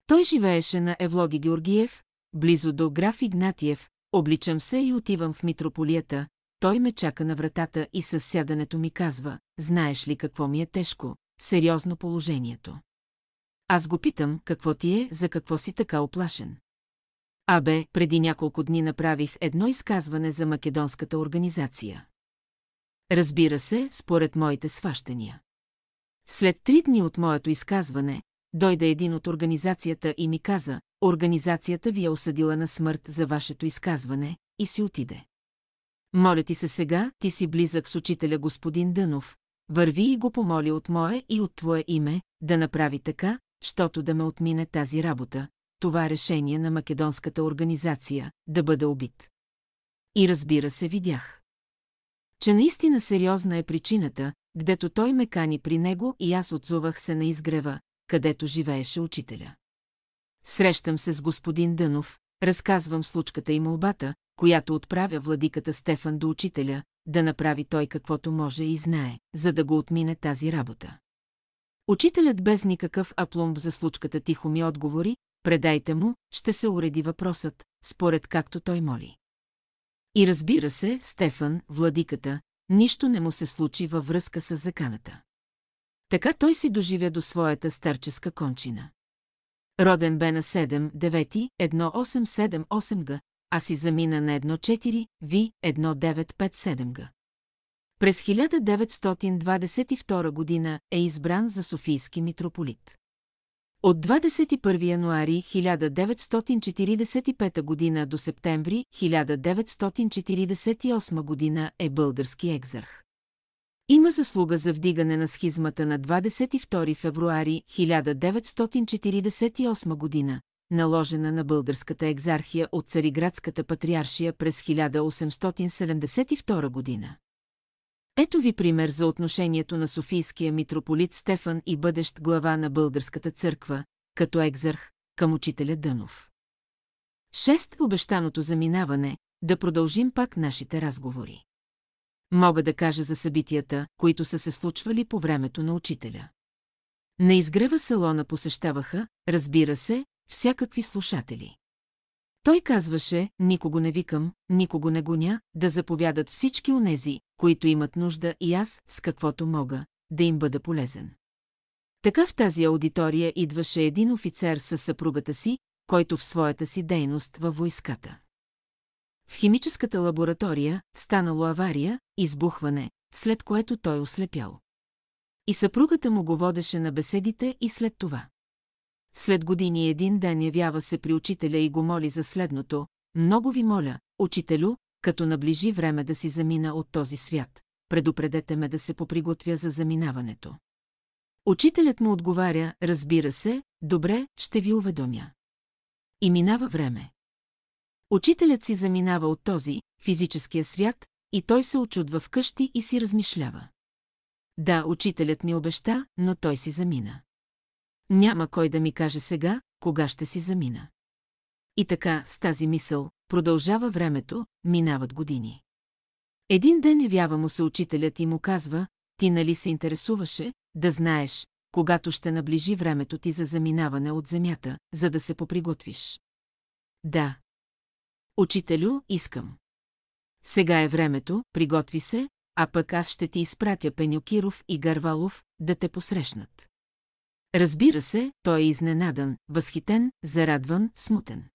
Speaker 1: Той живееше на Евлоги Георгиев, близо до граф Игнатиев, обличам се и отивам в митрополията, той ме чака на вратата и със сядането ми казва, знаеш ли какво ми е тежко, сериозно положението. Аз го питам, какво ти е, за какво си така оплашен. Абе, преди няколко дни направих едно изказване за македонската организация. Разбира се, според моите сващания. След три дни от моето изказване, дойде един от организацията и ми каза, организацията ви е осъдила на смърт за вашето изказване, и си отиде. Моля ти се сега, ти си близък с учителя господин Дънов, върви и го помоли от мое и от твое име, да направи така, щото да ме отмине тази работа. Това решение на македонската организация да бъде убит. И разбира се, видях. Че наистина сериозна е причината, гдето той ме кани при него и аз отзовах се на изгрева, където живееше учителя. Срещам се с господин Дънов, разказвам случката и молбата, която отправя владиката Стефан до учителя, да направи той каквото може и знае, за да го отмине тази работа. Учителят без никакъв апломб за случката тихо ми отговори, предайте му, ще се уреди въпросът, според както той моли. И разбира се, Стефан, владиката, нищо не му се случи във връзка с заканата. Така той си доживя до своята старческа кончина. Роден бе на 7, 9, 1878 г, а си замина на 1-4, Ви, 1957 г. През 1922 година е избран за Софийски митрополит. От 21 януари 1945 година до септември 1948 година е български екзарх. Има заслуга за вдигане на схизмата на 22 февруари 1948 година, наложена на българската екзархия от Цариградската патриаршия през 1872 година. Ето ви пример за отношението на Софийския митрополит Стефан и бъдещ глава на българската църква, като екзарх, към учителя Дънов. Шест обещаното заминаване, да продължим пак нашите разговори. Мога да кажа за събитията, които са се случвали по времето на учителя. На изгрева салона посещаваха, разбира се, всякакви слушатели. Той казваше, никого не викам, никого не гоня, да заповядат всички онези, които имат нужда и аз, с каквото мога, да им бъда полезен. Така в тази аудитория идваше един офицер със съпругата си, който в своята си дейност във войската. В химическата лаборатория станало авария, избухване, след което той ослепял. И съпругата му го водеше на беседите и след това. След години един ден явява се при учителя и го моли за следното. Много ви моля, учителю, като наближи време да си замина от този свят, предупредете ме да се поприготвя за заминаването. Учителят му отговаря, разбира се, добре, ще ви уведомя. И минава време. Учителят си заминава от този, физическия свят, и той се очудва вкъщи и си размишлява. Да, учителят ми обеща, но той си замина. Няма кой да ми каже сега, кога ще си замина. И така, с тази мисъл, продължава времето, минават години. Един ден явява му се учителят и му казва, ти нали се интересуваше, да знаеш, когато ще наближи времето ти за заминаване от земята, за да се поприготвиш. Да. Учителю, искам. Сега е времето, приготви се, а пък аз ще ти изпратя Пенюкиров и Гарвалов да те посрещнат. Разбира се, той е изненадан, възхитен, зарадван, смутен.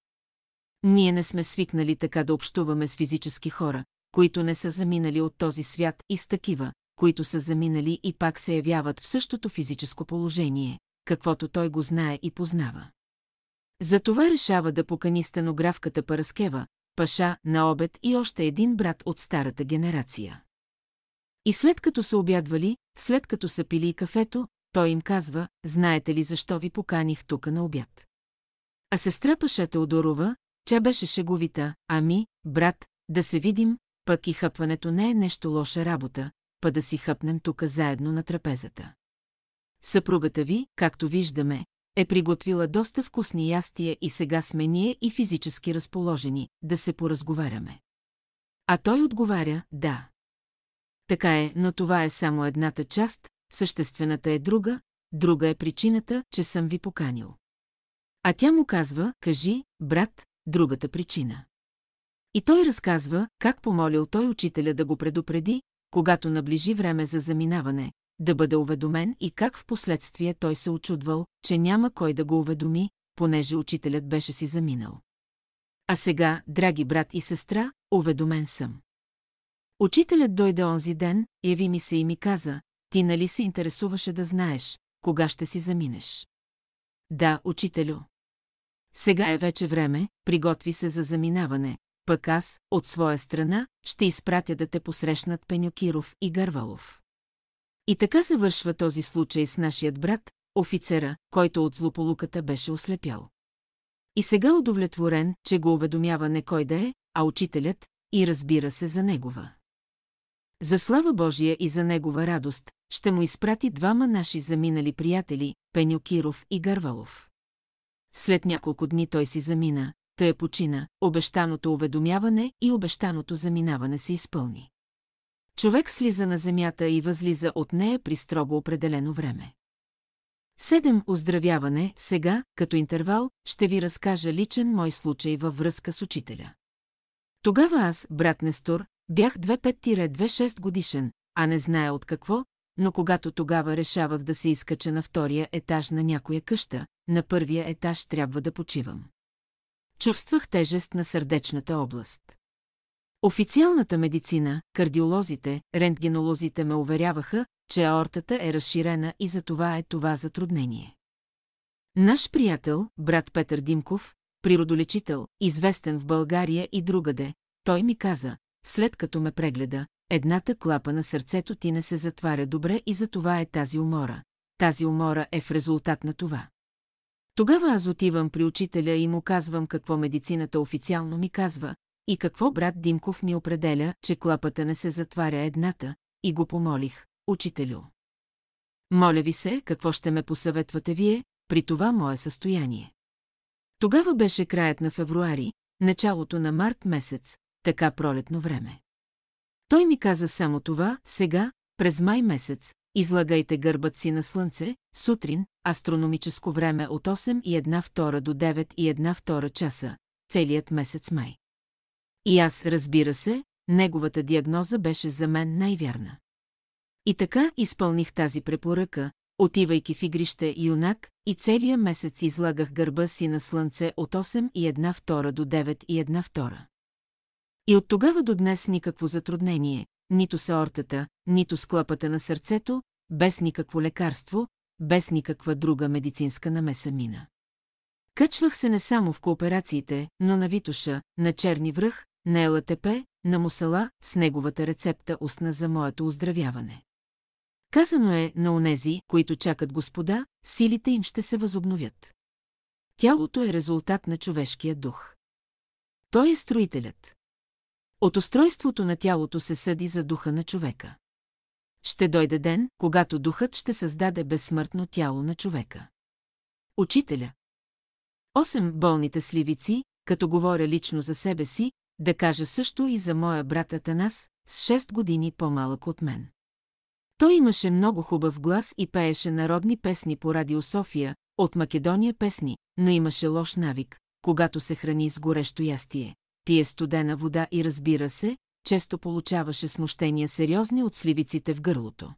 Speaker 1: Ние не сме свикнали така да общуваме с физически хора, които не са заминали от този свят и с такива, които са заминали и пак се явяват в същото физическо положение, каквото той го знае и познава. Затова решава да покани стенографката Параскева, Паша, на обед и още един брат от старата генерация. И след като са обядвали, след като са пили кафето, той им казва, знаете ли защо ви поканих тука на обяд. А сестра Паша Теодорова, тя беше шеговита, ами, брат, да се видим, пък и хъпването не е нещо лоша работа, па да си хъпнем тука заедно на трапезата. Съпругата ви, както виждаме, е приготвила доста вкусни ястия и сега сме ние и физически разположени, да се поразговаряме. А той отговаря, да. Така е, но това е само едната част, съществената е друга, друга е причината, че съм ви поканил. А тя му казва, кажи, брат, другата причина. И той разказва, как помолил той учителя да го предупреди, когато наближи време за заминаване, да бъде уведомен и как в последствие той се очудвал, че няма кой да го уведоми, понеже учителят беше си заминал. А сега, драги брат и сестра, уведомен съм. Учителят дойде онзи ден, яви ми се и ми каза, ти нали се интересуваше да знаеш, кога ще си заминеш. Да, учителю. Сега е вече време, приготви се за заминаване, пък аз, от своя страна, ще изпратя да те посрещнат Пенюкиров и Гарвалов. И така завършва този случай с нашият брат, офицера, който от злополуката беше ослепял. И сега удовлетворен, че го уведомява не кой да е, а учителят, и разбира се за негова. За слава Божия и за негова радост, ще му изпрати двама наши заминали приятели, Пеню Киров и Гарвалов. След няколко дни той си замина, тъй почина, обещаното уведомяване и обещаното заминаване се изпълни. Човек слиза на земята и възлиза от нея при строго определено време. Седем оздравяване, сега, като интервал, ще ви разкажа личен мой случай във връзка с учителя. Тогава аз, брат Нестор, бях 25-26 годишен, а не зная от какво, но когато тогава решавах да се изкача на втория етаж на някоя къща, на първия етаж трябва да почивам. Чувствах тежест на сърдечната област. Официалната медицина, кардиолозите, рентгенолозите ме уверяваха, че аортата е разширена и за това е това затруднение. Наш приятел, брат Петър Димков, природолечител, известен в България и другаде, той ми каза, след като ме прегледа, едната клапа на сърцето ти не се затваря добре и за това е тази умора. Тази умора е в резултат на това. Тогава аз отивам при учителя и му казвам какво медицината официално ми казва, и какво брат Димков ми определя, че клапата не се затваря едната, и го помолих, учителю. Моля ви се, какво ще ме посъветвате вие, при това мое състояние. Тогава беше краят на февруари, началото на март месец, така пролетно време. Той ми каза само това, сега, през май месец, излагайте гърбът си на слънце, сутрин, астрономическо време от 8 и 1 втора до 9 и 1 втора часа, целият месец май. И аз, разбира се, неговата диагноза беше за мен най-вярна. И така изпълних тази препоръка, отивайки в игрище юнак, и целия месец излагах гърба си на слънце от 8 и 1 втора до 9 и 1 втора. И от тогава до днес никакво затруднение, нито с аортата, нито с клапата на сърцето, без никакво лекарство, без никаква друга медицинска намеса мина. Качвах се не само в кооперациите, но на Витуша, на Черни връх, на ЛТП, на Мусала, с неговата рецепта устна за моето оздравяване. Казано е на онези, които чакат Господа, силите им ще се възобновят. Тялото е резултат на човешкия дух. Той е строителят. От устройството на тялото се съди за духа на човека. Ще дойде ден, когато духът ще създаде безсмъртно тяло на човека. Учителя. Осем болните сливици, като говоря лично за себе си, да кажа също и за моя брат Атанас, с 6 години по-малък от мен. Той имаше много хубав глас и пееше народни песни по радио София, от Македония песни, но имаше лош навик, когато се храни с горещо ястие, пие студена вода и разбира се, често получаваше смущения сериозни от сливиците в гърлото.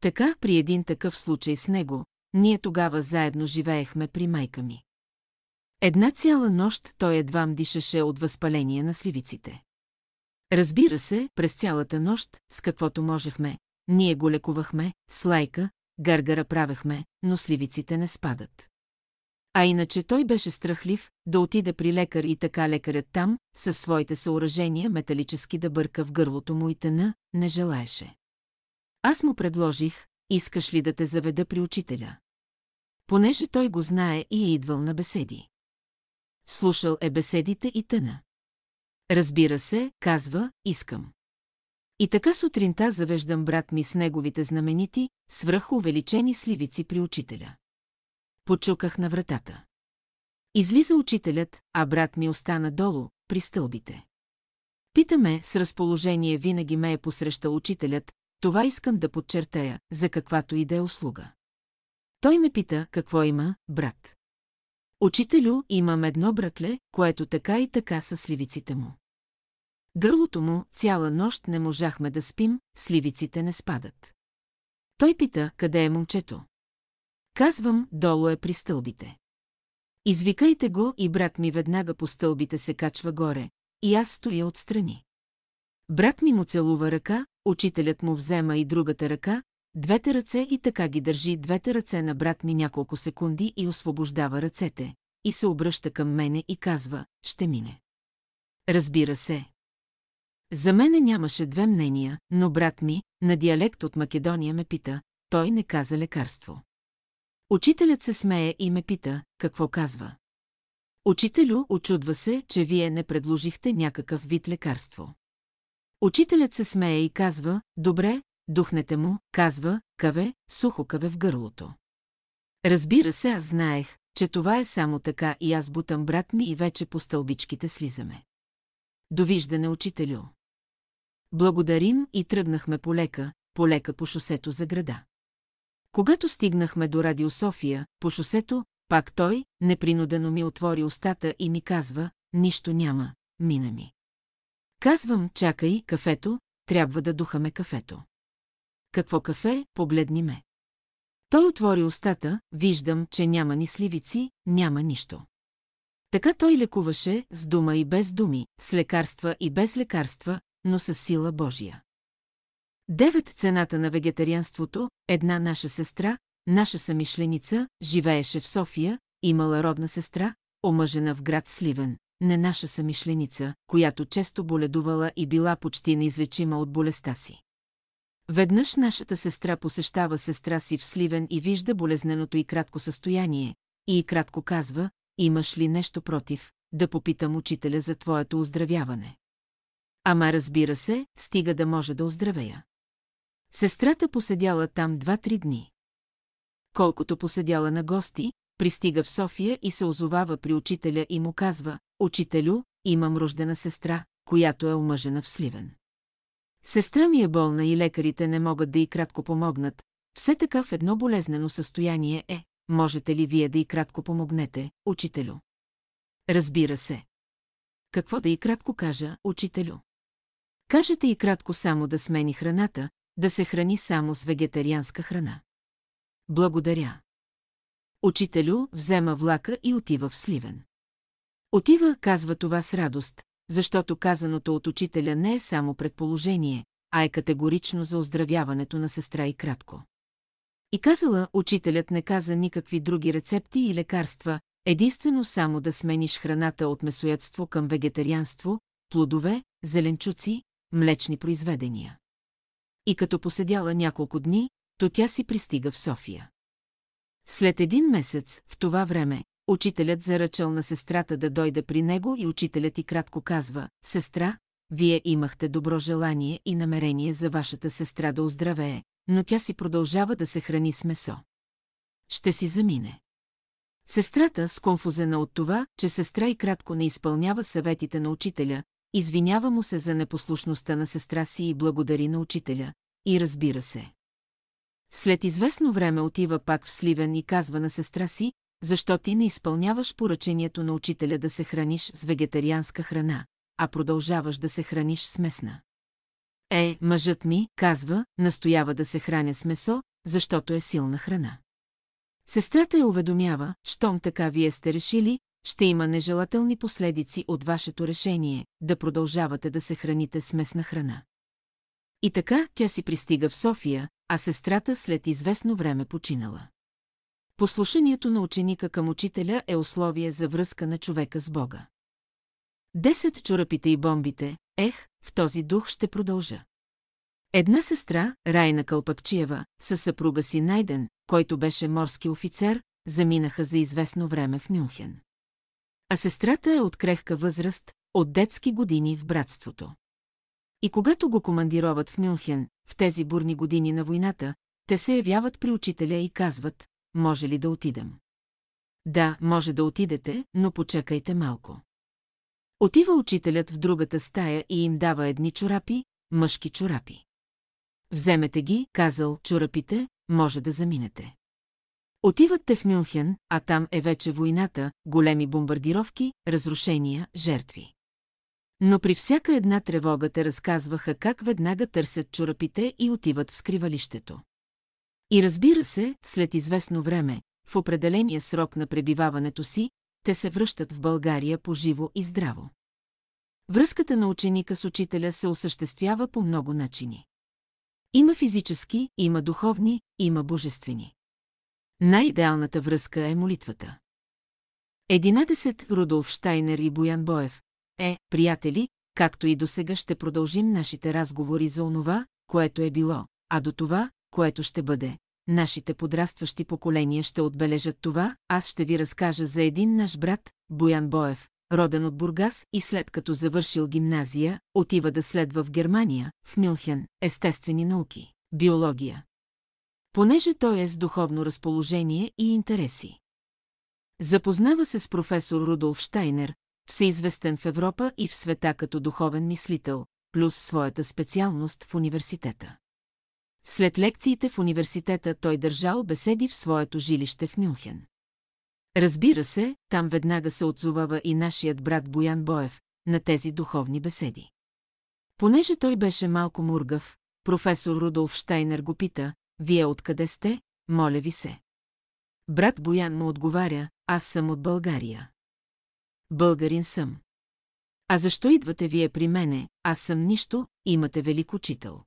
Speaker 1: Така при един такъв случай с него, ние тогава заедно живеехме при майка ми. Една цяла нощ той едвам дишаше от възпаление на сливиците. Разбира се, през цялата нощ, с каквото можехме, ние го лекувахме, слайка, гъргара правехме, но сливиците не спадат. А иначе той беше страхлив да отиде при лекар и така лекарят там, със своите съоръжения металически да бърка в гърлото му и тъна, не желаеше. Аз му предложих, искаш ли да те заведа при учителя? Понеже той го знае и е идвал на беседи. Слушал е беседите и тъна. Разбира се, казва, искам. И така сутринта завеждам брат ми с неговите знаменити, свръхувеличени сливици при учителя. Почуках на вратата. Излиза учителят, а брат ми остана долу, при стълбите. Питаме, с разположение винаги ме е посрещал учителят, това искам да подчертая, за каквато и да е услуга. Той ме пита, какво има, брат. Учителю, имам едно братле, което така и така са сливиците му. Гърлото му цяла нощ не можахме да спим, сливиците не спадат. Той пита, къде е момчето. Казвам, долу е при стълбите. Извикайте го и брат ми веднага по стълбите се качва горе, и аз стоя отстрани. Брат ми му целува ръка, учителят му взема и другата ръка, двете ръце и така ги държи двете ръце на брат ми няколко секунди и освобождава ръцете, и се обръща към мене и казва, ще мине. Разбира се. За мене нямаше две мнения, но брат ми, на диалект от Македония ме пита, той не каза лекарство. Учителят се смее и ме пита, какво казва. Учителю, очудва се, че вие не предложихте някакъв вид лекарство. Учителят се смее и казва, добре, духнете му, казва, каве, сухо каве в гърлото. Разбира се, аз знаех, че това е само така и аз бутам брат ми и вече по стълбичките слизаме. Довиждане, учителю. Благодарим и тръгнахме полека, полека по шосето за града. Когато стигнахме до Радио София, по шосето, пак той, непринудено ми отвори устата и ми казва, нищо няма, мина ми. Казвам, чакай, кафето, трябва да духаме кафето. Какво кафе, погледни ме. Той отвори устата, виждам, че няма ни сливици, няма нищо. Така той лекуваше, с дума и без думи, с лекарства и без лекарства, но с сила Божия. Девет цената на вегетарианството, една наша сестра, наша самишленица, живееше в София, имала родна сестра, омъжена в град Сливен, не наша самишленица, която често боледувала и била почти неизлечима от болестта си. Веднъж нашата сестра посещава сестра си в Сливен и вижда болезненото и кратко състояние, и кратко казва, имаш ли нещо против, да попитам учителя за твоето оздравяване. Ама разбира се, стига да може да оздравея. Сестрата поседяла там два-три дни. Колкото поседяла на гости, пристига в София и се озовава при учителя и му казва, «Учителю, имам рождена сестра, която е омъжена в Сливен. Сестра ми е болна и лекарите не могат да и кратко помогнат, все така в едно болезнено състояние е, можете ли вие да и кратко помогнете, учителю? Разбира се. Какво да и кратко кажа, учителю? Кажете и кратко само да смени храната, да се храни само с вегетарианска храна. Благодаря. Учителю взема влака и отива в Сливен. Отива, казва това с радост, защото казаното от учителя не е само предположение, а е категорично за оздравяването на сестра и кратко. И казала, учителят не каза никакви други рецепти и лекарства, единствено само да смениш храната от месоядство към вегетарианство, плодове, зеленчуци, млечни произведения. И като поседяла няколко дни, то тя си пристига в София. След един месец, в това време, учителят заръчал на сестрата да дойде при него и учителят и кратко казва, сестра, вие имахте добро желание и намерение за вашата сестра да оздравее, но тя си продължава да се храни с месо. Ще си замине. Сестрата, сконфузена от това, че сестра и кратко не изпълнява съветите на учителя, извинява му се за непослушността на сестра си и благодари на учителя, и разбира се. След известно време отива пак в Сливен и казва на сестра си, защо ти не изпълняваш поръчението на учителя да се храниш с вегетарианска храна, а продължаваш да се храниш с месна. Е, мъжът ми, казва, настоява да се храня с месо, защото е силна храна. Сестрата я уведомява, щом така вие сте решили, ще има нежелателни последици от вашето решение да продължавате да се храните с месна храна. И така тя си пристига в София, а сестрата след известно време починала. Послушанието на ученика към учителя е условие за връзка на човека с Бога. Десет чорапите и бомбите, ех, в този дух ще продължа. Една сестра, Райна Кълпакчиева, със съпруга си Найден, който беше морски офицер, заминаха за известно време в Мюнхен. А сестрата е от крехка възраст, от детски години в братството. И когато го командироват в Мюнхен, в тези бурни години на войната, те се явяват при учителя и казват, може ли да отидем? Да, може да отидете, но почекайте малко. Отива учителят в другата стая и им дава едни чорапи, мъжки чорапи. Вземете ги, казал, чорапите, може да заминете. Отиват те в Мюнхен, а там е вече войната, големи бомбардировки, разрушения, жертви. Но при всяка една тревога те разказваха как веднага търсят чорапите и отиват в скривалището. И разбира се, след известно време, в определения срок на пребиваването си, те се връщат в България по живо и здраво. Връзката на ученика с учителя се осъществява по много начини. Има физически, има духовни, има божествени. Най-идеалната връзка е молитвата. Единадесет Рудолф Штайнер и Боян Боев е, приятели, както и до сега ще продължим нашите разговори за онова, което е било, а до това, което ще бъде. Нашите подрастващи поколения ще отбележат това, аз ще ви разкажа за един наш брат, Боян Боев, роден от Бургас и след като завършил гимназия, отива да следва в Германия, в Мюнхен, естествени науки, биология. Понеже той е с духовно разположение и интереси. Запознава се с професор Рудолф Штайнер, всеизвестен в Европа и в света като духовен мислител, плюс своята специалност в университета. След лекциите в университета той държал беседи в своето жилище в Мюнхен. Разбира се, там веднага се отзовава и нашият брат Боян Боев на тези духовни беседи. Понеже той беше малко мургав, професор Рудолф Штайнер го пита, вие откъде сте, моля ви се. Брат Боян му отговаря, аз съм от България. Българин съм. А защо идвате вие при мене, аз съм нищо, имате велик учител.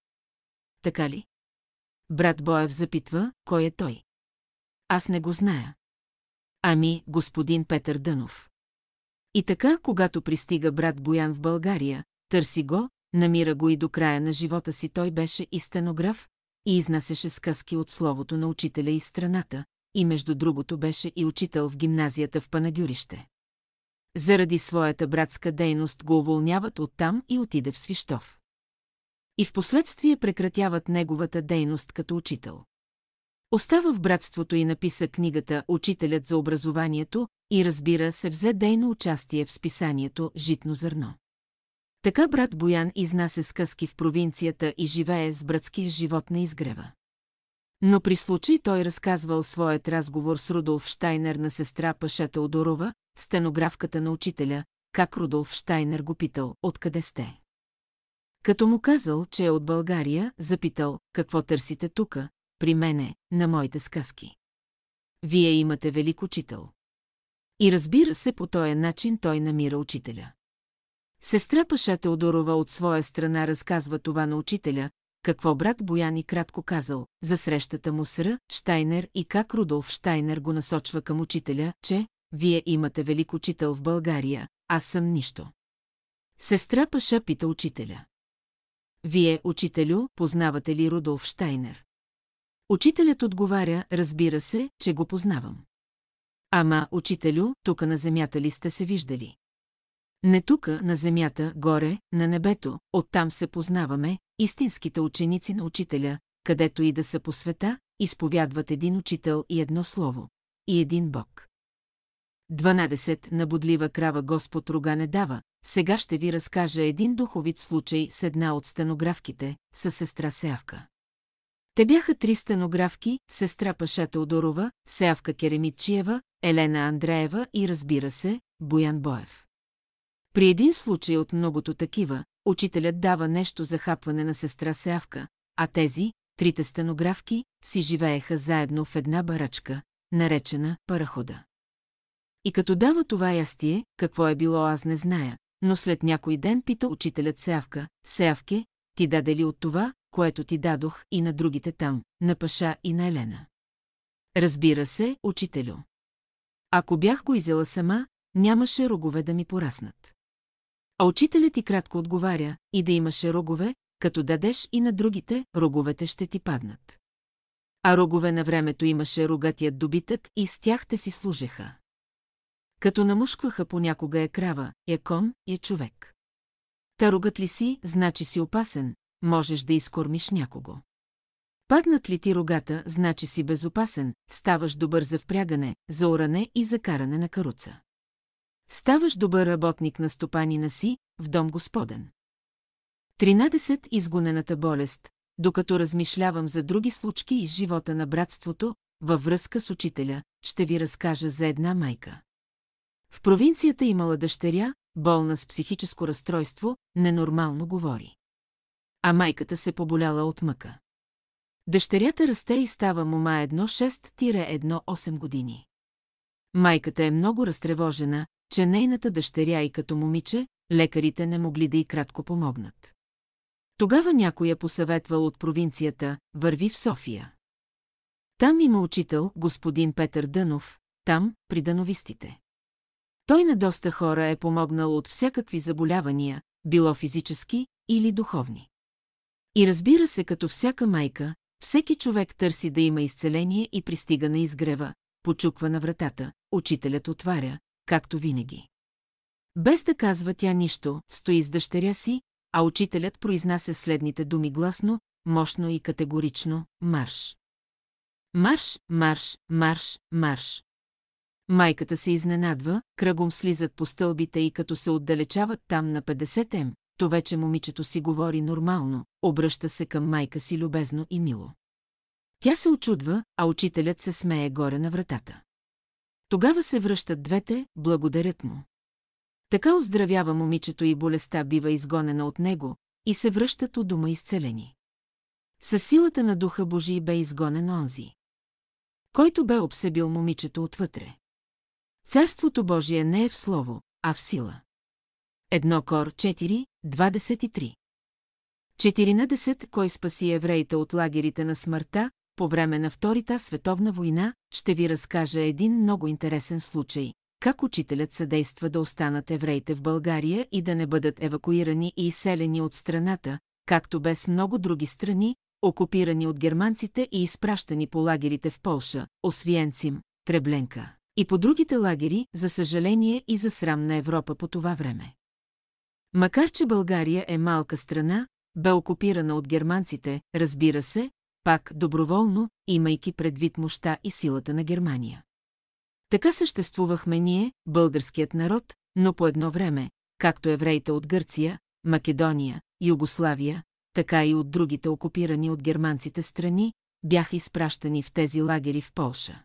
Speaker 1: Така ли? Брат Боев запитва, кой е той. Аз не го зная. Ами, господин Петър Дънов. И така, когато пристига брат Боян в България, търси го, намира го и до края на живота си той беше и стенограф, и изнасяше сказки от словото на учителя из страната, и между другото беше и учител в гимназията в Панагюрище. Заради своята братска дейност го уволняват оттам и отиде в Свищов. И в последствие прекратяват неговата дейност като учител. Остава в братството и написа книгата «Учителят за образованието» и разбира се взе дейно участие в списанието «Житно зърно». Така брат Боян изнася сказки в провинцията и живее с братския живот на изгрева. Но при случай той разказвал своят разговор с Рудолф Штайнер на сестра Паша Теодорова, стенографката на учителя, как Рудолф Штайнер го питал, откъде сте. Като му казал, че е от България, запитал, какво търсите тука, при мене, на моите сказки. Вие имате велик учител. И разбира се, по този начин той намира учителя. Сестра Паша Теодорова от своя страна разказва това на учителя, какво брат Бояни кратко казал за срещата му с Р. Штайнер и как Рудолф Штайнер го насочва към учителя, че «Вие имате велик учител в България, аз съм нищо». Сестра Паша пита учителя. Вие, учителю, познавате ли Рудолф Штайнер? Учителят отговаря, разбира се, че го познавам. Ама, учителю, тука на земята ли сте се виждали? Не тука, на земята, горе, на небето, оттам се познаваме, истинските ученици на учителя, където и да са по света, изповядват един учител и едно слово, и един Бог. 12. Набодлива крава Господ рога не дава, сега ще ви разкажа един духовит случай с една от стенографките, със сестра Сеавка. Те бяха три стенографки, сестра Паша Теодорова, Сеавка Керемитчиева, Елена Андреева и разбира се, Боян Боев. При един случай от многото такива, учителят дава нещо за хапване на сестра Сеавка, а тези, трите стенографки, си живееха заедно в една барачка, наречена Парахода. И като дава това ястие, какво е било аз не зная, но след някой ден пита учителят Сеавка, Сеавке, ти даде ли от това, което ти дадох и на другите там, на Паша и на Елена? Разбира се, учителю. Ако бях го изяла сама, нямаше рогове да ми пораснат. А учителят ти кратко отговаря, и да имаше рогове, като дадеш и на другите, роговете ще ти паднат. А рогове на времето имаше рогатият добитък и с тях те си служеха. Като намушкваха понякога е крава, е кон, е човек. Та рогът ли си, значи си опасен, можеш да изкормиш някого. Паднат ли ти рогата, значи си безопасен, ставаш добър за впрягане, за оране и за каране на каруца. Ставаш добър работник на стопанина си, в дом господен. 13. Изгонената болест, докато размишлявам за други случки из живота на братството, във връзка с учителя, ще ви разкажа за една майка. В провинцията имала дъщеря, болна с психическо разстройство, ненормално говори. А майката се поболяла от мъка. Дъщерята расте и става мома 1-6-1-8 години. Майката е много разтревожена, че нейната дъщеря и като момиче, лекарите не могли да й кратко помогнат. Тогава някой я посъветвал от провинцията, върви в София. Там има учител, господин Петър Дънов, там, при дановистите. Той на доста хора е помогнал от всякакви заболявания, било физически или духовни. И разбира се, като всяка майка, всеки човек търси да има изцеление и пристига на изгрева, почуква на вратата, учителят отваря, както винаги. Без да казва тя нищо, стои с дъщеря си, а учителят произнася следните думи гласно, мощно и категорично – марш. Марш, марш, марш, марш. Майката се изненадва, кръгом слизат по стълбите и като се отдалечават там на 50 м, то вече момичето си говори нормално, обръща се към майка си любезно и мило. Тя се очудва, а учителят се смее горе на вратата. Тогава се връщат двете, благодарят му. Така оздравява момичето и болестта бива изгонена от него, и се връщат у дома изцелени. Със силата на духа Божий бе изгонен онзи. Който бе обсебил момичето отвътре. Царството Божие не е в слово, а в сила. Едно кор 4, 23 14. Кой спаси евреите от лагерите на смъртта, по време на Втората световна война, ще ви разкажа един много интересен случай, как учителят съдейства да останат евреите в България и да не бъдат евакуирани и изселени от страната, както без много други страни, окупирани от германците и изпращани по лагерите в Полша, Освиенцим, Требленка и по другите лагери, за съжаление и за срам на Европа по това време. Макар че България е малка страна, бе окупирана от германците, разбира се, пак доброволно, имайки предвид мощта и силата на Германия. Така съществувахме ние, българският народ, но по едно време, както евреите от Гърция, Македония, Югославия, така и от другите окупирани от германците страни, бяха изпращани в тези лагери в Полша.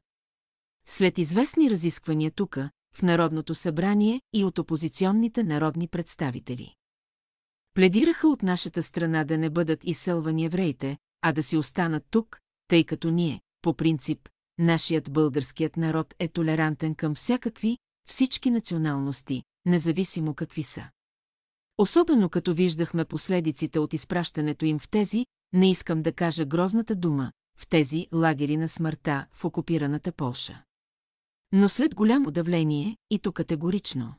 Speaker 1: След известни разисквания тука, в Народното събрание и от опозиционните народни представители. Пледираха от нашата страна да не бъдат изселвани евреите, а да си останат тук, тъй като ние, по принцип, нашият българският народ е толерантен към всякакви, всички националности, независимо какви са. Особено като виждахме последиците от изпращането им в тези, не искам да кажа грозната дума, в тези лагери на смъртта в окупираната Полша. Но след голямо давление, и то категорично.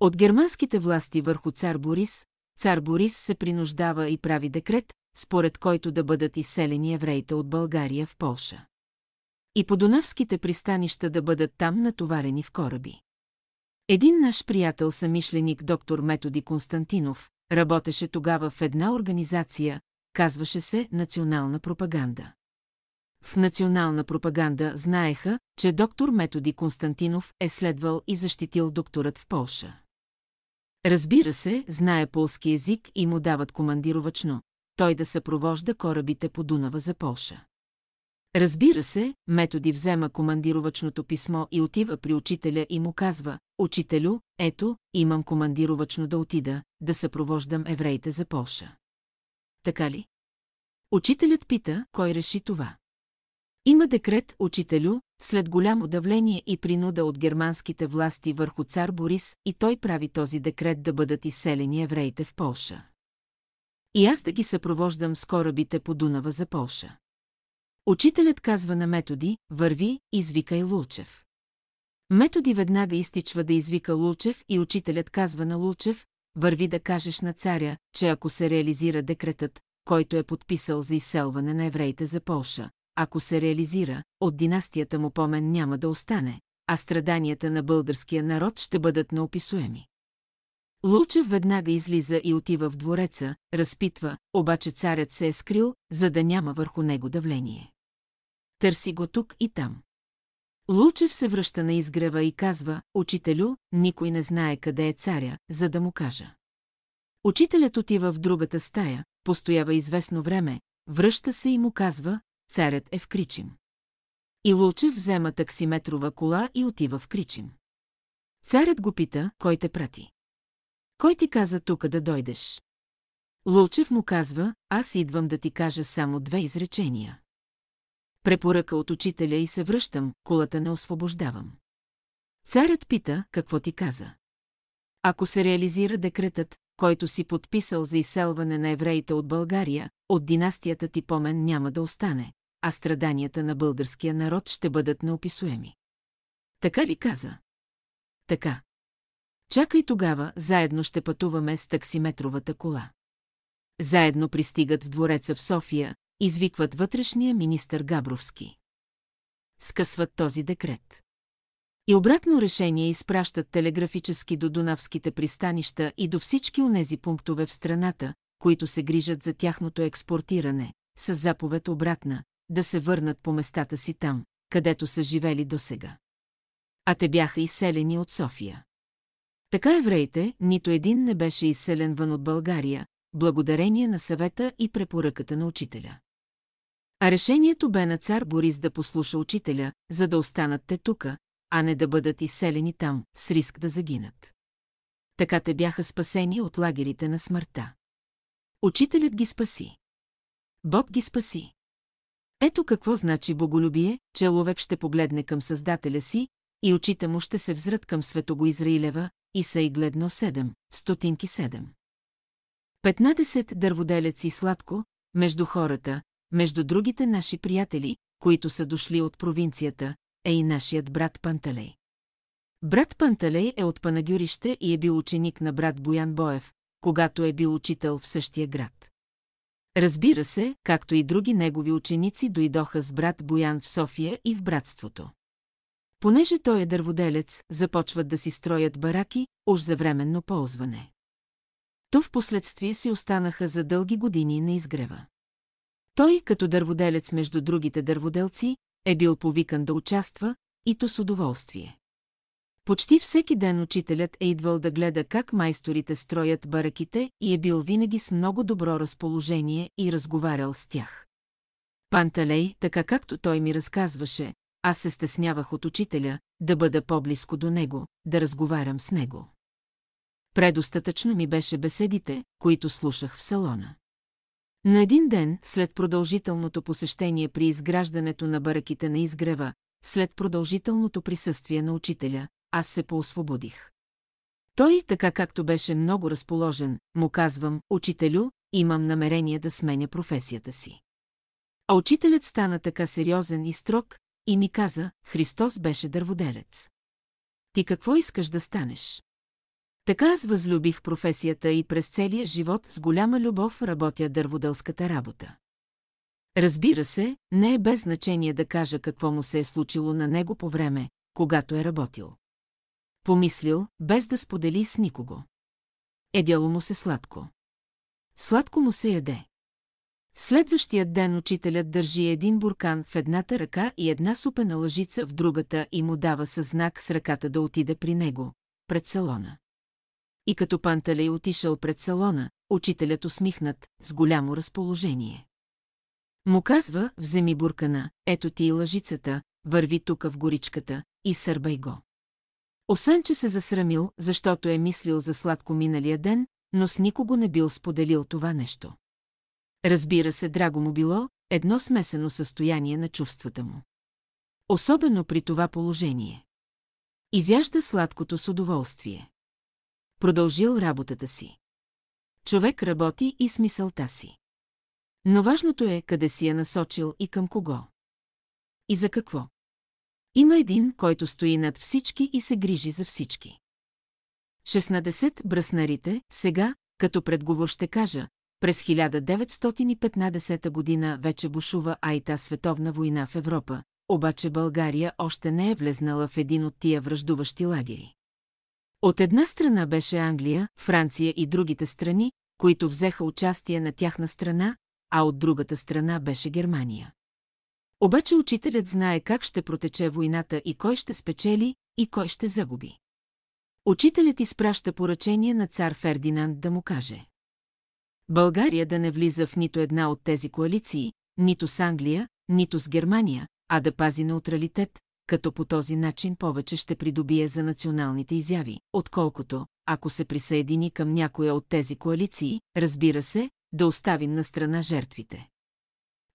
Speaker 1: От германските власти върху цар Борис, цар Борис се принуждава и прави декрет, според който да бъдат изселени евреите от България в Полша. И по Дунавските пристанища да бъдат там натоварени в кораби. Един наш приятел самишленик доктор Методи Константинов, работеше тогава в една организация, казваше се Национална пропаганда. В национална пропаганда знаеха, че доктор Методи Константинов е следвал и защитил докторът в Полша. Разбира се, знае полски език и му дават командировачно, той да съпровожда корабите по Дунава за Полша. Разбира се, Методи взема командировачното писмо и отива при учителя и му казва, «Учителю, ето, имам командировачно да отида, да съпровождам евреите за Полша». Така ли? Учителят пита, кой реши това. Има декрет, учителю, след голямо давление и принуда от германските власти върху цар Борис и той прави този декрет да бъдат изселени евреите в Полша. И аз да ги съпровождам с корабите по Дунава за Полша. Учителят казва на Методи, върви, извикай Лулчев. Методи веднага изтичва да извика Лулчев и учителят казва на Лулчев, върви да кажеш на царя, че ако се реализира декретът, който е подписал за изселване на евреите за Полша, ако се реализира, от династията му помен няма да остане, а страданията на българския народ ще бъдат неописуеми. Лучев веднага излиза и отива в двореца, разпитва, обаче царят се е скрил, за да няма върху него давление. Търси го тук и там. Лучев се връща на изгрева и казва, учителю, никой не знае къде е царя, за да му кажа. Учителят отива в другата стая, постоява известно време, връща се и му казва, царят е в Кричим. И Лучев взема таксиметрова кола и отива в Кричим. Царят го пита, кой те прати. Кой ти каза тук да дойдеш? Лулчев му казва, аз идвам да ти кажа само две изречения. Препоръка от учителя и се връщам, колата не освобождавам. Царят пита, какво ти каза. Ако се реализира декретът, който си подписал за изселване на евреите от България, от династията ти помен няма да остане, а страданията на българския народ ще бъдат неописуеми. Така ли каза? Така. Чакай тогава, заедно ще пътуваме с таксиметровата кола. Заедно пристигат в двореца в София, извикват вътрешния министър Габровски. Скъсват този декрет. И обратно решение изпращат телеграфически до Дунавските пристанища и до всички онези пунктове в страната, които се грижат за тяхното експортиране, с заповед обратна, да се върнат по местата си там, където са живели досега. А те бяха изселени от София. Така евреите, нито един не беше изселен вън от България, благодарение на съвета и препоръката на учителя. А решението бе на цар Борис да послуша учителя, за да останат те тука, а не да бъдат изселени там, с риск да загинат. Така те бяха спасени от лагерите на смъртта. Учителят ги спаси. Бог ги спаси. Ето какво значи боголюбие, че човек ще погледне към Създателя си, и очите му ще се взрат към Светого Израилева, и са и гледно седем, стотинки седем. Петнадесет дърводелец и сладко, между хората, между другите наши приятели, които са дошли от провинцията, е и нашият брат Панталей. Брат Панталей е от Панагюрище и е бил ученик на брат Боян Боев, когато е бил учител в същия град. Разбира се, както и други негови ученици дойдоха с брат Боян в София и в братството. Понеже той е дърводелец, започват да си строят бараки, уж за временно ползване. То в последствие си останаха за дълги години на изгрева. Той, като дърводелец между другите дърводелци, е бил повикан да участва, и то с удоволствие. Почти всеки ден учителят е идвал да гледа как майсторите строят бараките и е бил винаги с много добро разположение и разговарял с тях. Панталей, така както той ми разказваше, аз се стеснявах от учителя, да бъда по-близко до него, да разговарям с него. Предостатъчно ми беше беседите, които слушах в салона. На един ден, след продължителното посещение при изграждането на бараките на изгрева, след продължителното присъствие на учителя, аз се поосвободих. Той, така както беше много разположен, му казвам, учителю, имам намерение да сменя професията си. А учителят стана така сериозен и строг, и ми каза, Христос беше дърводелец. Ти какво искаш да станеш? Така аз възлюбих професията и през целия живот с голяма любов работя дърводелската работа. Разбира се, не е без значение да кажа какво му се е случило на него по време, когато е работил. Помислил, без да сподели с никого. Едяло му се сладко. Сладко му се яде. Следващият ден учителят държи един буркан в едната ръка и една супена лъжица в другата и му дава със знак с ръката да отиде при него, пред салона. И като Панталей отишъл пред салона, учителят усмихнат, с голямо разположение. Му казва, вземи буркана, ето ти и лъжицата, върви тука в горичката, и сърбай го. Освен, че се засрамил, защото е мислил за сладко миналия ден, но с никого не бил споделил това нещо. Разбира се, драго му било, едно смесено състояние на чувствата му. Особено при това положение. Изяжда сладкото с удоволствие. Продължил работата си. Човек работи и смисълта си. Но важното е къде си е насочил и към кого. И за какво. Има един, който стои над всички и се грижи за всички. 16 бръснарите, сега, като предговор ще кажа, през 1915 година вече бушува Айта световна война в Европа, обаче България още не е влезнала в един от тия връждуващи лагери. От една страна беше Англия, Франция и другите страни, които взеха участие на тяхна страна, а от другата страна беше Германия. Обаче учителят знае как ще протече войната и кой ще спечели, и кой ще загуби. Учителят изпраща поръчение на цар Фердинанд да му каже. България да не влиза в нито една от тези коалиции, нито с Англия, нито с Германия, а да пази неутралитет, като по този начин повече ще придобие за националните изяви, отколкото, ако се присъедини към някоя от тези коалиции, разбира се, да оставим на страна жертвите.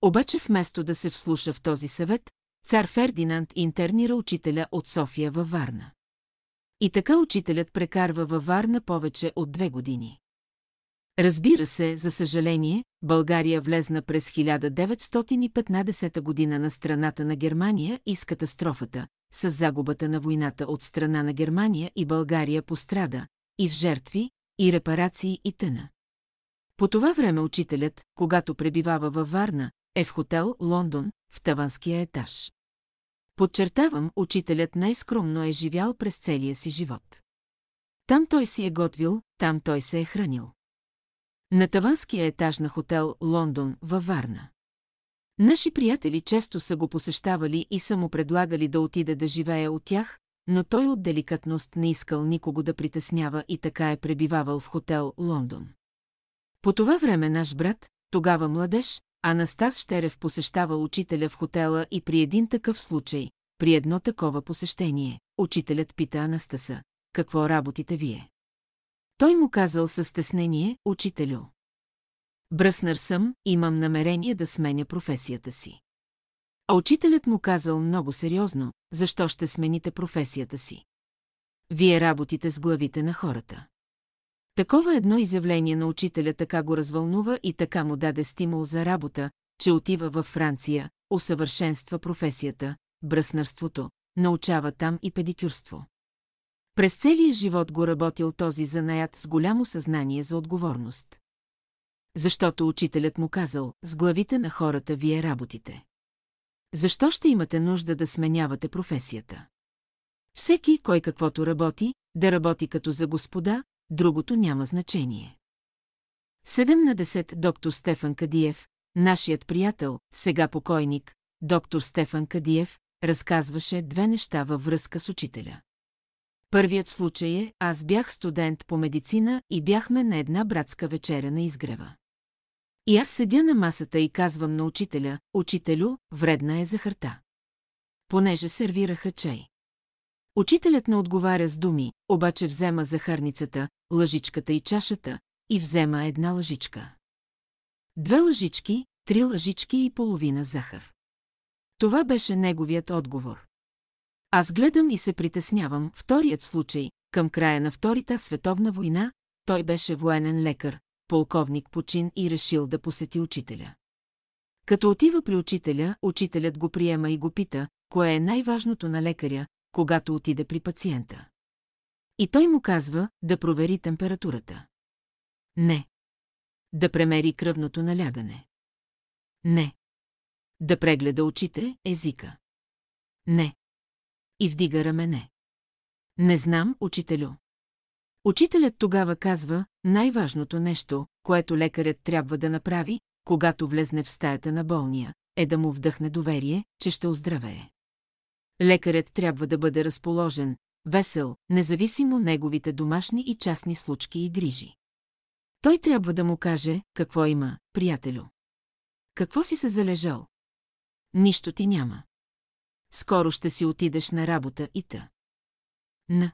Speaker 1: Обаче вместо да се вслуша в този съвет, цар Фердинанд интернира учителя от София във Варна. И така учителят прекарва във Варна повече от две години. Разбира се, за съжаление, България влезна през 1915 година на страната на Германия и с катастрофата, с загубата на войната от страна на Германия и България пострада, и в жертви, и репарации и тъна. По това време учителят, когато пребивава във Варна, е в хотел Лондон, в таванския етаж. Подчертавам, учителят най-скромно е живял през целия си живот. Там той си е готвил, там той се е хранил. На таванския етаж на хотел Лондон във Варна. Наши приятели често са го посещавали и са му предлагали да отиде да живее от тях, но той от деликатност не искал никого да притеснява и така е пребивавал в хотел Лондон. По това време наш брат, тогава младеж, Анастас Щерев посещавал учителя в хотела и при един такъв случай, при едно такова посещение, учителят пита Анастаса, какво работите вие? Той му казал със стеснение, учителю. Бръснар съм, имам намерение да сменя професията си. А учителят му казал много сериозно, защо ще смените професията си. Вие работите с главите на хората. Такова едно изявление на учителя така го развълнува и така му даде стимул за работа, че отива във Франция, усъвършенства професията, бръснарството, научава там и педикюрство. През целия живот го работил този занаят с голямо съзнание за отговорност. Защото учителят му казал, с главите на хората вие работите. Защо ще имате нужда да сменявате професията? Всеки, кой каквото работи, да работи като за господа, другото няма значение. 17. Доктор Стефан Кадиев, нашият приятел, сега покойник, доктор Стефан Кадиев, разказваше две неща във връзка с учителя. Първият случай е, аз бях студент по медицина и бяхме на една братска вечеря на изгрева. И аз седя на масата и казвам на учителя, учителю, вредна е захарта. Понеже сервираха чай. Учителят не отговаря с думи, обаче взема захарницата, лъжичката и чашата и взема една лъжичка. Две лъжички, три лъжички и половина захар. Това беше неговият отговор. Аз гледам и се притеснявам. Вторият случай, към края на Втората световна война, той беше военен лекар, полковник почин и решил да посети учителя. Като отива при учителя, учителят го приема и го пита, кое е най-важното на лекаря, когато отиде при пациента. И той му казва да провери температурата. Не. Да премери кръвното налягане. Не. Да прегледа очите, езика. Не. И вдига рамене. Не знам, учителю. Учителят тогава казва, най-важното нещо, което лекарят трябва да направи, когато влезне в стаята на болния, е да му вдъхне доверие, че ще оздравее. Лекарят трябва да бъде разположен, весел, независимо неговите домашни и частни случки и грижи. Той трябва да му каже, какво има, приятелю. Какво си се залежал? Нищо ти няма. Скоро ще си отидеш на работа и та. На.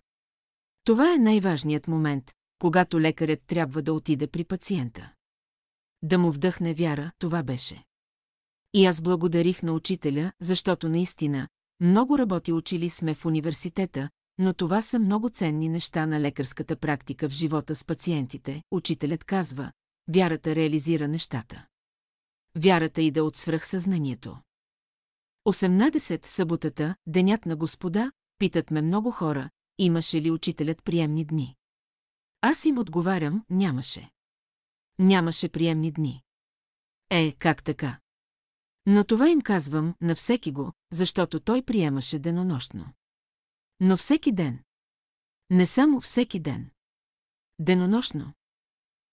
Speaker 1: Това е най-важният момент, когато лекарят трябва да отиде при пациента. Да му вдъхне вяра, това беше. И аз благодарих на учителя, защото наистина, много работи учили сме в университета, но това са много ценни неща на лекарската практика в живота с пациентите, учителят казва, вярата реализира нещата. Вярата иде от свръхсъзнанието. 18. Съботата, денят на господа, питат ме много хора, имаше ли учителят приемни дни. Аз им отговарям, нямаше. Нямаше приемни дни. Е, как така? Но това им казвам на всеки го, защото той приемаше денонощно. Но всеки ден. Не само всеки ден. Денонощно.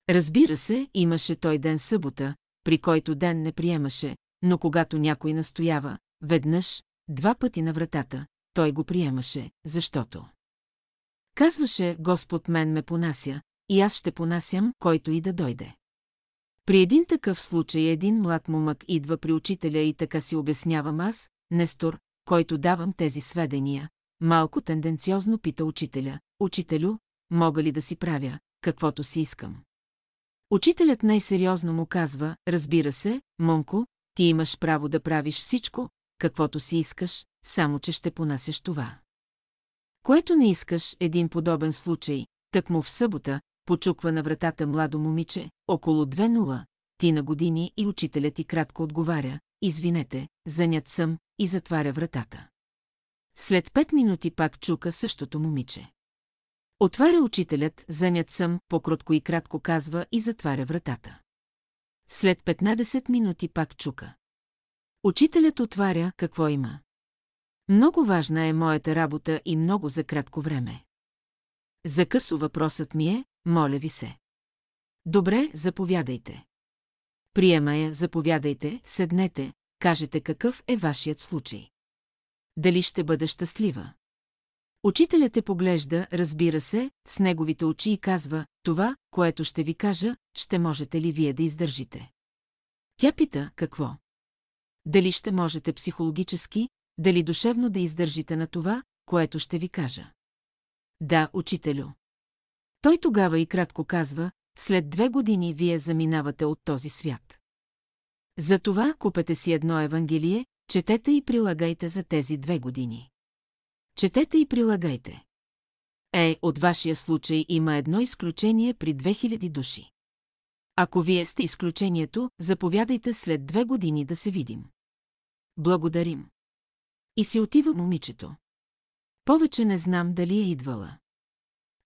Speaker 1: Разбира се, имаше той ден събота, при който ден не приемаше, но когато някой настоява, веднъж, два пъти на вратата, той го приемаше, защото. Казваше, Господ мен ме понася, и аз ще понасям, който и да дойде. При един такъв случай един млад момък идва при учителя и така си обяснявам аз, Нестор, който давам тези сведения, малко тенденциозно пита учителя, учителю, мога ли да си правя, каквото си искам. Учителят най-сериозно му казва, разбира се, Монко, ти имаш право да правиш всичко, каквото си искаш, само че ще понасяш това. Което не искаш, един подобен случай, так му в събота, почуква на вратата младо момиче, около 2-0, ти на години и учителят ти кратко отговаря, извинете, занят съм, и затваря вратата. След пет минути пак чука същото момиче. Отваря учителят, занят съм, покротко и кратко казва и затваря вратата. След 15 минути пак чука. Учителят отваря, какво има. Много важна е моята работа и много за кратко време. За късо въпросът ми е, моля ви се. Добре, заповядайте. Приема я, заповядайте, седнете, кажете какъв е вашият случай. Дали ще бъда щастлива? Учителят те поглежда, разбира се, с неговите очи и казва, това, което ще ви кажа, ще можете ли вие да издържите. Тя пита, какво? Дали ще можете психологически, дали душевно да издържите на това, което ще ви кажа. Да, учителю. Той тогава и кратко казва, след две години вие заминавате от този свят. Затова купете си едно Евангелие, четете и прилагайте за тези две години. Четете и прилагайте. Е, от вашия случай има едно изключение при 2000 души. Ако вие сте изключението, заповядайте след две години да се видим. Благодарим. И си отива момичето. Повече не знам дали е идвала.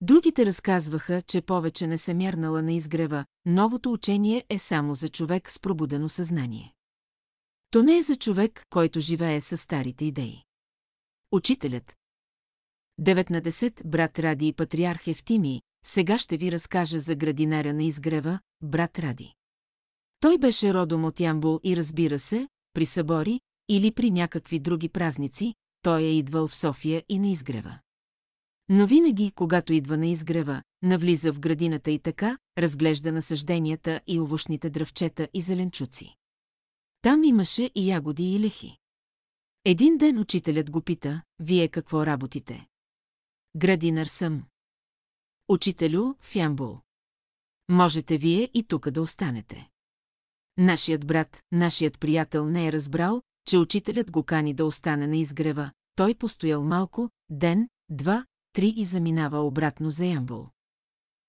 Speaker 1: Другите разказваха, че повече не се мярнала на изгрева, новото учение е само за човек с пробудено съзнание. То не е за човек, който живее с старите идеи. Учителят. 19 брат Ради и патриарх Евтими, сега ще ви разкажа за градинаря на изгрева, брат Ради. Той беше родом от Ямбул и разбира се, при събори или при някакви други празници, той е идвал в София и на изгрева. Но винаги, когато идва на изгрева, навлиза в градината и така, разглежда насъжденията и овощните дръвчета и зеленчуци. Там имаше и ягоди и лехи. Един ден учителят го пита, вие какво работите? Градинар съм. Учителю, в Ямбул. Можете вие и тук да останете. Нашият брат, нашият приятел не е разбрал, че учителят го кани да остане на изгрева. Той постоял малко, ден, два, три и заминава обратно за Ямбул.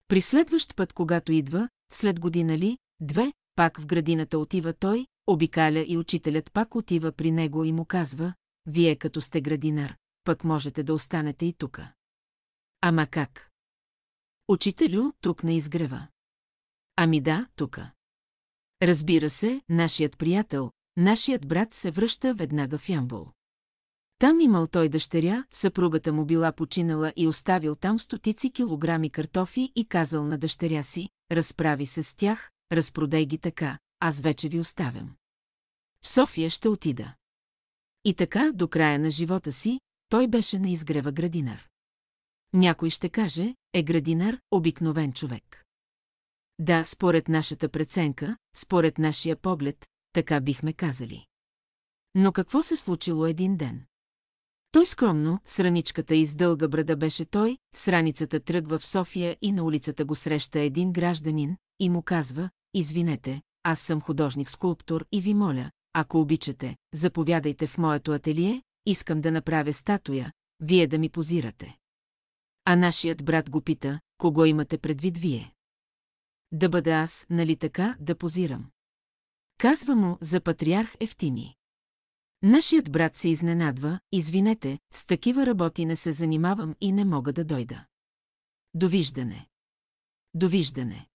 Speaker 1: При следващ път, когато идва, след година ли, две, пак в градината отива той, обикаля и учителят пак отива при него и му казва, вие като сте градинар, пък можете да останете и тука. Ама как? Учителю, тук не изгрева. Ами да, тука. Разбира се, нашият приятел, нашият брат се връща веднага в Ямбол. Там имал той дъщеря, съпругата му била починала и оставил там стотици килограми картофи и казал на дъщеря си, разправи се с тях, разпродай ги така, аз вече ви оставям. В София ще отида. И така, до края на живота си, той беше на изгрева градинар. Някой ще каже, е градинар, обикновен човек. Да, според нашата преценка, според нашия поглед, така бихме казали. Но какво се случило един ден? Той скромно, с раничката и с дълга брада беше той, с раницата тръгва в София и на улицата го среща един гражданин и му казва, извинете, аз съм художник-скулптор и ви моля, ако обичате, заповядайте в моето ателие, искам да направя статуя, вие да ми позирате. А нашият брат го пита, кого имате предвид вие? Да бъда аз, нали така, да позирам. Казва му за патриарх Ефтими. Нашият брат се изненадва, извинете, с такива работи не се занимавам и не мога да дойда. Довиждане. Довиждане.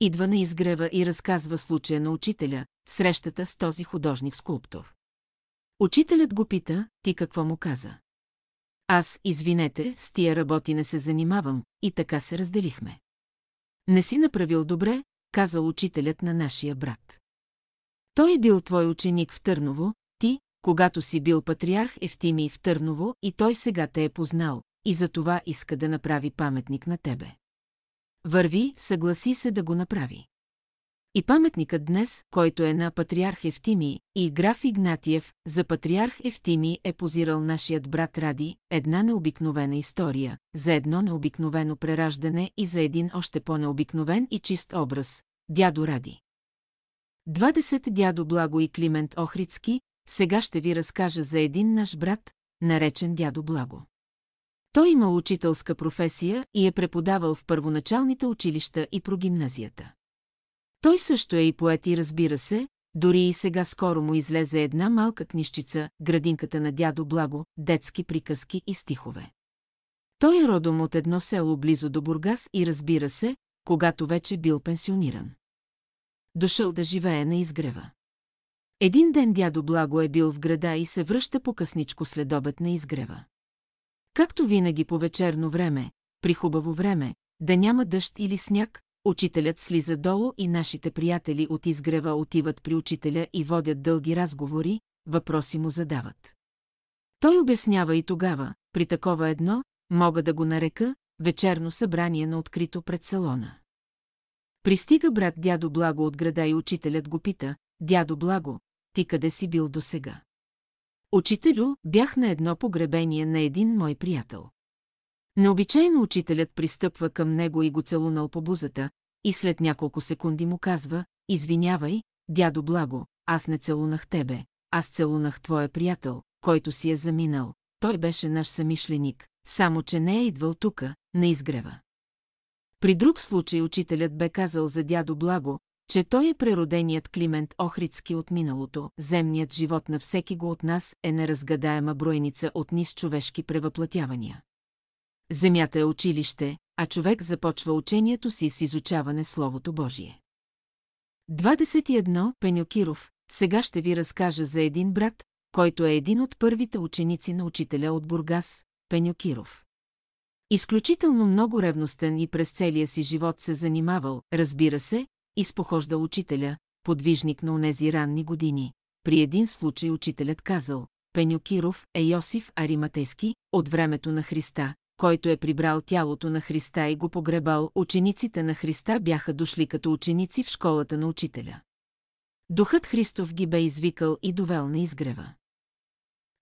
Speaker 1: Идва на изгрева и разказва случая на учителя, срещата с този художник-скулптор. Учителят го пита, ти какво му каза? Аз, извинете, с тия работи не се занимавам, и така се разделихме. Не си направил добре, казал учителят на нашия брат. Той е бил твой ученик в Търново, ти, когато си бил патриарх Ефтимий в Търново и той сега те е познал, и за това иска да направи паметник на тебе. Върви, съгласи се да го направи. И паметникът днес, който е на патриарх Ефтими и граф Игнатиев, за патриарх Ефтими е позирал нашият брат Ради, една необикновена история, за едно необикновено прераждане и за един още по-необикновен и чист образ – дядо Ради. 20 дядо Благо и Климент Охрицки, сега ще ви разкажа за един наш брат, наречен дядо Благо. Той имал учителска професия и е преподавал в първоначалните училища и прогимназията. Той също е и поет и разбира се, дори и сега скоро му излезе една малка книжчица, градинката на дядо Благо, детски приказки и стихове. Той е родом от едно село близо до Бургас и разбира се, когато вече бил пенсиониран. Дошъл да живее на изгрева. Един ден дядо Благо е бил в града и се връща по късничко следобед на изгрева. Както винаги по вечерно време, при хубаво време, да няма дъжд или сняг, учителят слиза долу и нашите приятели от изгрева отиват при учителя и водят дълги разговори, въпроси му задават. Той обяснява и тогава, при такова едно, мога да го нарека, вечерно събрание на открито пред салона. Пристига брат дядо Благо от града и учителят го пита, дядо Благо, ти къде си бил досега? Учителю, бях на едно погребение на един мой приятел. Необичайно учителят пристъпва към него и го целунал по бузата, и след няколко секунди му казва, извинявай, дядо Благо, аз не целунах тебе, аз целунах твоя приятел, който си е заминал. Той беше наш самишленик, само че не е идвал тука, на изгрева. При друг случай учителят бе казал за дядо Благо, че той е прероденият Климент Охридски от миналото, земният живот на всеки го от нас е неразгадаема бройница от низ човешки превъплатявания. Земята е училище, а човек започва учението си с изучаване Словото Божие. 21. Пенюкиров, сега ще ви разкажа за един брат, който е един от първите ученици на учителя от Бургас, Пенюкиров. Изключително много ревностен и през целия си живот се занимавал, разбира се, изпохождал учителя, подвижник на онези ранни години. При един случай учителят казал, Пенюкиров е Йосиф Ариматейски, от времето на Христа, който е прибрал тялото на Христа и го погребал, учениците на Христа бяха дошли като ученици в школата на учителя. Духът Христов ги бе извикал и довел на изгрева.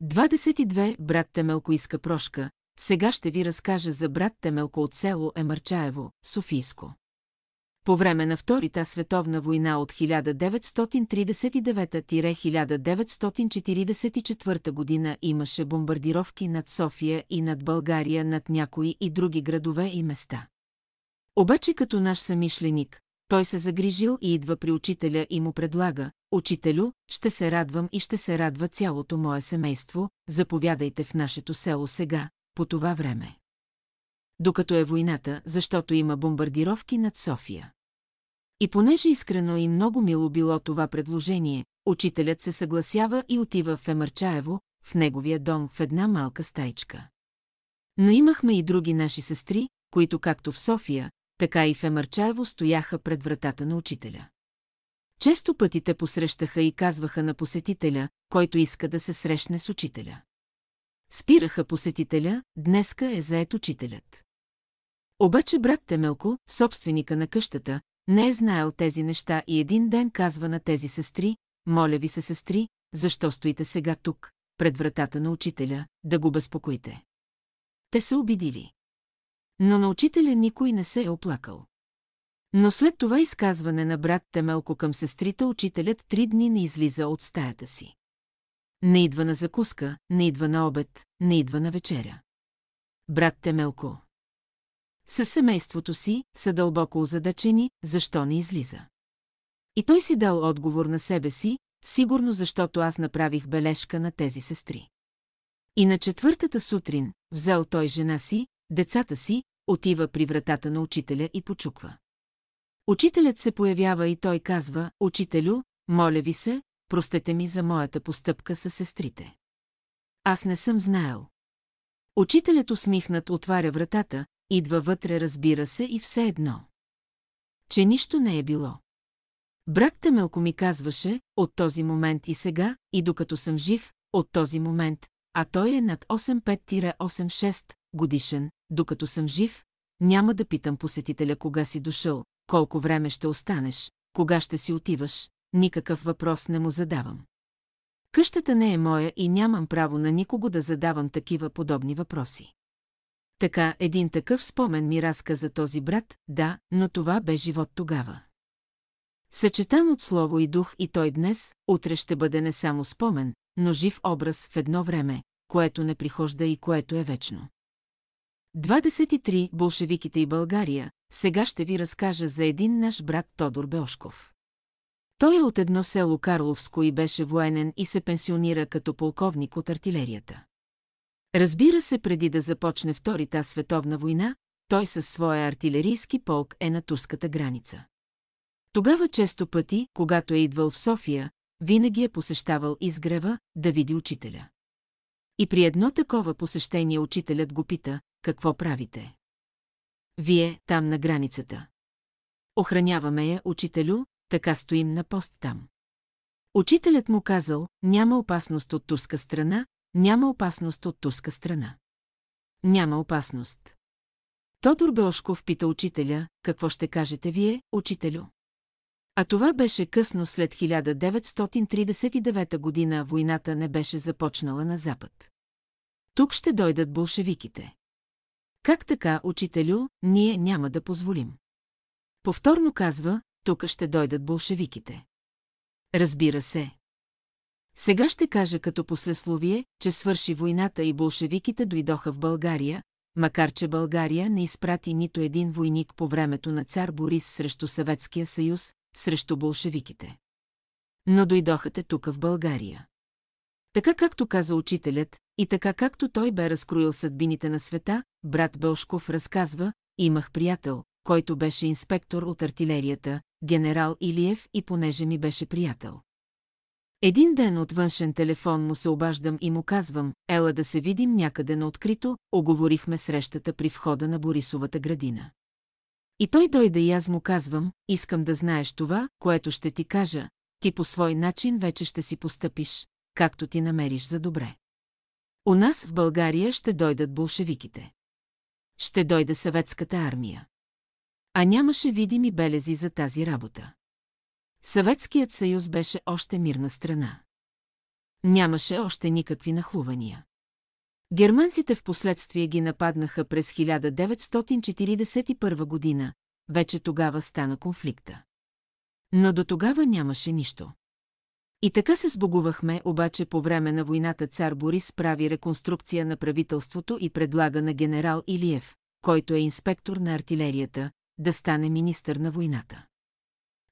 Speaker 1: 22. Брат Темелко иска прошка, сега ще ви разкажа за брат Темелко от село Емърчаево, Софийско. По време на Втората световна война от 1939-1944 година имаше бомбардировки над София и над България над някои и други градове и места. Обаче като наш самишленик, той се загрижил и идва при учителя и му предлага, Учителю, ще се радвам и ще се радва цялото мое семейство, заповядайте в нашето село сега, по това време. Докато е войната, защото има бомбардировки над София. И понеже искрено и много мило било това предложение, учителят се съгласява и отива в Емърчаево, в неговия дом в една малка стайчка. Но имахме и други наши сестри, които както в София, така и в Емърчаево стояха пред вратата на учителя. Често пъти те посрещаха и казваха на посетителя, който иска да се срещне с учителя. Спираха посетителя, днеска е заед учителят. Обаче брат Темелко, собственика на къщата, не е знаел тези неща и един ден казва на тези сестри, моля ви се сестри, защо стоите сега тук, пред вратата на учителя, да го безпокоите. Те са обидили. Но на учителя никой не се е оплакал. Но след това изказване на брат Темелко към сестрите учителят три дни не излиза от стаята си. Не идва на закуска, не идва на обед, не идва на вечеря. Брат Темелко. Със семейството си са дълбоко озадачени, защо не излиза. И той си дал отговор на себе си, сигурно защото аз направих бележка на тези сестри. И на четвъртата сутрин, взел той жена си, децата си, отива при вратата на учителя и почуква. Учителят се появява и той казва, Учителю, моля ви се, простете ми за моята постъпка с сестрите. Аз не съм знаел. Учителят усмихнат отваря вратата, идва вътре разбира се и все едно. Че нищо не е било. Брат Темелко ми казваше, от този момент и сега, и докато съм жив, от този момент, а той е над 85-86 годишен, докато съм жив, няма да питам посетителя кога си дошъл, колко време ще останеш, кога ще си отиваш, никакъв въпрос не му задавам. Къщата не е моя и нямам право на никого да задавам такива подобни въпроси. Така един такъв спомен ми разказа този брат, да, но това бе живот тогава. Съчетан от слово и дух и той днес, утре ще бъде не само спомен, но жив образ в едно време, което не прихожда и което е вечно. 23. Болшевиките и България, сега ще ви разкажа за един наш брат Тодор Беошков. Той е от едно село Карловско и беше военен и се пенсионира като полковник от артилерията. Разбира се, преди да започне Втората световна война, той със своя артилерийски полк е на турската граница. Тогава често пъти, когато е идвал в София, винаги е посещавал изгрева, да види учителя. И при едно такова посещение учителят го пита, какво правите? Вие, там на границата. Охраняваме я, учителю, така стоим на пост там. Учителят му казал, няма опасност от турска страна, няма опасност от турска страна. Няма опасност. Тодор Белшков пита учителя, какво ще кажете вие, учителю? А това беше късно след 1939 година, войната не беше започнала на Запад. Тук ще дойдат болшевиките. Как така, учителю, ние няма да позволим? Повторно казва, тук ще дойдат болшевиките. Разбира се. Сега ще кажа като послесловие, че свърши войната и болшевиките дойдоха в България, макар че България не изпрати нито един войник по времето на цар Борис срещу Съветския съюз, срещу болшевиките. Но дойдоха те тук в България. Така както каза учителят, и така както той бе разкроил съдбините на света, брат Белшков разказва, имах приятел, който беше инспектор от артилерията, генерал Илиев и понеже ми беше приятел. Един ден от външен телефон му се обаждам и му казвам, ела да се видим някъде на открито, оговорихме срещата при входа на Борисовата градина. И той дойде и аз му казвам, искам да знаеш това, което ще ти кажа, ти по свой начин вече ще си постъпиш, както ти намериш за добре. У нас в България ще дойдат болшевиките. Ще дойде съветската армия. А нямаше видими белези за тази работа. Съветският съюз беше още мирна страна. Нямаше още никакви нахлувания. Германците в последствие ги нападнаха през 1941 година, вече тогава стана конфликта. Но до тогава нямаше нищо. И така се сбогувахме, обаче по време на войната цар Борис прави реконструкция на правителството и предлага на генерал Илиев, който е инспектор на артилерията, да стане министър на войната.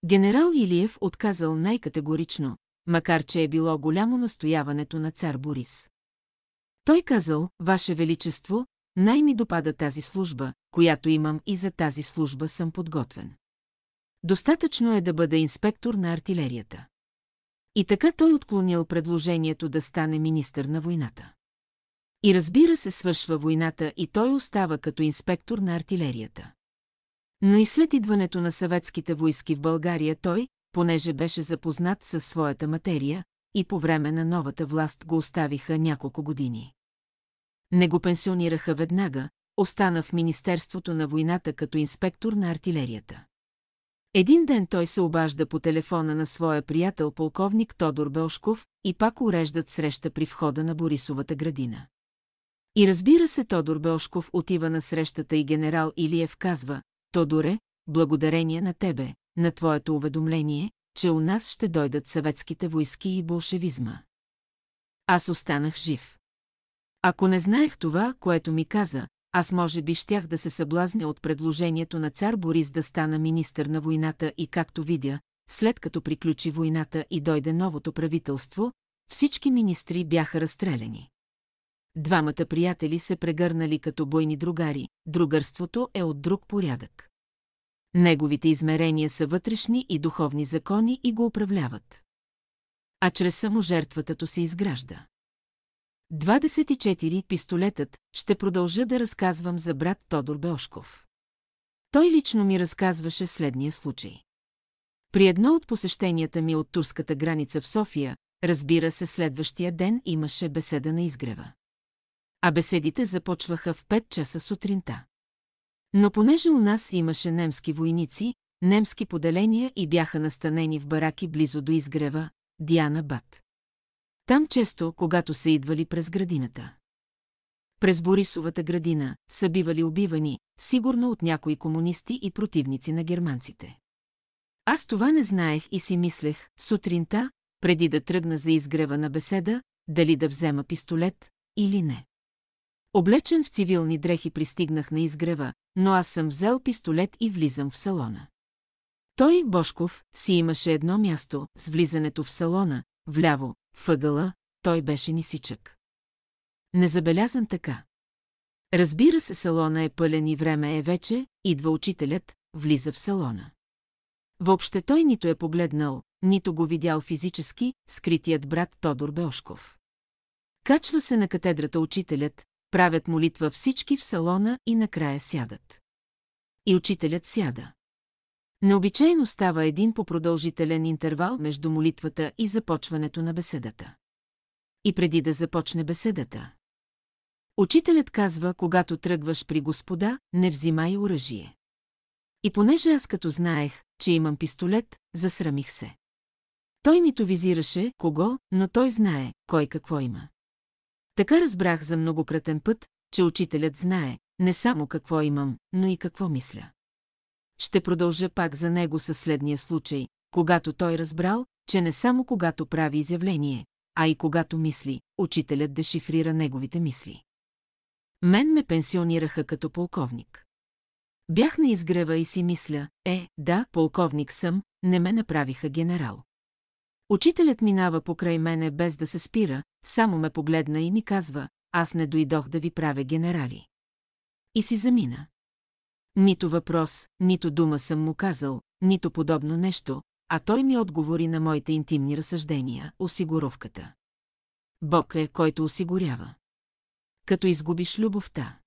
Speaker 1: Генерал Илиев отказал най-категорично, макар че е било голямо настояването на цар Борис. Той казал, Ваше Величество, най-ми допада тази служба, която имам и за тази служба съм подготвен. Достатъчно е да бъда инспектор на артилерията. И така той отклонил предложението да стане министър на войната. И разбира се свършва войната и той остава като инспектор на артилерията. Но и след идването на съветските войски в България той, понеже беше запознат със своята материя, и по време на новата власт го оставиха няколко години. Не го пенсионираха веднага, остана в Министерството на войната като инспектор на артилерията. Един ден той се обажда по телефона на своя приятел полковник Тодор Белшков и пак уреждат среща при входа на Борисовата градина. И разбира се, Тодор Белшков отива на срещата и генерал Илиев казва, Тодоре, благодарение на тебе, на твоето уведомление, че у нас ще дойдат съветските войски и болшевизма. Аз останах жив. Ако не знаех това, което ми каза, аз може би щях да се съблазня от предложението на цар Борис да стана министър на войната и както видя, след като приключи войната и дойде новото правителство, всички министри бяха разстреляни. Двамата приятели се прегърнали като бойни другари, другърството е от друг порядък. Неговите измерения са вътрешни и духовни закони и го управляват. А чрез саможертвата се изгражда. 24 пистолетът ще продължа да разказвам за брат Тодор Белшков. Той лично ми разказваше следния случай. При едно от посещенията ми от турската граница в София, разбира се следващия ден имаше беседа на изгрева. А беседите започваха в 5 часа сутринта. Но понеже у нас имаше немски войници, немски поделения и бяха настанени в бараки близо до изгрева, Диана Бат. Там често, когато са идвали през градината. През Борисовата градина са бивали убивани, сигурно от някои комунисти и противници на германците. Аз това не знаех и си мислех, сутринта, преди да тръгна за изгрева на беседа, дали да взема пистолет или не. Облечен в цивилни дрехи пристигнах на изгрева, но аз съм взел пистолет и влизам в салона. Той, Бошков, си имаше едно място с влизането в салона, вляво, въгъла, той беше нисичък. Незабелязан така. Разбира се, салона е пълен и време е вече, идва учителят, влиза в салона. Въобще той нито е погледнал, нито го видял физически, скритият брат Тодор Беошков. Качва се на катедрата учителят, правят молитва всички в салона и накрая сядат. И учителят сяда. Необичайно става един по-продължителен интервал между молитвата и започването на беседата. И преди да започне беседата. Учителят казва, когато тръгваш при господа, не взимай оръжие. И понеже аз като знаех, че имам пистолет, засрамих се. Той нито визираше кого, но той знае кой какво има. Така разбрах за многократен път, че учителят знае не само какво имам, но и какво мисля. Ще продължа пак за него със следния случай, когато той разбрал, че не само когато прави изявление, а и когато мисли, учителят дешифрира неговите мисли. Мен ме пенсионираха като полковник. Бях на изгрева и си мисля, е, да, полковник съм, не ме направиха генерал. Учителят минава покрай мене без да се спира, само ме погледна и ми казва, аз не дойдох да ви правя генерали. И си замина. Нито въпрос, нито дума съм му казал, нито подобно нещо, а той ми отговори на моите интимни разсъждения – осигуровката. Бог е, който осигурява. Като изгубиш любовта.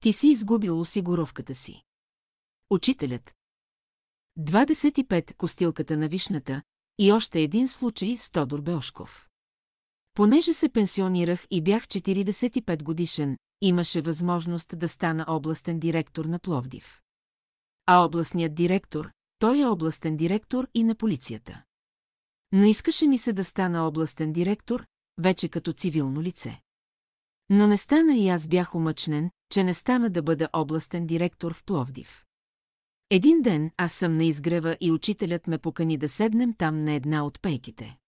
Speaker 1: Ти си изгубил осигуровката си. Учителят. 25. Костилката на вишната и още един случай с Тодор Беошков. Понеже се пенсионирах и бях 45 годишен, имаше възможност да стана областен директор на Пловдив. А областният директор, той е областен директор и на полицията. Но искаше ми се да стана областен директор, вече като цивилно лице. Но не стана и аз бях умъчнен, че не стана да бъда областен директор в Пловдив. Един ден аз съм на изгрева и учителят ме покани да седнем там на една от пейките.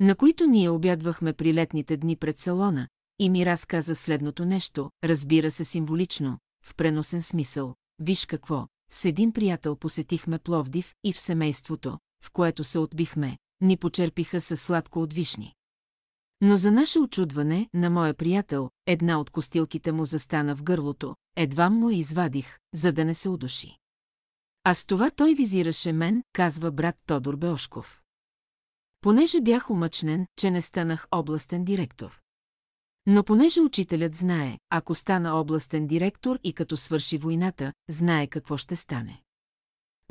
Speaker 1: На които ние обядвахме при летните дни пред салона, и ми разказа следното нещо, разбира се символично, в преносен смисъл. Виж какво, с един приятел посетихме Пловдив и в семейството, в което се отбихме, ни почерпиха със сладко от вишни. Но за наше очудване, на моя приятел, една от костилките му застана в гърлото, едва му я извадих, за да не се удуши. А с това той визираше мен, казва брат Тодор Беошков. Понеже бях умъчнен, че не станах областен директор. Но понеже учителят знае, ако стана областен директор и като свърши войната, знае какво ще стане.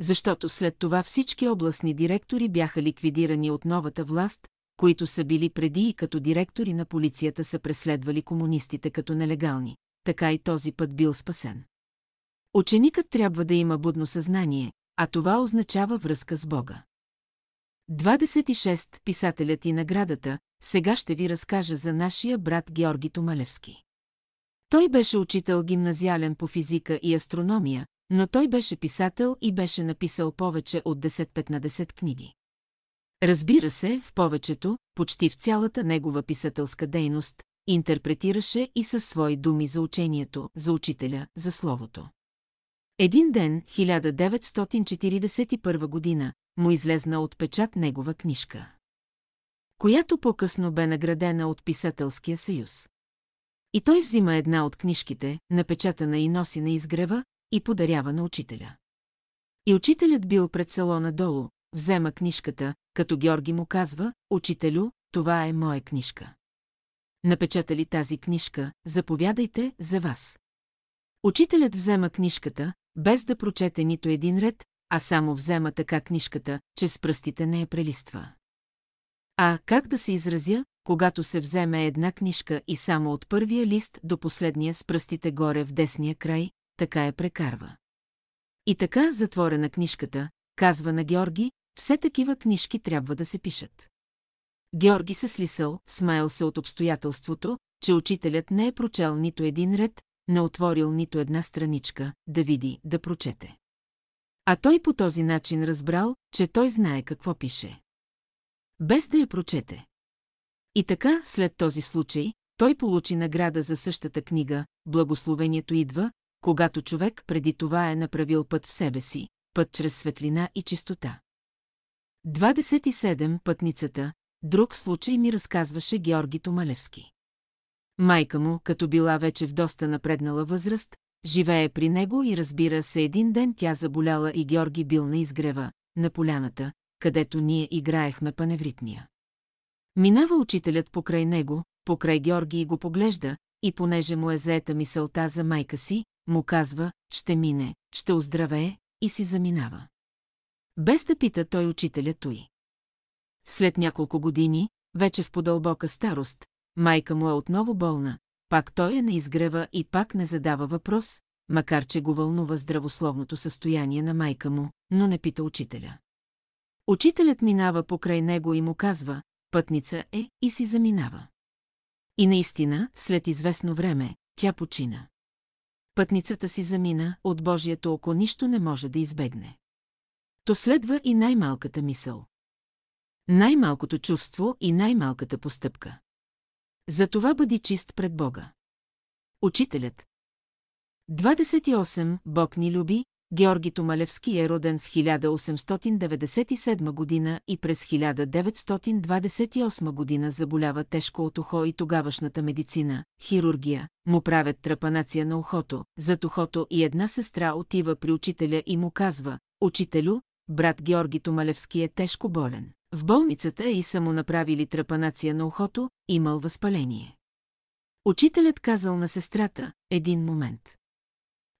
Speaker 1: Защото след това всички областни директори бяха ликвидирани от новата власт, които са били преди и като директори на полицията са преследвали комунистите като нелегални, така и този път бил спасен. Ученикът трябва да има будно съзнание, а това означава връзка с Бога. 26. Писателят и наградата, сега ще ви разкажа за нашия брат Георги Томалевски. Той беше учител гимназиален по физика и астрономия, но той беше писател и беше написал повече от 10-15 книги. Разбира се, в повечето, почти в цялата негова писателска дейност, интерпретираше и със свои думи за учението, за учителя, за словото. Един ден, 1941 година, му излезна от печат негова книжка, която по-късно бе наградена от Писателския съюз. И той взима една от книжките, напечатана и носи на изгрева, и подарява на учителя. И учителят бил пред салона долу, взема книжката, като Георги му казва, учителю, това е моя книжка. Напечатали тази книжка, заповядайте за вас. Учителят взема книжката, без да прочете нито един ред, а само взема така книжката, че с пръстите не я прелиства. А как да се изразя, когато се вземе една книжка и само от първия лист до последния с пръстите горе в десния край, така я прекарва. И така затворена книжката, казва на Георги, все такива книжки трябва да се пишат. Георги се слисал, смаял се от обстоятелството, че учителят не е прочел нито един ред, не отворил нито една страничка, да види, да прочете. А той по този начин разбрал, че той знае какво пише. Без да я прочете. И така, след този случай, той получи награда за същата книга «Благословението идва», когато човек преди това е направил път в себе си, път чрез светлина и чистота. 27. Пътницата. Друг случай ми разказваше Георги Томалевски. Майка му, като била вече в доста напреднала възраст, живее при него и разбира се един ден тя заболяла и Георги бил на изгрева, на поляната, където ние играехме паневритмия. Минава учителят покрай него, покрай Георги и го поглежда, и понеже му е заета мисълта за майка си, му казва, ще мине, ще оздравее, и си заминава. Без да пита той учителя той. След няколко години, вече в подълбока старост, майка му е отново болна, пак той е на изгрева и пак не задава въпрос, макар че го вълнува здравословното състояние на майка му, но не пита учителя. Учителят минава покрай него и му казва, пътница е и си заминава. И наистина, след известно време, тя почина. Пътницата си замина, от Божието око нищо не може да избегне. То следва и най-малката мисъл. Най-малкото чувство и най-малката постъпка. Затова бъди чист пред Бога. Учителят. 28. Бог ни люби, Георги Томалевски е роден в 1897 година и през 1928 година заболява тежко от ухо и тогавашната медицина, хирургия, му правят трапанация на ухото, зад ухото и една сестра отива при учителя и му казва, «Учителю, брат Георги Томалевски е тежко болен. В болницата и са му направили трапанация на ухото, имал възпаление». Учителят казал на сестрата, един момент.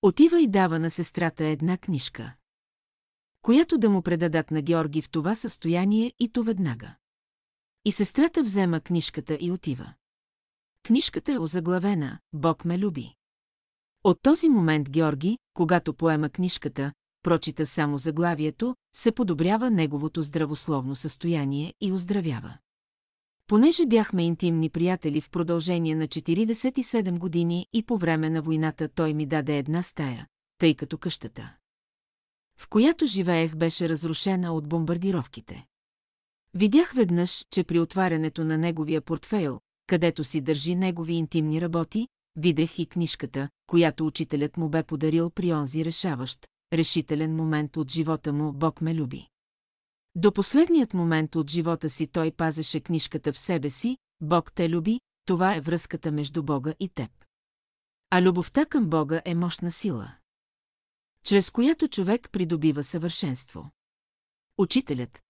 Speaker 1: Отива и дава на сестрата една книжка, която да му предадат на Георги в това състояние и то веднага. И сестрата взема книжката и отива. Книжката е озаглавена «Бог ме люби». От този момент Георги, когато поема книжката, прочита само заглавието, се подобрява неговото здравословно състояние и оздравява. Понеже бяхме интимни приятели в продължение на 47 години и по време на войната той ми даде една стая, тъй като къщата, в която живеех беше разрушена от бомбардировките. Видях веднъж, че при отварянето на неговия портфейл, където си държи негови интимни работи, видях и книжката, която учителят му бе подарил при онзи решаващ, решителен момент от живота му «Бог ме люби». До последният момент от живота си той пазеше книжката в себе си, Бог те люби, това е връзката между Бога и теб. А любовта към Бога е мощна сила, чрез която човек придобива съвършенство. Учителят,